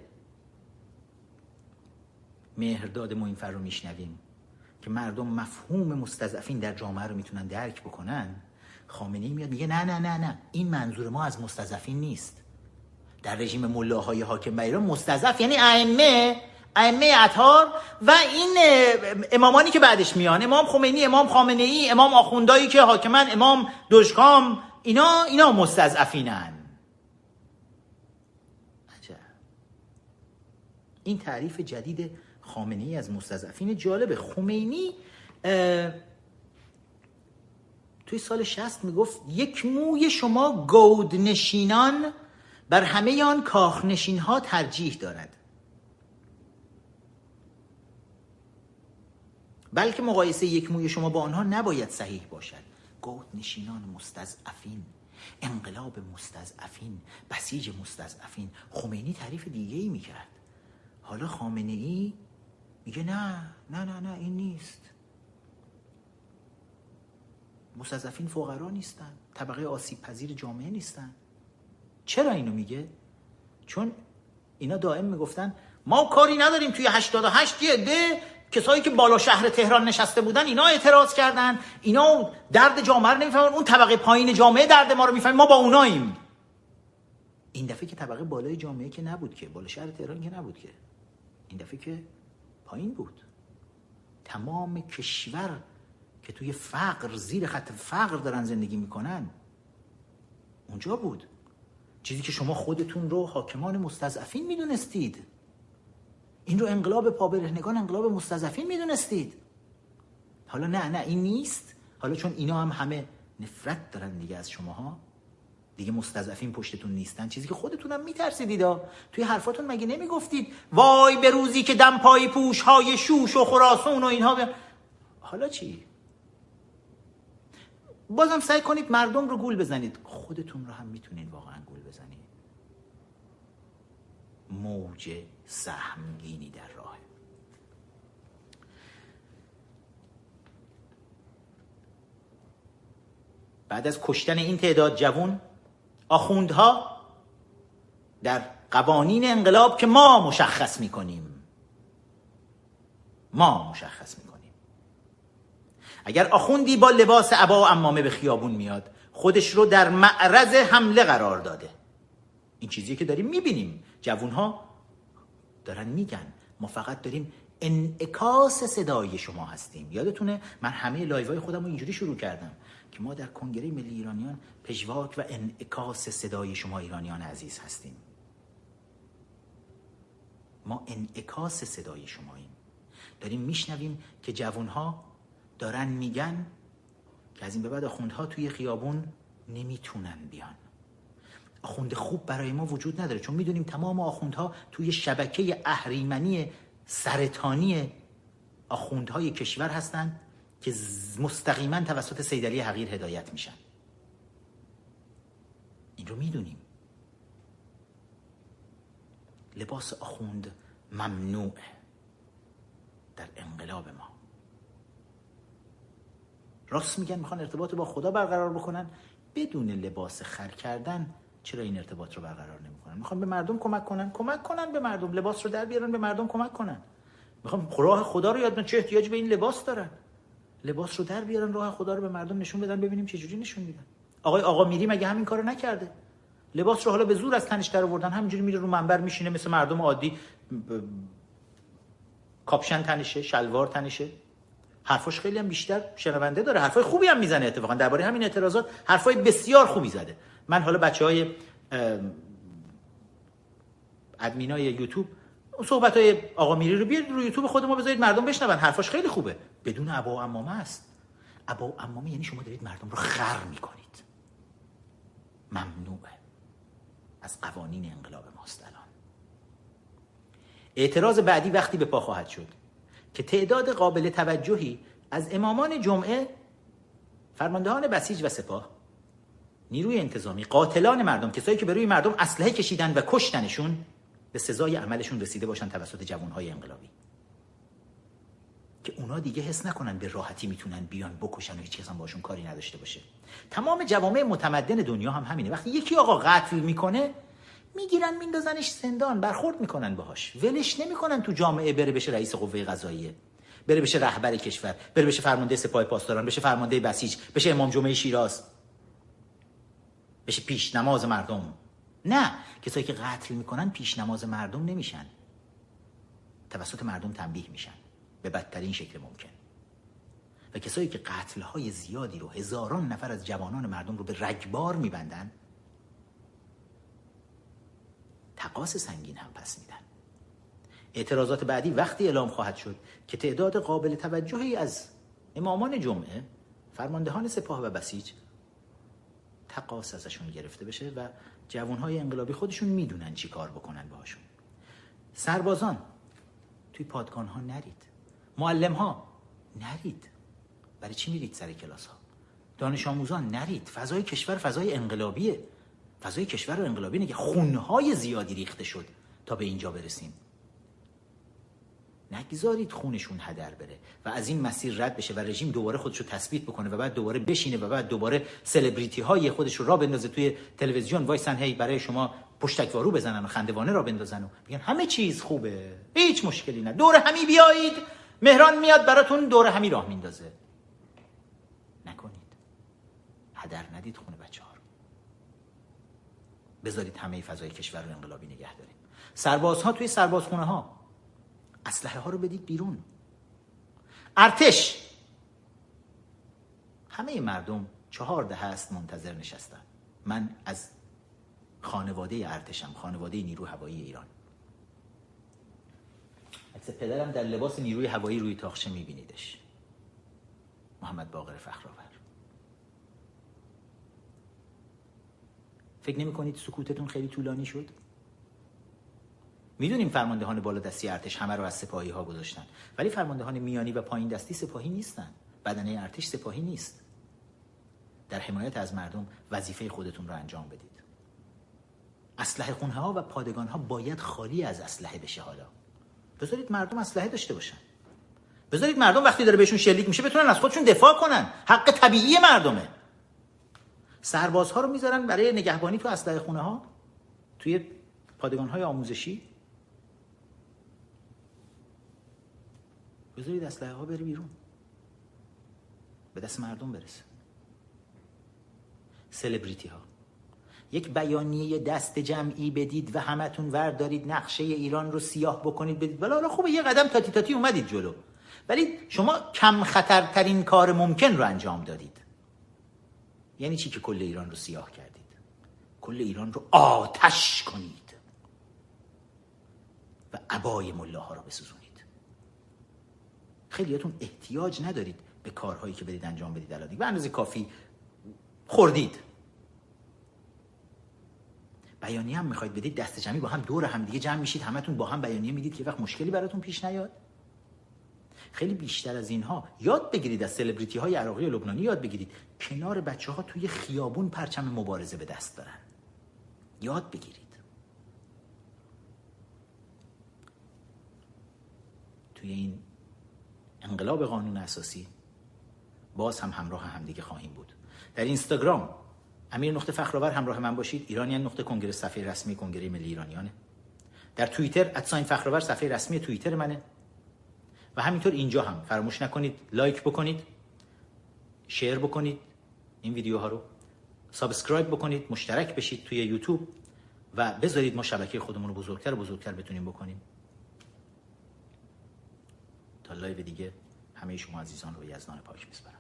مهرداد موینفر رو میشنویم که مردم مفهوم مستضعفین در جامعه رو می‌تونن درک بکنن خامنه ای میاد میگه نه نه نه نه این منظور ما از مستضعفین نیست. در رژیم ملاهای حاکم بر ایران مستضعف یعنی ائمه ائمه اطهار و این امامانی که بعدش میان امام خمینی امام خامنه ای امام آخوندایی که حاکمن امام دشکام اینا اینا مستضعفینن. این تعریف جدید خامنه ای از مستضعفین جالبه خمینی توی سال شست می‌گفت یک موی شما گود نشینان بر همه آن کاخنشین ها ترجیح دارد. بلکه مقایسه یک موی شما با آنها نباید صحیح باشد. گوت نشینان مستضعفین انقلاب مستضعفین بسیج مستضعفین. خمینی تعریف دیگه ای می‌کرد. حالا خامنه ای میگه نه نه نه نه این نیست. مستضعفین فقرا نیستن طبقه آسیب پذیر جامعه نیستن. چرا اینو میگه؟ چون اینا دائم می‌گفتن ما کاری نداریم توی 88 یه عده کسایی که بالا شهر تهران نشسته بودن اینا اعتراض کردن. اینا درد جامعه رو نمی‌فهمن. اون طبقه پایین جامعه درد ما رو می‌فهمن ما با اوناییم. این دفعه که طبقه بالای جامعه که نبود که بالا شهر تهران که نبود که. این دفعه که پایین بود. تمام کشور که توی فقر زیر خط فقر دارن زندگی می‌کنن اونجا بود. چیزی که شما خودتون رو حاکمان مستضعفین می‌دونستید. این رو انقلاب پابرهنگان انقلاب مستضعفین می‌دونستید. حالا نه نه این نیست. حالا چون اینا هم همه نفرت دارن دیگه از شماها. دیگه مستضعفین پشتتون نیستن. چیزی که خودتونم میترسیدید. توی حرفاتون مگه نمی‌گفتید وای به روزی که دم پای پوش های شوش و خراسون و اینها حالا چی؟ بازم سعی کنید مردم رو گول بزنید. خودتون رو هم می‌تونید واقعا بزنید موج سهمگینی در راه بعد از کشتن این تعداد جوون آخوندها در قوانین انقلاب که ما مشخص می‌کنیم. ما مشخص می‌کنیم. اگر آخوندی با لباس عبا و امامه به خیابون میاد خودش رو در معرض حمله قرار داده. این چیزی که داریم می‌بینیم. جوونها دارن میگن ما فقط داریم انعکاس صدای شما هستیم. یادتونه؟ من همه لایوهای خودم رو اینجوری شروع کردم که ما در کنگره ملی ایرانیان پژواک و انعکاس صدای شما ایرانیان عزیز هستیم. ما انعکاس صدای شماییم داریم میشنویم که جوانها دارن میگن که از این به بعد آخوندها توی خیابون نمی‌تونن بیان. آخوند خوب برای ما وجود نداره. چون می‌دونیم تمام آخوندها توی شبکه اهریمنی سرطانی آخوندهای کشور هستند که مستقیما توسط سیدلی حقیر هدایت میشن. این رو می‌دونیم. لباس آخوند ممنوع در انقلاب ما. راست میگن می‌خوان ارتباط با خدا برقرار بکنن. بدون لباس خر کردن چرا این ارتباط رو برقرار نمی‌کنن؟ می‌خوان به مردم کمک کنن. کمک کنن به مردم. لباس رو در بیارن به مردم کمک کنن. می‌خوان راه خدا رو یاد چه احتیاج به این لباس دارن؟ لباس رو در بیارن راه خدا رو به مردم نشون بدن ببینیم چه جوری نشون میدن. آقای آقا میری مگه همین کارو نکرده؟ لباس رو حالا به زور از تنش در آوردن همینجوری میره رو منبر میشینه مثل مردم عادی. کاپشن تنشه شلوار تنشه. حرفاش خیلی هم بیشتر شنونده داره. حرفای خوبی هم می‌زنه اتفاقا. درباره همین اعتراضات حرفای بسیار خوبی زده. من حالا بچه های ادمینای یوتیوب صحبت های آقا میری رو بیارید رو یوتیوب خود ما بذارید مردم بشنون حرفاش خیلی خوبه. بدون ابا و امامه است. ابا و امامه یعنی شما دارید مردم رو خر می‌کنید. ممنوعه. از قوانین انقلاب ماست الان. اعتراض بعدی وقتی به پا خواهد شد که تعداد قابل توجهی از امامان جمعه فرماندهان بسیج و سپاه نیروی انتظامی قاتلان مردم کسایی که به روی مردم اسلحه کشیدن و کشتنشون به سزای عملشون رسیده باشن توسط جوانهای انقلابی. که اونا دیگه حس نکنن به راحتی می‌تونن بیان بکشن و هیچ کس هم باشون کاری نداشته باشه. تمام جوامع متمدن دنیا هم همینه. وقتی یکی آقا قتل می‌کنه می‌گیرن میندازنش زندان برخورد می‌کنن باهاش. ولش نمی‌کنن تو جامعه بره بشه رئیس قوه قضاییه. بره بشه رهبر کشور بره بشه فرمانده سپاه پاسداران بشه فرمانده بسیج بشه امام جمعه شیراز. بشه پیش نماز مردم. نه کسایی که قتل می‌کنن پیش نماز مردم نمیشن. توسط مردم تنبیه میشن. به بدترین شکل ممکن. و کسایی که قتل های زیادی رو هزاران نفر از جوانان مردم رو به رگبار میبندن تقاس سنگین هم پس میدن. اعتراضات بعدی وقتی اعلام خواهد شد که تعداد قابل توجهی از امامان جمعه فرماندهان سپاه و بسیج تقاس ازشون گرفته بشه و جوانهای انقلابی خودشون می‌دونن چی کار بکنن باهاشون. سربازان توی پادگان ها نرید. معلم ها نرید. برای چی میرید سر کلاس ها دانش آموزان نرید. فضای کشور فضای انقلابیه. فضای کشور رو انقلابی نگه خونهای زیادی ریخته شد تا به اینجا برسیم. نگذارید خونشون هدر بره و از این مسیر رد بشه و رژیم دوباره خودش رو تثبیت بکنه و بعد دوباره بشینه و بعد دوباره سلبریتی های خودش رو را بندازه توی تلویزیون. وایسن هی برای شما پشتکوارو بزنن و خندوانه را بندازن و بگن همه چیز خوبه هیچ مشکلی نه. دور همی بیایید. مهران میاد براتون دور همی راه میندازه. نکنید. هدر ندید خونه بچه ها بذارید همه فضای کشور رو انقلابی نگه داریم. سربازها توی سربازخونه ها اسلحه ها رو بدید بیرون. ارتش. همه مردم چهار ده هست منتظر نشستن. من از خانواده ارتشم خانواده نیرو هوایی ایران. عکس پدرم در لباس نیروی هوایی روی تاخچه میبینیدش. محمد باقر فخرآور. فکر نمی کنید سکوتتون خیلی طولانی شد؟ می‌دونیم فرماندهان بالا دستی ارتش همه رو از سپاهی ها گذاشتن ولی فرماندهان میانی و پایین دستی سپاهی نیستن. بدنه ارتش سپاهی نیست. در حمایت از مردم وظیفه خودتون رو انجام بدید. اسلحه خونه ها و پادگان ها باید خالی از اسلحه بشه حالا. بذارید مردم اسلحه داشته باشن. بذارید مردم وقتی داره بهشون شلیک میشه بتونن از خودشون دفاع کنن. حق طبیعی مردمه. سربازها رو می‌ذارن برای نگهبانی تو اسلحه خونه ها توی پادگان های آموزشی. بذارید اسلحه ها بره بیرون. به دست مردم برسه. سلبریتی ها یک بیانیه دست جمعی بدید و همتون وردارید نقشه ایران رو سیاه بکنید بدید. ولی حالا خوبه یه قدم تاتی تاتی اومدید جلو. ولی شما کم خطرترین کار ممکن رو انجام دادید. یعنی چی که کل ایران رو سیاه کردید؟ کل ایران رو آتش کنید. و عبای ملاها رو بسوزونید. خیلیاتون احتیاج ندارید به کارهایی که بدید انجام بدید الان به اندازه کافی خوردید. بیانیه هم می‌خواید بدید دست جمعی با هم دور هم دیگه جمع میشید همتون با هم بیانیه می‌دید که وقت مشکلی براتون پیش نیاد. خیلی بیشتر از اینها یاد بگیرید از سلبریتی های عراقی و لبنانی یاد بگیرید. کنار بچه ها توی خیابون پرچم مبارزه به دست دارن. یاد بگیرید. توی این انقلاب قانون اساسی باز هم همراه همدیگه خواهیم بود. در اینستاگرام امیر نقطه فخرآور همراه من باشید. ایرانیان نقطه کنگره صفحه رسمی کنگره ملی ایرانیانه. در توییتر ادساین فخرآور صفحه رسمی توییتر منه. و همینطور اینجا هم فراموش نکنید like بکنید share بکنید این ویدیوها رو. subscribe بکنید مشترک بشید توی یوتیوب و بذارید ما شبکه خودمون رو بزرگتر و بزرگتر بتونیم بکنیم. live دیگه همه شما عزیزان رو به یزدان پاک میسپارم.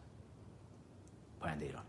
پاینده ایران.